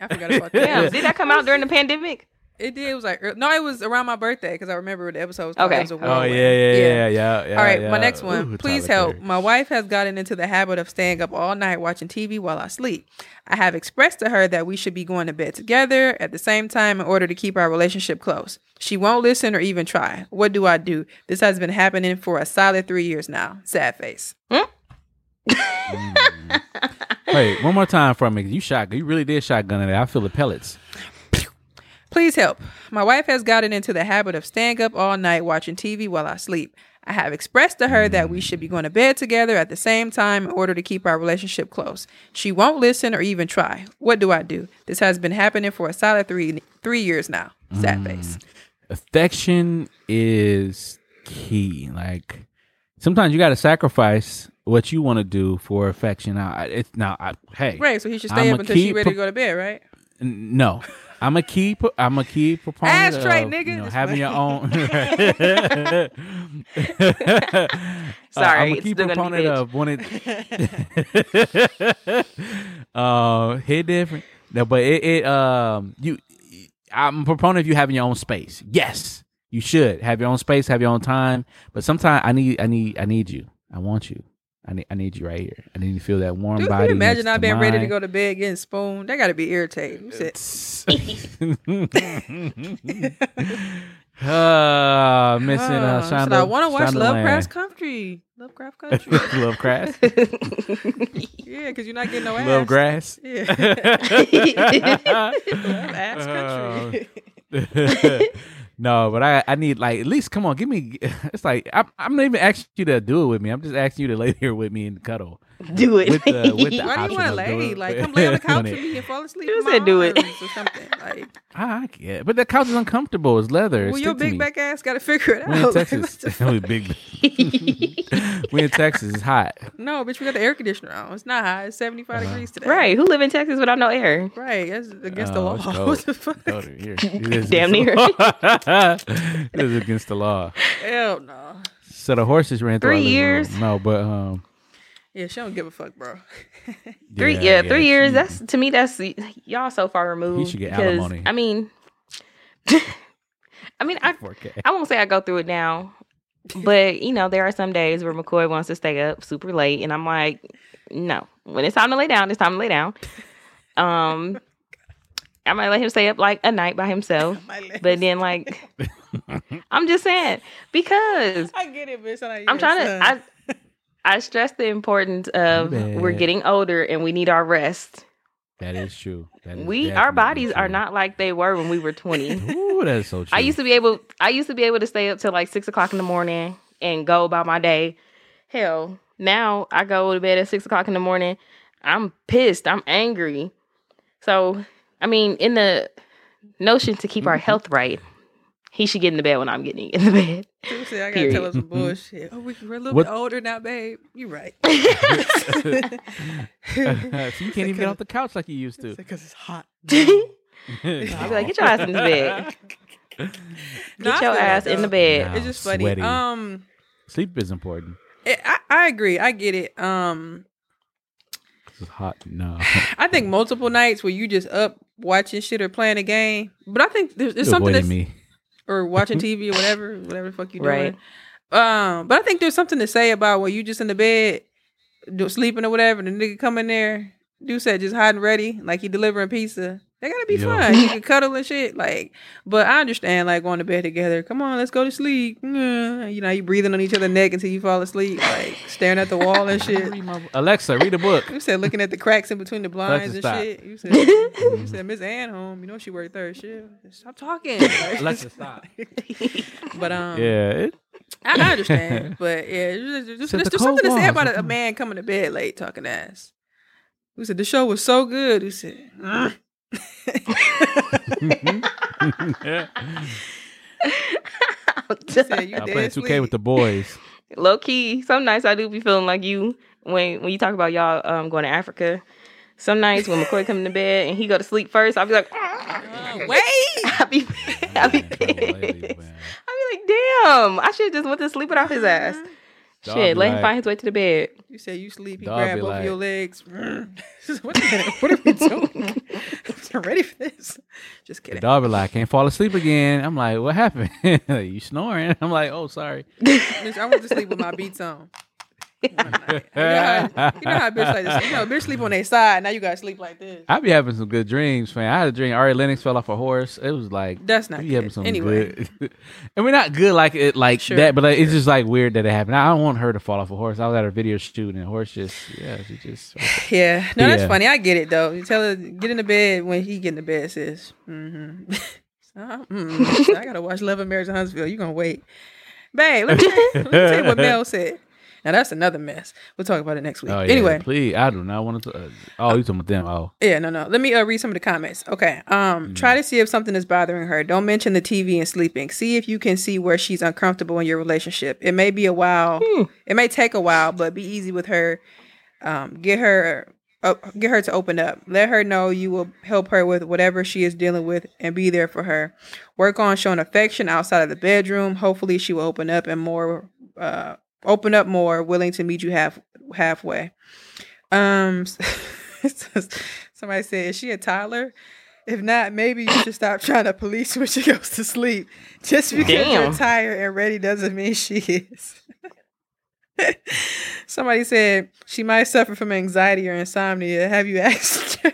I forgot about that. Damn, did that come out during the pandemic? It did. It was like no, it was around my birthday because I remember the episode. Was Okay. It was a Oh whirlwind. yeah, yeah, yeah, yeah, yeah. All right, yeah. my next one. Ooh, Please help. Perry. My wife has gotten into the habit of staying up all night watching TV while I sleep. I have expressed to her that we should be going to bed together at the same time in order to keep our relationship close. She won't listen or even try. What do I do? This has been happening for a solid three years now. Sad face. Hmm? Wait, one more time for me. You shot. You really did shotgun it. I feel the pellets. Please help. My wife has gotten into the habit of staying up all night watching TV while I sleep. I have expressed to her that we should be going to bed together at the same time in order to keep our relationship close. She won't listen or even try. What do I do? This has been happening for a solid three three years now. Sad mm. face. Affection is key. Like sometimes you got to sacrifice what you want to do for affection. Now, it's now. I, hey, Right, so he should stay I'ma up until she's keep ready to go to bed, right? No, I'm a key. I'm a key proponent Ashtray, of nigga. you know, having your own. Sorry, I'm a key still gonna be proponent of when it. uh, hit different. No, but it, it um you. I'm a proponent of you having your own space. Yes, you should have your own space, have your own time. But sometimes I need, I need, I need you. I want you. I need, I need you right here. I need to feel that warm Dude, body. can you imagine next not being ready to go to bed getting spooned? That got to be irritating. Uh, missing uh, "Oh, Shonda, I want to watch Lovecraft Country? Lovecraft Country? Lovecraft. yeah, because you're not getting no ass. Love grass. Yeah. Love ass country. No, but I I need like at least come on, give me. It's like I'm I'm not even asking you to do it with me. I'm just asking you to lay here with me and cuddle. Do it. With the- with the- Why do you want to lay? doing- Like, come lay on the couch on with it. me and fall asleep. You in my said do it. Or something. Like, I get, but the couch is uncomfortable. It's leather. well, your Stick to big back ass got to figure it We in out. Like, Texas. what the fuck? we big. we in Texas. It's hot. no, bitch, we got the air conditioner on. It's not hot. It's 75 Uh-huh. degrees today. right. Who live in Texas without no air? Right. That's against the Oh, law. it's what the fuck? Go to here. Damn near. the law. it is against the law. Hell no. So the horses ran through Three years? No, but um, Yeah, she don't give a fuck, bro. Three, yeah, three years. she- That's to me. That's y'all so far removed. You should get because, alimony. I mean, I mean, I 4K. I won't say I go through it now, but you know, there are some days where McCoy wants to stay up super late, and I'm like, no. When it's time to lay down, it's time to lay down. Um, I might let him stay up like a night by himself, but then like, I'm just saying because I get it, bitch. I'm yeah, trying to. son. I I stress the importance of we're getting older and we need our rest. That is true. That is We our bodies are not like they were when we were 20. Ooh, that is so true. I used to be able I used to be able to stay up till like six o'clock in the morning and go about my day. Hell, now I go to bed at six o'clock in the morning. I'm pissed. I'm angry. So I mean, in the notion to keep our mm-hmm. health right, he should get in the bed when I'm getting in the bed. People I gotta tell her Period. some bullshit. Oh, we, we're a little What- bit older now, babe. You're right. so you can't even get off the couch like you used to. Because it's hot. I'll be like, get your ass in the bed. Get I your feel that, ass in the bed. Nah. It's just funny. Sweaty. Um, Sleep is important. it, I I agree. I get it. Um, 'Cause It's hot. No. I think multiple nights where you just up watching shit or playing a game. But I think there's, there's something that's me. Or watching TV or whatever, whatever the fuck you doing. Right. Um, but I think there's something to say about when you just in the bed, do, sleeping or whatever, and the nigga come in there, do said just and ready, like he delivering pizza. That gotta be Yeah. fun. You can cuddle and shit. Like, but I understand like going to bed together. Come on, let's go to sleep. Mm, You know, you breathing on each other's neck until you fall asleep, like staring at the wall and shit. Alexa, read a book. You said looking at the cracks in between the blinds and stop. shit. You said, you said Miss Ann home. You know she worked third shift. Stop talking. Alexa, stop. but um, Yeah. It, I, I understand, but yeah, there's, there's, something to say about a, a man coming to bed late talking ass. Who said the show was so good? Who said, "Mm." Said you I'm dead playing 2K sweet. with the boys. Low key, some nights I do be feeling like you when when you talk about y'all um going to Africa. Some nights when McCoy come to bed and he go to sleep first, I'll be like, Wait, I'll be, I'll be, pissed. I'll be like, damn, I should have just went to sleep without his ass. Dog Shit, be let him like- find his way to the bed. you say you sleep. He grab be both like- of your legs. what, what are we doing? I'm ready for this. Just The kidding. dog be like, can't fall asleep again. I'm like, what happened? you snoring? I'm like, oh, sorry. Bitch, I went to sleep with my beats on. You know how, you know how bitch like this. You know, bitch sleep on their side. Now you gotta sleep like this. I be having some good dreams, man. I had a dream. Ari Lennox fell off a horse. It was like That's not we having some Anyway. good. and we're not good like it like Sure, that, but like, it's just like weird that it happened. I don't want her to fall off a horse. I was at a video shoot and horse just yeah, she just Yeah, no, that's Yeah. funny. I get it though. You tell her get in the bed when he get in the bed, sis. Mm-hmm. I gotta watch Love and Marriage in Huntsville. You gonna wait, babe? Let me, let me tell you what Mel said. Now that's another mess. We'll talk about it next week. Oh yeah, anyway, please. I do not want to. Uh, oh, you talking about them? Oh, yeah, no, no. Let me uh, read some of the comments. Okay. Um, try to see if something is bothering her. Don't mention the TV and sleeping. See if you can see where she's uncomfortable in your relationship. It may be a while. It may take a while, but be easy with her. Um, get her. Uh, get her to open up. Let her know you will help her with whatever she is dealing with and be there for her. Work on showing affection outside of the bedroom. Hopefully, she will open up and more. Uh, open up more, willing to meet you half halfway. Um, somebody said, "Is she a toddler?" If not, maybe you should stop trying to police when she goes to sleep. Just because you're tired and ready doesn't mean she is. Somebody said she might suffer from anxiety or insomnia. Have you asked her?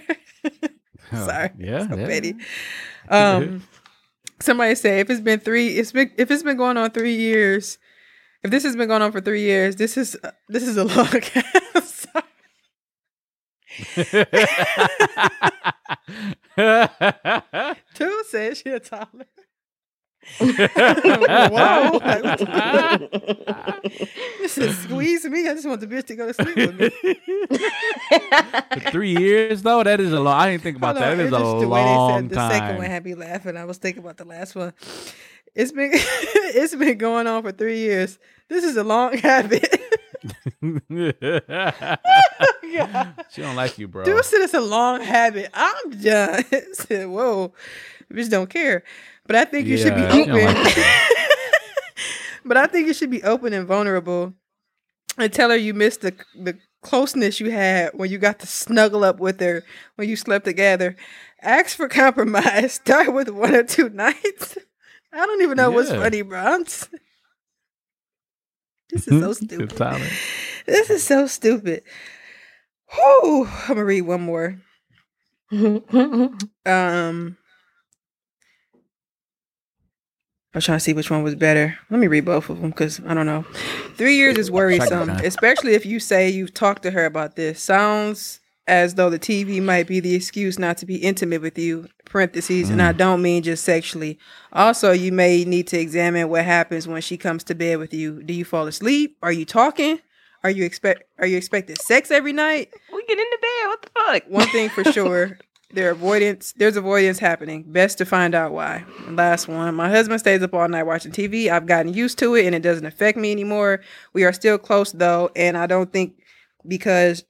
Sorry, yeah, so yeah. petty. Um, somebody said if it's been three, it's been if it's been going on three years, if this has been going on for three years, this is uh, this is a long. Sorry. Two said she a toddler. Whoa! This is squeeze me. I just want the bitch to go to sleep with me. For three years though, that is a long. I didn't think about Hold that. on, That is it's a just the way long said the second one had me laughing. I was thinking about the last one. It's been it's been going on for three years. This is a long habit. she don't like you, bro. Dude said it's a long habit. I'm done. said, whoa, bitch don't care. But I think you should be Yeah, she don't open. like but I think you should be open and vulnerable and tell her you miss the the closeness you had when you got to snuggle up with her when you slept together. Ask for compromise. Start with one or two nights. I don't even know what's funny, bro. I'm this is so stupid. This is so stupid. Whew. I'm gonna read one more. Um, I was trying to see which one was better. Let me read both of them because I don't know. Three years is worrisome, especially if you say you've talked to her about this. Sounds as though the TV might be the excuse not to be intimate with you. Parentheses, and I mm. don't mean just sexually. Also, you may need to examine what happens when she comes to bed with you. Do you fall asleep? Are you talking? Are you expect? Are you expecting sex every night? we get into bed. What the fuck? One thing for sure, there avoidance there's avoidance happening. Best to find out why. And last one. My husband stays up all night watching TV. I've gotten used to it and it doesn't affect me anymore. We are still close though, and I don't think because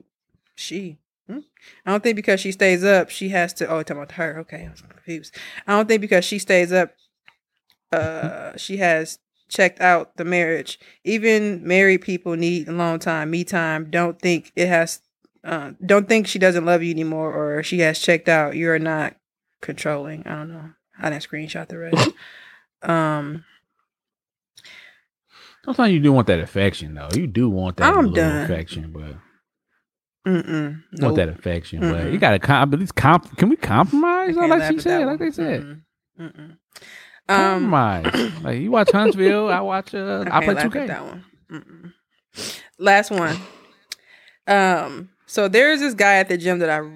she hmm? I don't think because she stays up, she has to oh talking about her. Okay, I was confused. I don't think because she stays up uh she has checked out the marriage. Even married people need a long time, me time. Don't think it has uh, don't think she doesn't love you anymore or she has checked out. You're not controlling. I don't know. I didn't screenshot the rest. um, Sometimes you do want that affection, though. You do want that I'm little done. affection, but mm-mm. want Nope. that affection. But Mm-mm. you gotta comp- at least comp. Can we compromise? Like she said, like they said, Mm-mm. Um, compromise. like you watch Huntsville, I watch. Uh, I I, play two K. that one. Mm-mm. Last one. Um, so there's this guy at the gym that I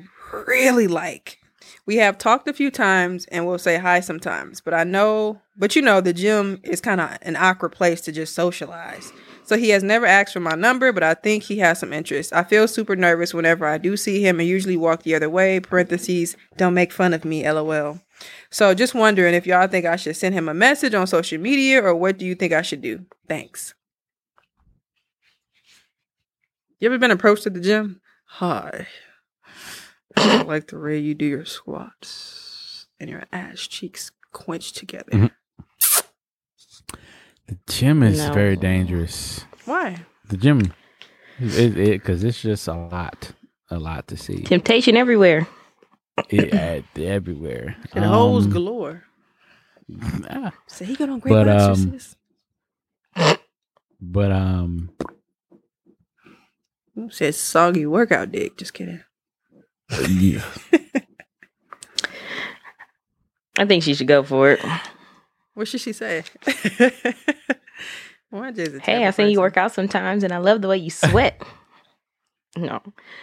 really like. We have talked a few times and we'll say hi sometimes, but I know, but you know, the gym is kind of an awkward place to just socialize. So he has never asked for my number, but I think he has some interest. I feel super nervous whenever I do see him and usually walk the other way. Parentheses, don't make fun of me, lol. So just wondering if y'all think I should send him a message on social media or what do you think I should do? Thanks. You ever been approached at the gym? Hi. I like the way you do your squats and your ass cheeks quenched together. Mm-hmm. The gym is No. very dangerous. Why? The gym, it it because it's just a lot, a lot to see. Temptation everywhere. It, at, everywhere. And holes Um, galore. ah, So he got on great But, um, but um, Ooh, Says soggy workout dick. Just kidding. yeah. I think she should go for it. What should she say? Why Hey, I of seen you work out sometimes, and I love the way you sweat. no,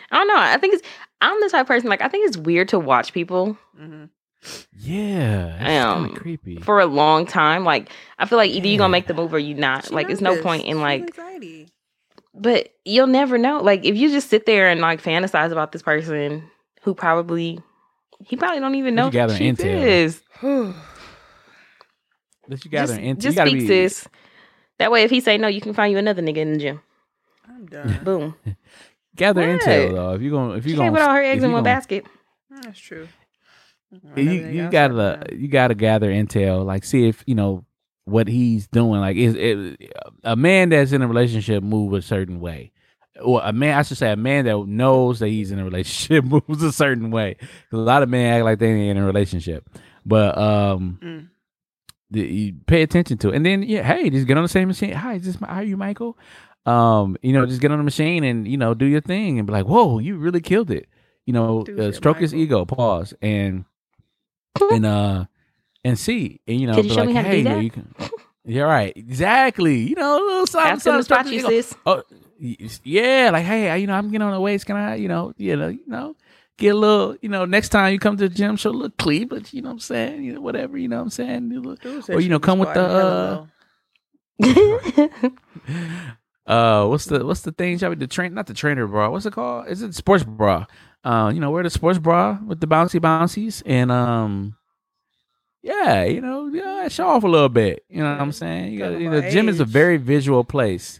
I don't know. I think it's. I'm the type of person like I think it's weird to watch people Mhm. yeah, it's kind Um, of creepy. for a long time. Like I feel like either you Yeah. gonna make the move or you not. She like it's no point in like. anxiety. But you'll never know. Like if you just sit there and like fantasize about this person who probably he probably don't even know You who gather she intel. is. Let you gather Just, into. just you gotta speak, be, sis. That way, if he say no, you can find you another nigga in the gym. I'm done. Boom. Gather What? intel though. If you gonna, if you gonna, can't put all her eggs in one gonna- basket. That's true. you you gotta you gotta gather intel like see if you know what he's doing like is it a man that's in a relationship move a certain way or a man i should say a man that knows that he's in a relationship moves a certain way 'Cause a lot of men act like they ain't in a relationship but um Mm. You pay attention to. It and then yeah hey just get on the same machine. Hi is this my, are you michael? Um you know just get on the machine and you know do your thing and be like whoa you really killed it. You know uh, stroke his ego pause and and uh and see and you know Could you show like, me how to do that? you can you're right exactly you know a little something, Ask him to something, spot you, sis. oh yeah like hey you know i'm getting on the waist can i you know you know you know get a little you know next time you come to the gym show a little cleavage you know what i'm saying? You know whatever you know what i'm saying? You look- or you know come with the uh uh what's the what's the thing? Shabby? the train not the trainer bra. What's it called? Is it sports bra? Uh you know wear the sports bra with the bouncy bouncies and um yeah you know yeah show off a little bit. You know what i'm saying? You got Talking you know about gym is a very visual place.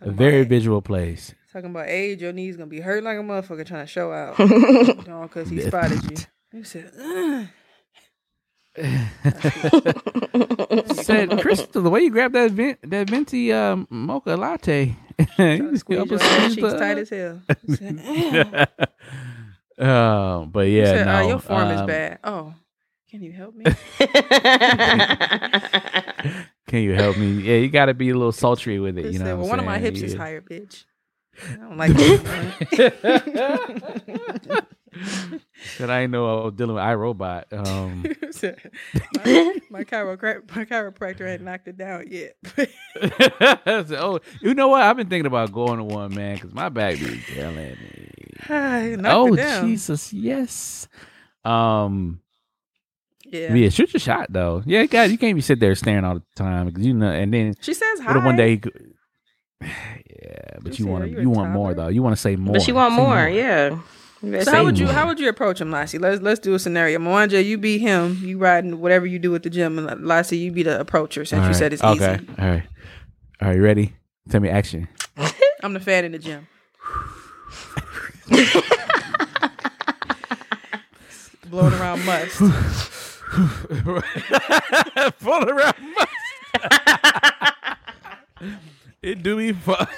A very visual place Talking about age, your knees gonna be hurt like a motherfucker trying to show out. All because he spotted you. You said, "Ugh." said crystal the way you grabbed that vent, that venti um mocha latte Squeeze Help your cheeks the- tight as hell. He said, Uh, but yeah, said, no. "Oh, your form is um, bad. Oh, can you help me? Can you help me? Yeah, you got to be a little sultry with it. He You said, know, well, what one of I'm my hips saying? is higher, bitch. I don't like that. I know I was dealing with iRobot. Um, my, my, chiroprac- my chiropractor had knocked it down yet. Said, oh, you know what? I've been thinking about going to one, man, because my back be killing me. Oh. Jesus, yes. Um, Yeah. yeah. shoot your shot though. Yeah, God, you can't be sit there staring all the time because you know. And then She says hi. one day, he could, yeah, but You you want to you a you want more though. You want to say more. but she want Say more, yeah. So how would you how would you approach him, Lassie? Let's let's do a scenario. Mwanje, you be him. You riding whatever you do at the gym, and Lassie, you be the approacher since All you right, said it's okay. easy. All right, all right. You ready? Tell me action. I'm the fan in the gym. Blowing around must. Full around. It do be fun.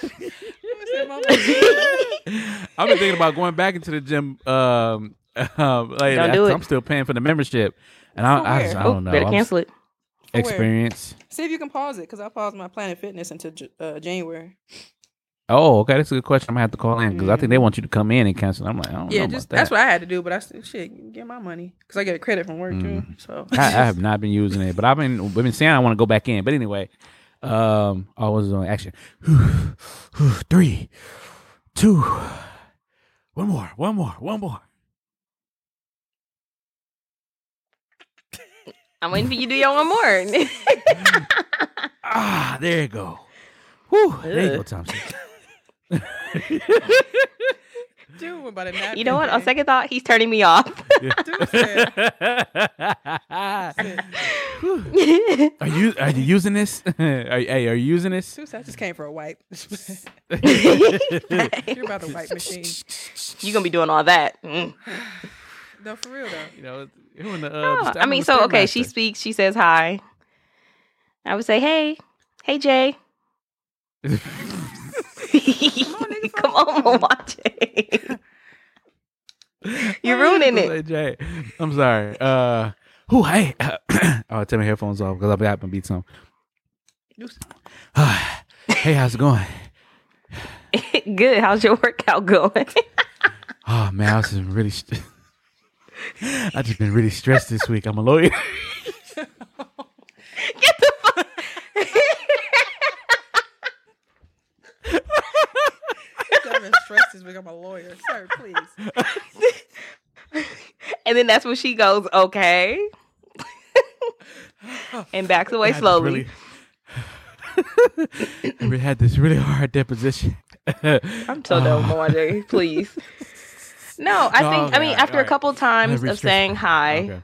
I've been thinking about going back into the gym. Um, um, like, Don't do I'm still paying for the membership, and I, For I, just. I Oh, don't know. better I'm cancel it. where? experience. See if you can pause it, because I paused my Planet Fitness until J- uh, January. Oh, okay. That's a good question. I'm gonna have to call in because I think they want you to come in and cancel. I'm like, I don't Yeah, know just about that's what I had to do. But I said, shit, get my money because I get a credit from work too. So I, I have not been using it, but I've been we've been saying I want to go back in. But anyway, um, I was on action. Three, two, one more, one more, one more. I'm waiting for you to do your one more. Ah, there you go. Whew, there you go, Thompson. dude went by you know what? On second thought, he's turning me off. Are you are you using this? are, hey, are you using this? dude I just came for a wipe. You're about the wipe machine. you gonna be doing all that. Mm. No, for real though. You know, who in the, uh, Oh, the- I mean, so okay, Stairmaster. she speaks, she says hi. I would say, hey, hey, Jay. Come on, watch it. You're ruining it. I'm sorry. Uh, who? Hey, oh, take my headphones off because I'll be happen to beat some. hey, how's it going? Good. How's your workout going? Oh man, I was just really. St- I just been really stressed this week. I'm a lawyer. Get the fuck. I've been stressed this week. I'm a lawyer. Sir, please. and then that's when she goes, okay. and backs away I slowly. Really, I really had this really hard deposition. I'm so done with Mwanje, please. No, I No, think, I mean, alright, after a couple times of saying hi, Okay.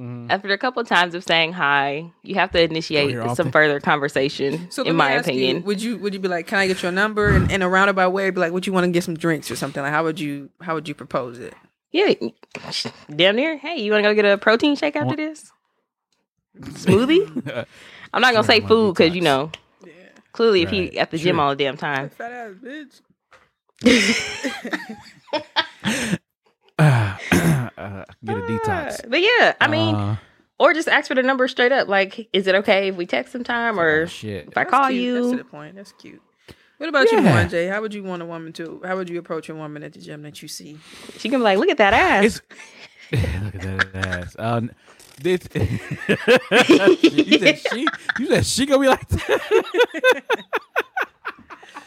Mhm. after a couple of times of saying hi, you have to initiate some often? further conversation, So let in my ask opinion. you, would you would you be like, can I get your number? And in a roundabout way, be like, would you want to get some drinks or something? Like, how would you how would you propose it? Yeah, damn near. Hey, you want to go get a protein shake after this? Smoothie? I'm not gonna say Sure, I wanna food because you detox. know clearly if he at the gym all the damn time. Fat ass bitch. uh, get a detox. But yeah, I mean, Uh, or just ask for the number straight up. Like, is it okay if we text sometime or oh, shit. if I That's call cute. That's to the point. That's cute. What about you, Yeah. Mwanje? How would you want a woman to? How would you approach a woman at the gym that you see? She can be like, look at that ass. It's look at that ass. Um, this, you said she. You said she gonna be like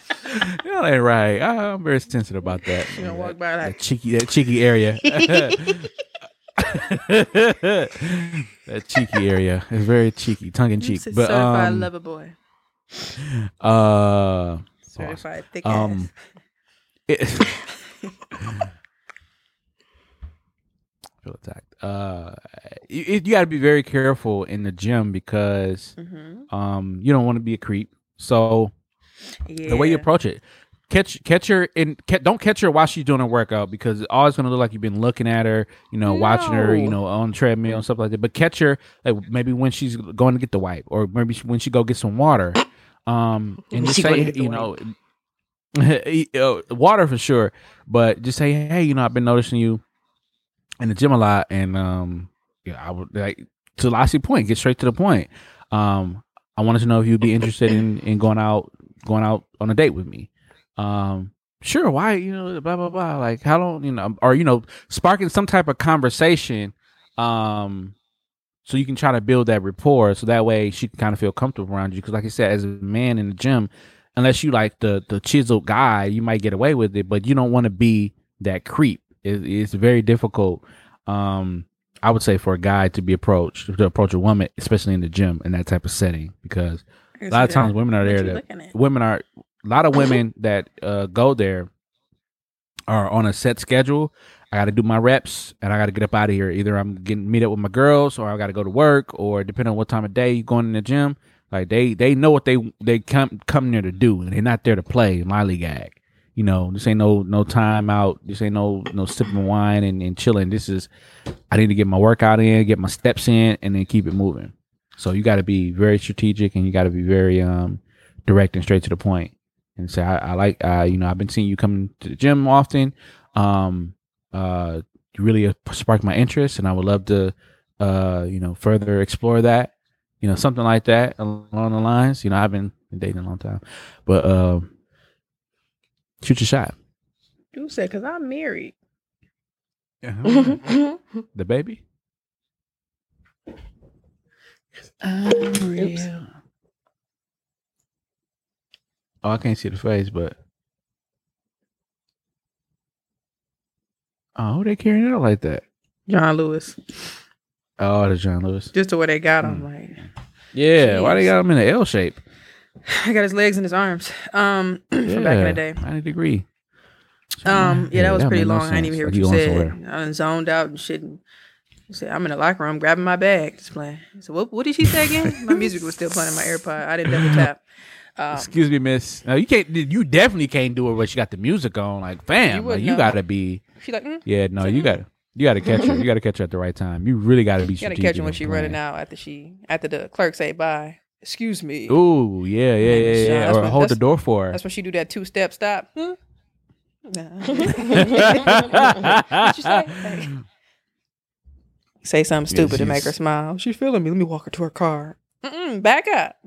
that. Ain't right. I, I'm very sensitive about that. You know, walk by that cheeky, that cheeky area. that cheeky area is very cheeky, tongue in cheek. But certified um, lover boy, uh, certified thick Um, ass. it, feel attacked. Uh, you, you got to be very careful in the gym because Mm-hmm. um you don't want to be a creep. So Yeah. the way you approach it, catch catch her in. don't catch her while she's doing a workout because it's always going to look like you've been looking at her, you know, watching her, you know, on the treadmill and stuff like that. But catch her like maybe when she's going to get the wipe, or maybe when she go get some water. Um, and just she go to say, you know, Uh, water for sure, but just say, hey, you know, I've been noticing you in the gym a lot, and um, yeah, I would like to lastly point, get straight to the point. Um, I wanted to know if you'd be interested in in going out, going out on a date with me. Um, sure, why, you know, blah blah blah. Like, how long, you know, or you know, sparking some type of conversation. Um, so you can try to build that rapport, so that way she can kind of feel comfortable around you. Because, like I said, as a man in the gym, unless you like the the chiseled guy, you might get away with it, but you don't want to be that creep. It, it's very difficult. Um, I would say for a guy to be approached to approach a woman, especially in the gym in that type of setting, because a lot of times women are there. you To, looking at? women are a lot of women that uh, go there are on a set schedule. I got to do my reps and I got to get up out of here. Either I'm getting meet up with my girls, or I got to go to work, or depending on what time of day you're going in the gym. Like they they know what they they come come there to do, and they're not there to play lollygag. You know, this ain't no no time out. This ain't no no sipping wine and, and chilling. This is I need to get my workout in, get my steps in, and then keep it moving. So you got to be very strategic, and you got to be very um direct and straight to the point. And say, I, I like, uh, you know, I've been seeing you come to the gym often. Um, uh, you really uh, sparked my interest, and I would love to, uh, you know, further explore that. You know, something like that along the lines. You know, I've been dating a long time, but um, shoot your shot. You said because I'm married. the baby. Unreal. Oh, I can't see the face, but oh, who they carrying it out like that? John Lewis. Oh, the John Lewis. Just the way they got him. Hmm. Like Yeah, why they got him in an L shape? I got his legs and his arms. Um, from back in the day. ninety degree. Um, yeah, that was that pretty made no long. I didn't even hear Like what you said. somewhere. I zoned out and shit. And you said, I'm in the locker room grabbing my bag, just playing. So what? What did she say again? my music was still playing in my AirPod. I didn't double tap. Um, Excuse me, miss. No, you can't. You definitely can't do it when she got the music on. Like, fam, You like, you gotta be. she like, mm. Yeah, no, you got to you got to catch her. You got to catch her at the right time. You really got to be. you gotta catch her when and she plan. running out after she after the clerk say bye. Excuse me. Ooh, yeah, yeah, yeah, That's yeah. Or when- hold the door for her. That's when she do that two step stop. Hmm? Nah. what you say? Hey. Say something Yeah, stupid to make her smile. She's feeling me. Let me walk her to her car. Mm-mm, back up.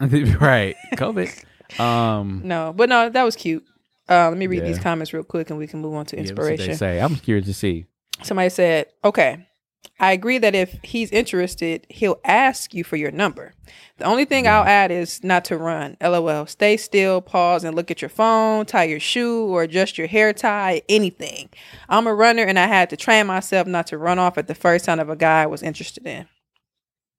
right, COVID. Um, No, but no, that was cute. Uh, let me read Yeah. these comments real quick and we can move on to yeah, let's see what they inspiration. say. I'm curious to see. Somebody said, okay, I agree that if he's interested, he'll ask you for your number. The only thing I'll add is not to run. LOL. Stay still, pause, and look at your phone, tie your shoe, or adjust your hair tie, anything. I'm a runner and I had to train myself not to run off at the first sign of a guy I was interested in.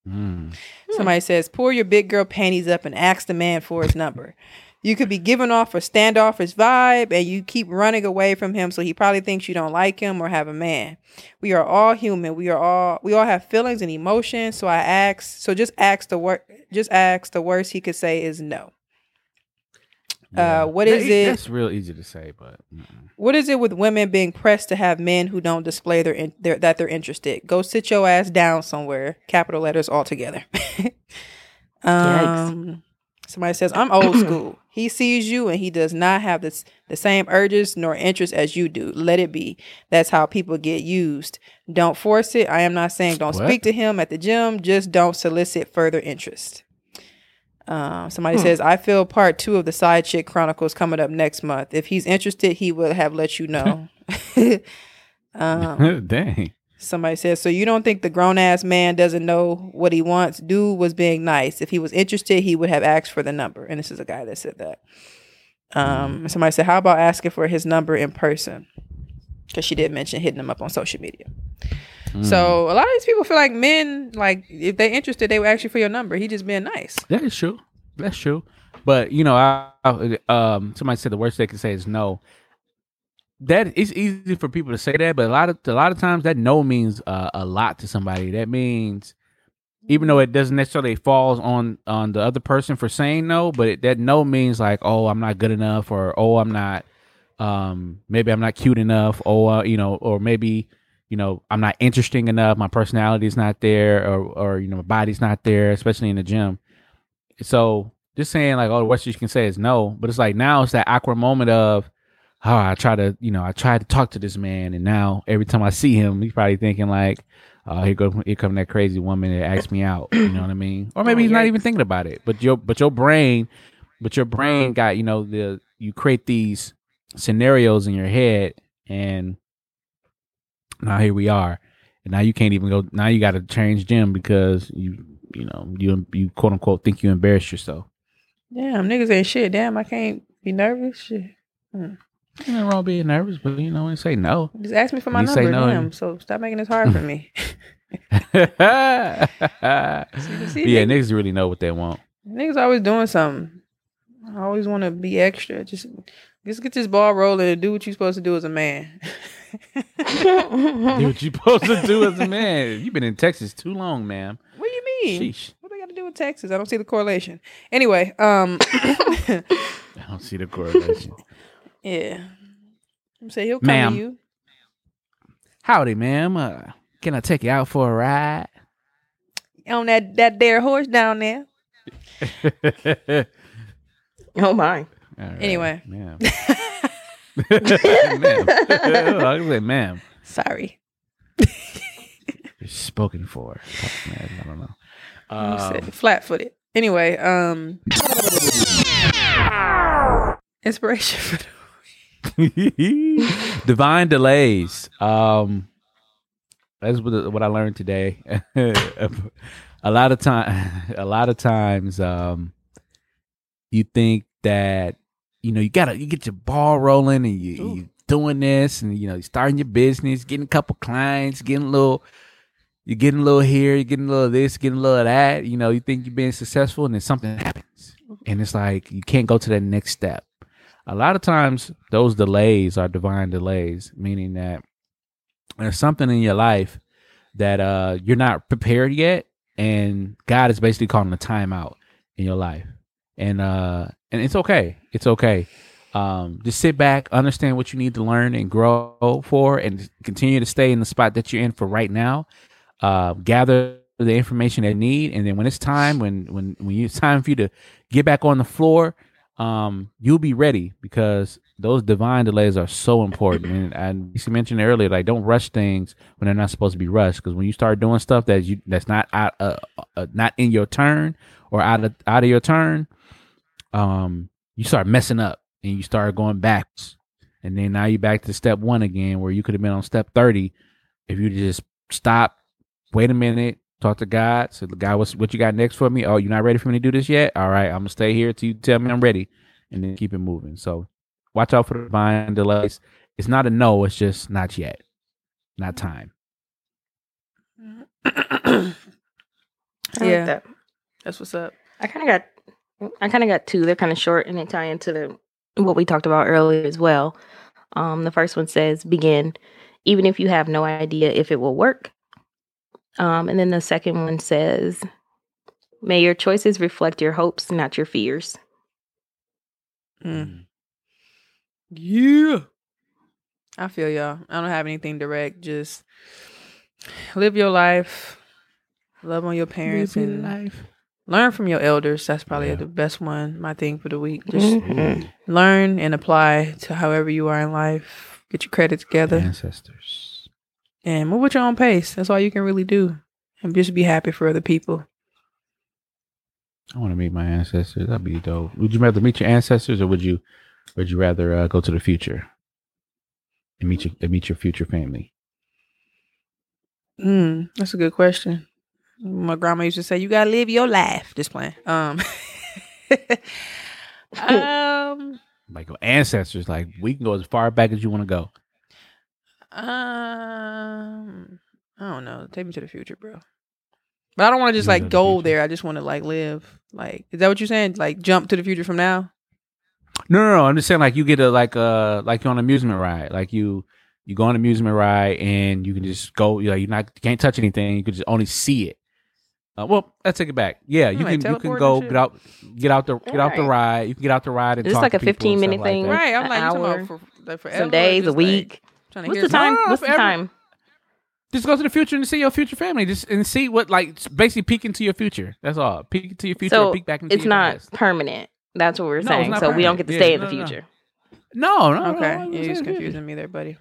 Mm. Somebody says, pull your big girl panties up and ask the man for his number. You could be giving off a standoffish vibe and you keep running away from him, so he probably thinks you don't like him or have a man. We are all human. We are all we all have feelings and emotions. So I ask, so just ask the wor- just ask the worst he could say is no. Yeah. Uh, what is That- it? That's real easy to say, but mm-mm. What is it with women being pressed to have men who don't display their, in, their that they're interested? Go sit your ass down somewhere. Capital letters all together. um, somebody says I'm old school. He sees you and he does not have this the same urges nor interests as you do. Let it be. That's how people get used. Don't force it. I am not saying don't What? speak to him at the gym. Just don't solicit further interest. Um, somebody says, I feel part two of the Side Chick Chronicles coming up next month. If he's interested, he will have let you know. um, dang. Somebody says, So you don't think the grown ass man doesn't know what he wants? Dude was being nice. If he was interested, he would have asked for the number. And this is a guy that said that. Um, somebody said, How about asking for his number in person? Because she did mention hitting him up on social media. So a lot of these people feel like men, like if they're interested, they would ask you for your number. He just being nice. That is true. That's true. But you know, I, I um somebody said the worst they can say is no. That it's easy for people to say that, but a lot of a lot of times that no means uh, a lot to somebody. That means even though it doesn't necessarily falls on on the other person for saying no, but it, that no means like oh I'm not good enough or oh I'm not um maybe I'm not cute enough or uh, you know or maybe you know I'm not interesting enough. My personality is not there or or you know my body's not there, especially in the gym. So just saying like, oh, the worst you can say is no. But it's like now it's that awkward moment of, oh, I try to, you know, I tried to talk to this man, and now every time I see him, he's probably thinking like, oh, here go, here come that crazy woman that asked me out. You know what I mean? Or maybe Oh, he's not even thinking about it. But your, but your brain, but your brain got, you know, the you create these scenarios in your head, and now here we are, and now you can't even go. Now you got to change gym because you, you know, you you quote unquote think you embarrassed yourself. Damn, niggas ain't shit. Damn, I can't be nervous. Shit. Hmm. Ain't nothing wrong being nervous, but you know, when you say no. Just ask me for my You number. no, Damn. So stop making this hard for me. yeah, see, niggas really know what they want. Niggas always doing something. I always want to be extra. Just, just get this ball rolling and do what you're supposed to do as a man. Do what you're supposed to do as a man. You've been in Texas too long, ma'am. What do you mean? Sheesh. What do I got to do with Texas? I don't see the correlation. Anyway, um, I don't see the correlation. Yeah. I'm saying he'll come Ma'am. to you. Howdy, ma'am. Uh, can I take you out for a ride? on that that there horse down there. oh my. All right, Anyway. ma'am. ma'am. I said, ma'am. Sorry, You're spoken for. I don't know. Um, flat footed. Anyway, um, inspiration for the divine delays. Um that's what, what i learned today. A lot of time a lot of times um you think that you know you gotta you get your ball rolling and you Ooh. you doing this and you know you're starting your business getting a couple clients getting a little you're getting a little here you're getting a little of this getting a little of that you know you think you're being successful and then something happens. And it's like you can't go to that next step a lot of times those delays are divine delays meaning that there's something in your life that uh you're not prepared yet and god is basically calling a timeout in your life. And uh and it's okay. It's okay. Um just sit back understand what you need to learn and grow for and continue to stay in the spot that you're in for right now. Uh gather the information that you need and then when it's time when when when it's time for you to get back on the floor um, you'll be ready because those divine delays are so important. And, and you mentioned earlier, like don't rush things when they're not supposed to be rushed. Because when you start doing stuff that you that's not out, uh, uh, not in your turn or out of out of your turn, um, you start messing up and you start going back. And then now you're back to step one again, where you could have been on step thirty if you just stop, wait a minute, talk to God. Say, God, what's what you got next for me? Oh, you're not ready for me to do this yet? All right, I'm gonna stay here till you tell me I'm ready, and then keep it moving. So watch out for the divine delays. It's not a no, it's just not yet. Not time. I like Yeah. that. That's what's up. I kind of got, I kind of got two. They're kind of short and they tie into the what we talked about earlier as well. Um, the first one says, "Begin, even if you have no idea if it will work." Um, and then the second one says, "May your choices reflect your hopes, not your fears." Mm. Yeah. I feel y'all. I don't have anything direct. Just live your life. Love on your parents Live your and life. learn from your elders. That's probably Yeah. the best one. My thing for the week. Just Mhm. learn and apply to however you are in life. Get your credit together Ancestors. And move at your own pace. That's all you can really do. And just be happy for other people. I want to meet my ancestors. That'd be dope. Would you rather meet your ancestors, or would you, would you rather uh, go to the future and meet your and meet your future family? Mm, that's a good question. My grandma used to say, "You gotta live your life." Just playing. Um, um, Like your ancestors, like we can go as far back as you want to go. Um, I don't know. Take me to the future, bro. But I don't want to just You like go the there. I just want to like live. Like, is that what you're saying? Like, jump to the future from now? No, no, no. I'm just saying, like you get a like uh like you're on an amusement ride. Like you you go on an amusement ride and you can just go. You know, you're not you can't touch anything. You can just only see it. Uh, well, let's take it back. Yeah, you Like can you can go get out get out the get out the ride. You can get out the ride and Is this talk like to a 15 minute stuff like thing? Right. I'm An like, you talking hour, about for, like forever. Some or days, a just, like, week. Trying to What's hear the time? What's the forever. time? Just go to the future and see your future family. Just and see what like basically peek into your future. That's all. Peek into your future. so peek back into it's your not past. permanent. That's what we're No, saying. not So we don't get to Yeah, stay in the no. future. No, no. Okay, no, yeah, no, he's no, confusing me there, buddy.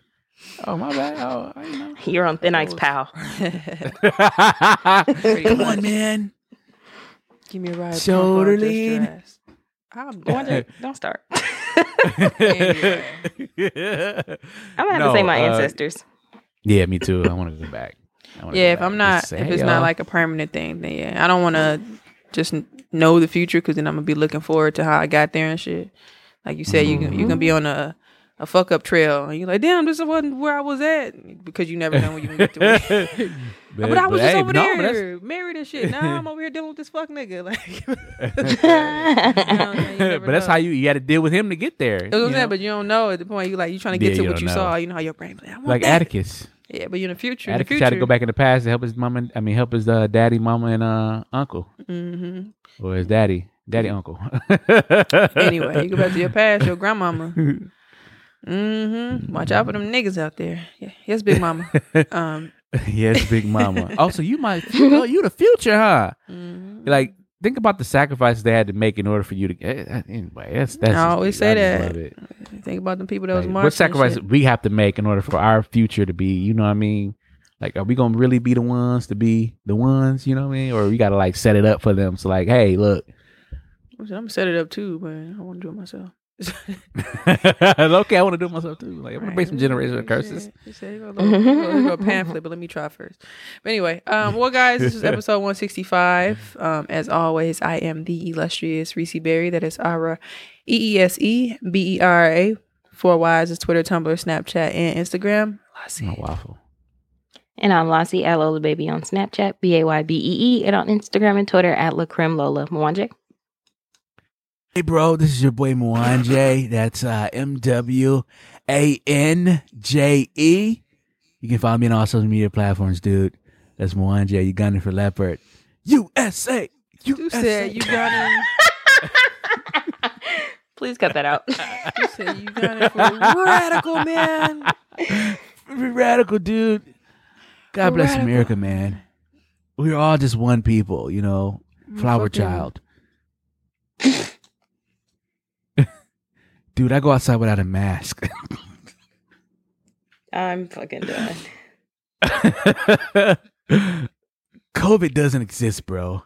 Oh my bad. Oh, I know. You're on thin ice, pal. Come on, man. Give me a ride. Shoulder pump, I'll just lean. dress. I'm Wonder- don't start. Anyway. I'm gonna have No, to say my uh, ancestors. Yeah, me too. I want to go back. Yeah, if back. I'm not, Just say, if it's y'all. not like a permanent thing, then yeah, I don't want to just know the future because then I'm gonna be looking forward to how I got there and shit. Like you said, you you gonna be on a a fuck up trail, and you're like, damn, this wasn't where I was at because you never know when you can get to it. but, I was just hey, over no, there, married and shit. Now I'm over here dealing with this fuck nigga. Like, you know, you but that's know. how you you got to deal with him to get there. That's what I'm you saying, but you don't know at the point you like you trying to Yeah, get to you what you know. saw. You know how your brain like, I want like that. Atticus. Yeah, but you're in the future, in the Atticus future, tried to go back in the past to help his mom and I mean help his uh, daddy, mama, and uh, uncle, hmm or his daddy, daddy, uncle. Anyway, you go back to your past, your grandmama. Mm-hmm. Watch out for them niggas out there. Yeah. Yes, big mama. Um, yes, big mama. also, you might oh, you the future, huh? mhm. Like think about the sacrifices they had to make in order for you to. eh, Anyway, that's that's. I always deep. say I that. Think about the people that was marching. what sacrifices we have to make in order for our future to be, you know what I mean? Like, are we gonna really be the ones to be the ones, you know what I mean? Or we gotta like set it up for them. So like, hey, look. I'm gonna set it up too, but I want to do it myself. okay, I want to do it myself too. Like, I'm gonna break some generational curses. He said, "Here go a little- here go- a pamphlet, but let me try first. But anyway, um, well, guys, this is episode 165. Um, as always, I am the illustrious Reese Berry. That is Ara, E E S E B E R A. Four Ys is Twitter, Tumblr, Snapchat, and Instagram. Oh, waffle. And I'm Lassie at Lola Baby on Snapchat, B A Y B E E, and on Instagram and Twitter at La Creme Lola. Mwanje. Hey, bro, this is your boy Mwanje. That's uh, M W A N J E. You can follow me on all social media platforms, dude. That's Mwanje. You gunning for Leopard. USA. You USA. said you got him. Please cut that out. You said you got it for radical man. Radical, dude. God bless Radical. America, man. We're all just one people, you know. Flower fucking- child. dude, I go outside without a mask. I'm fucking done. COVID doesn't exist, bro.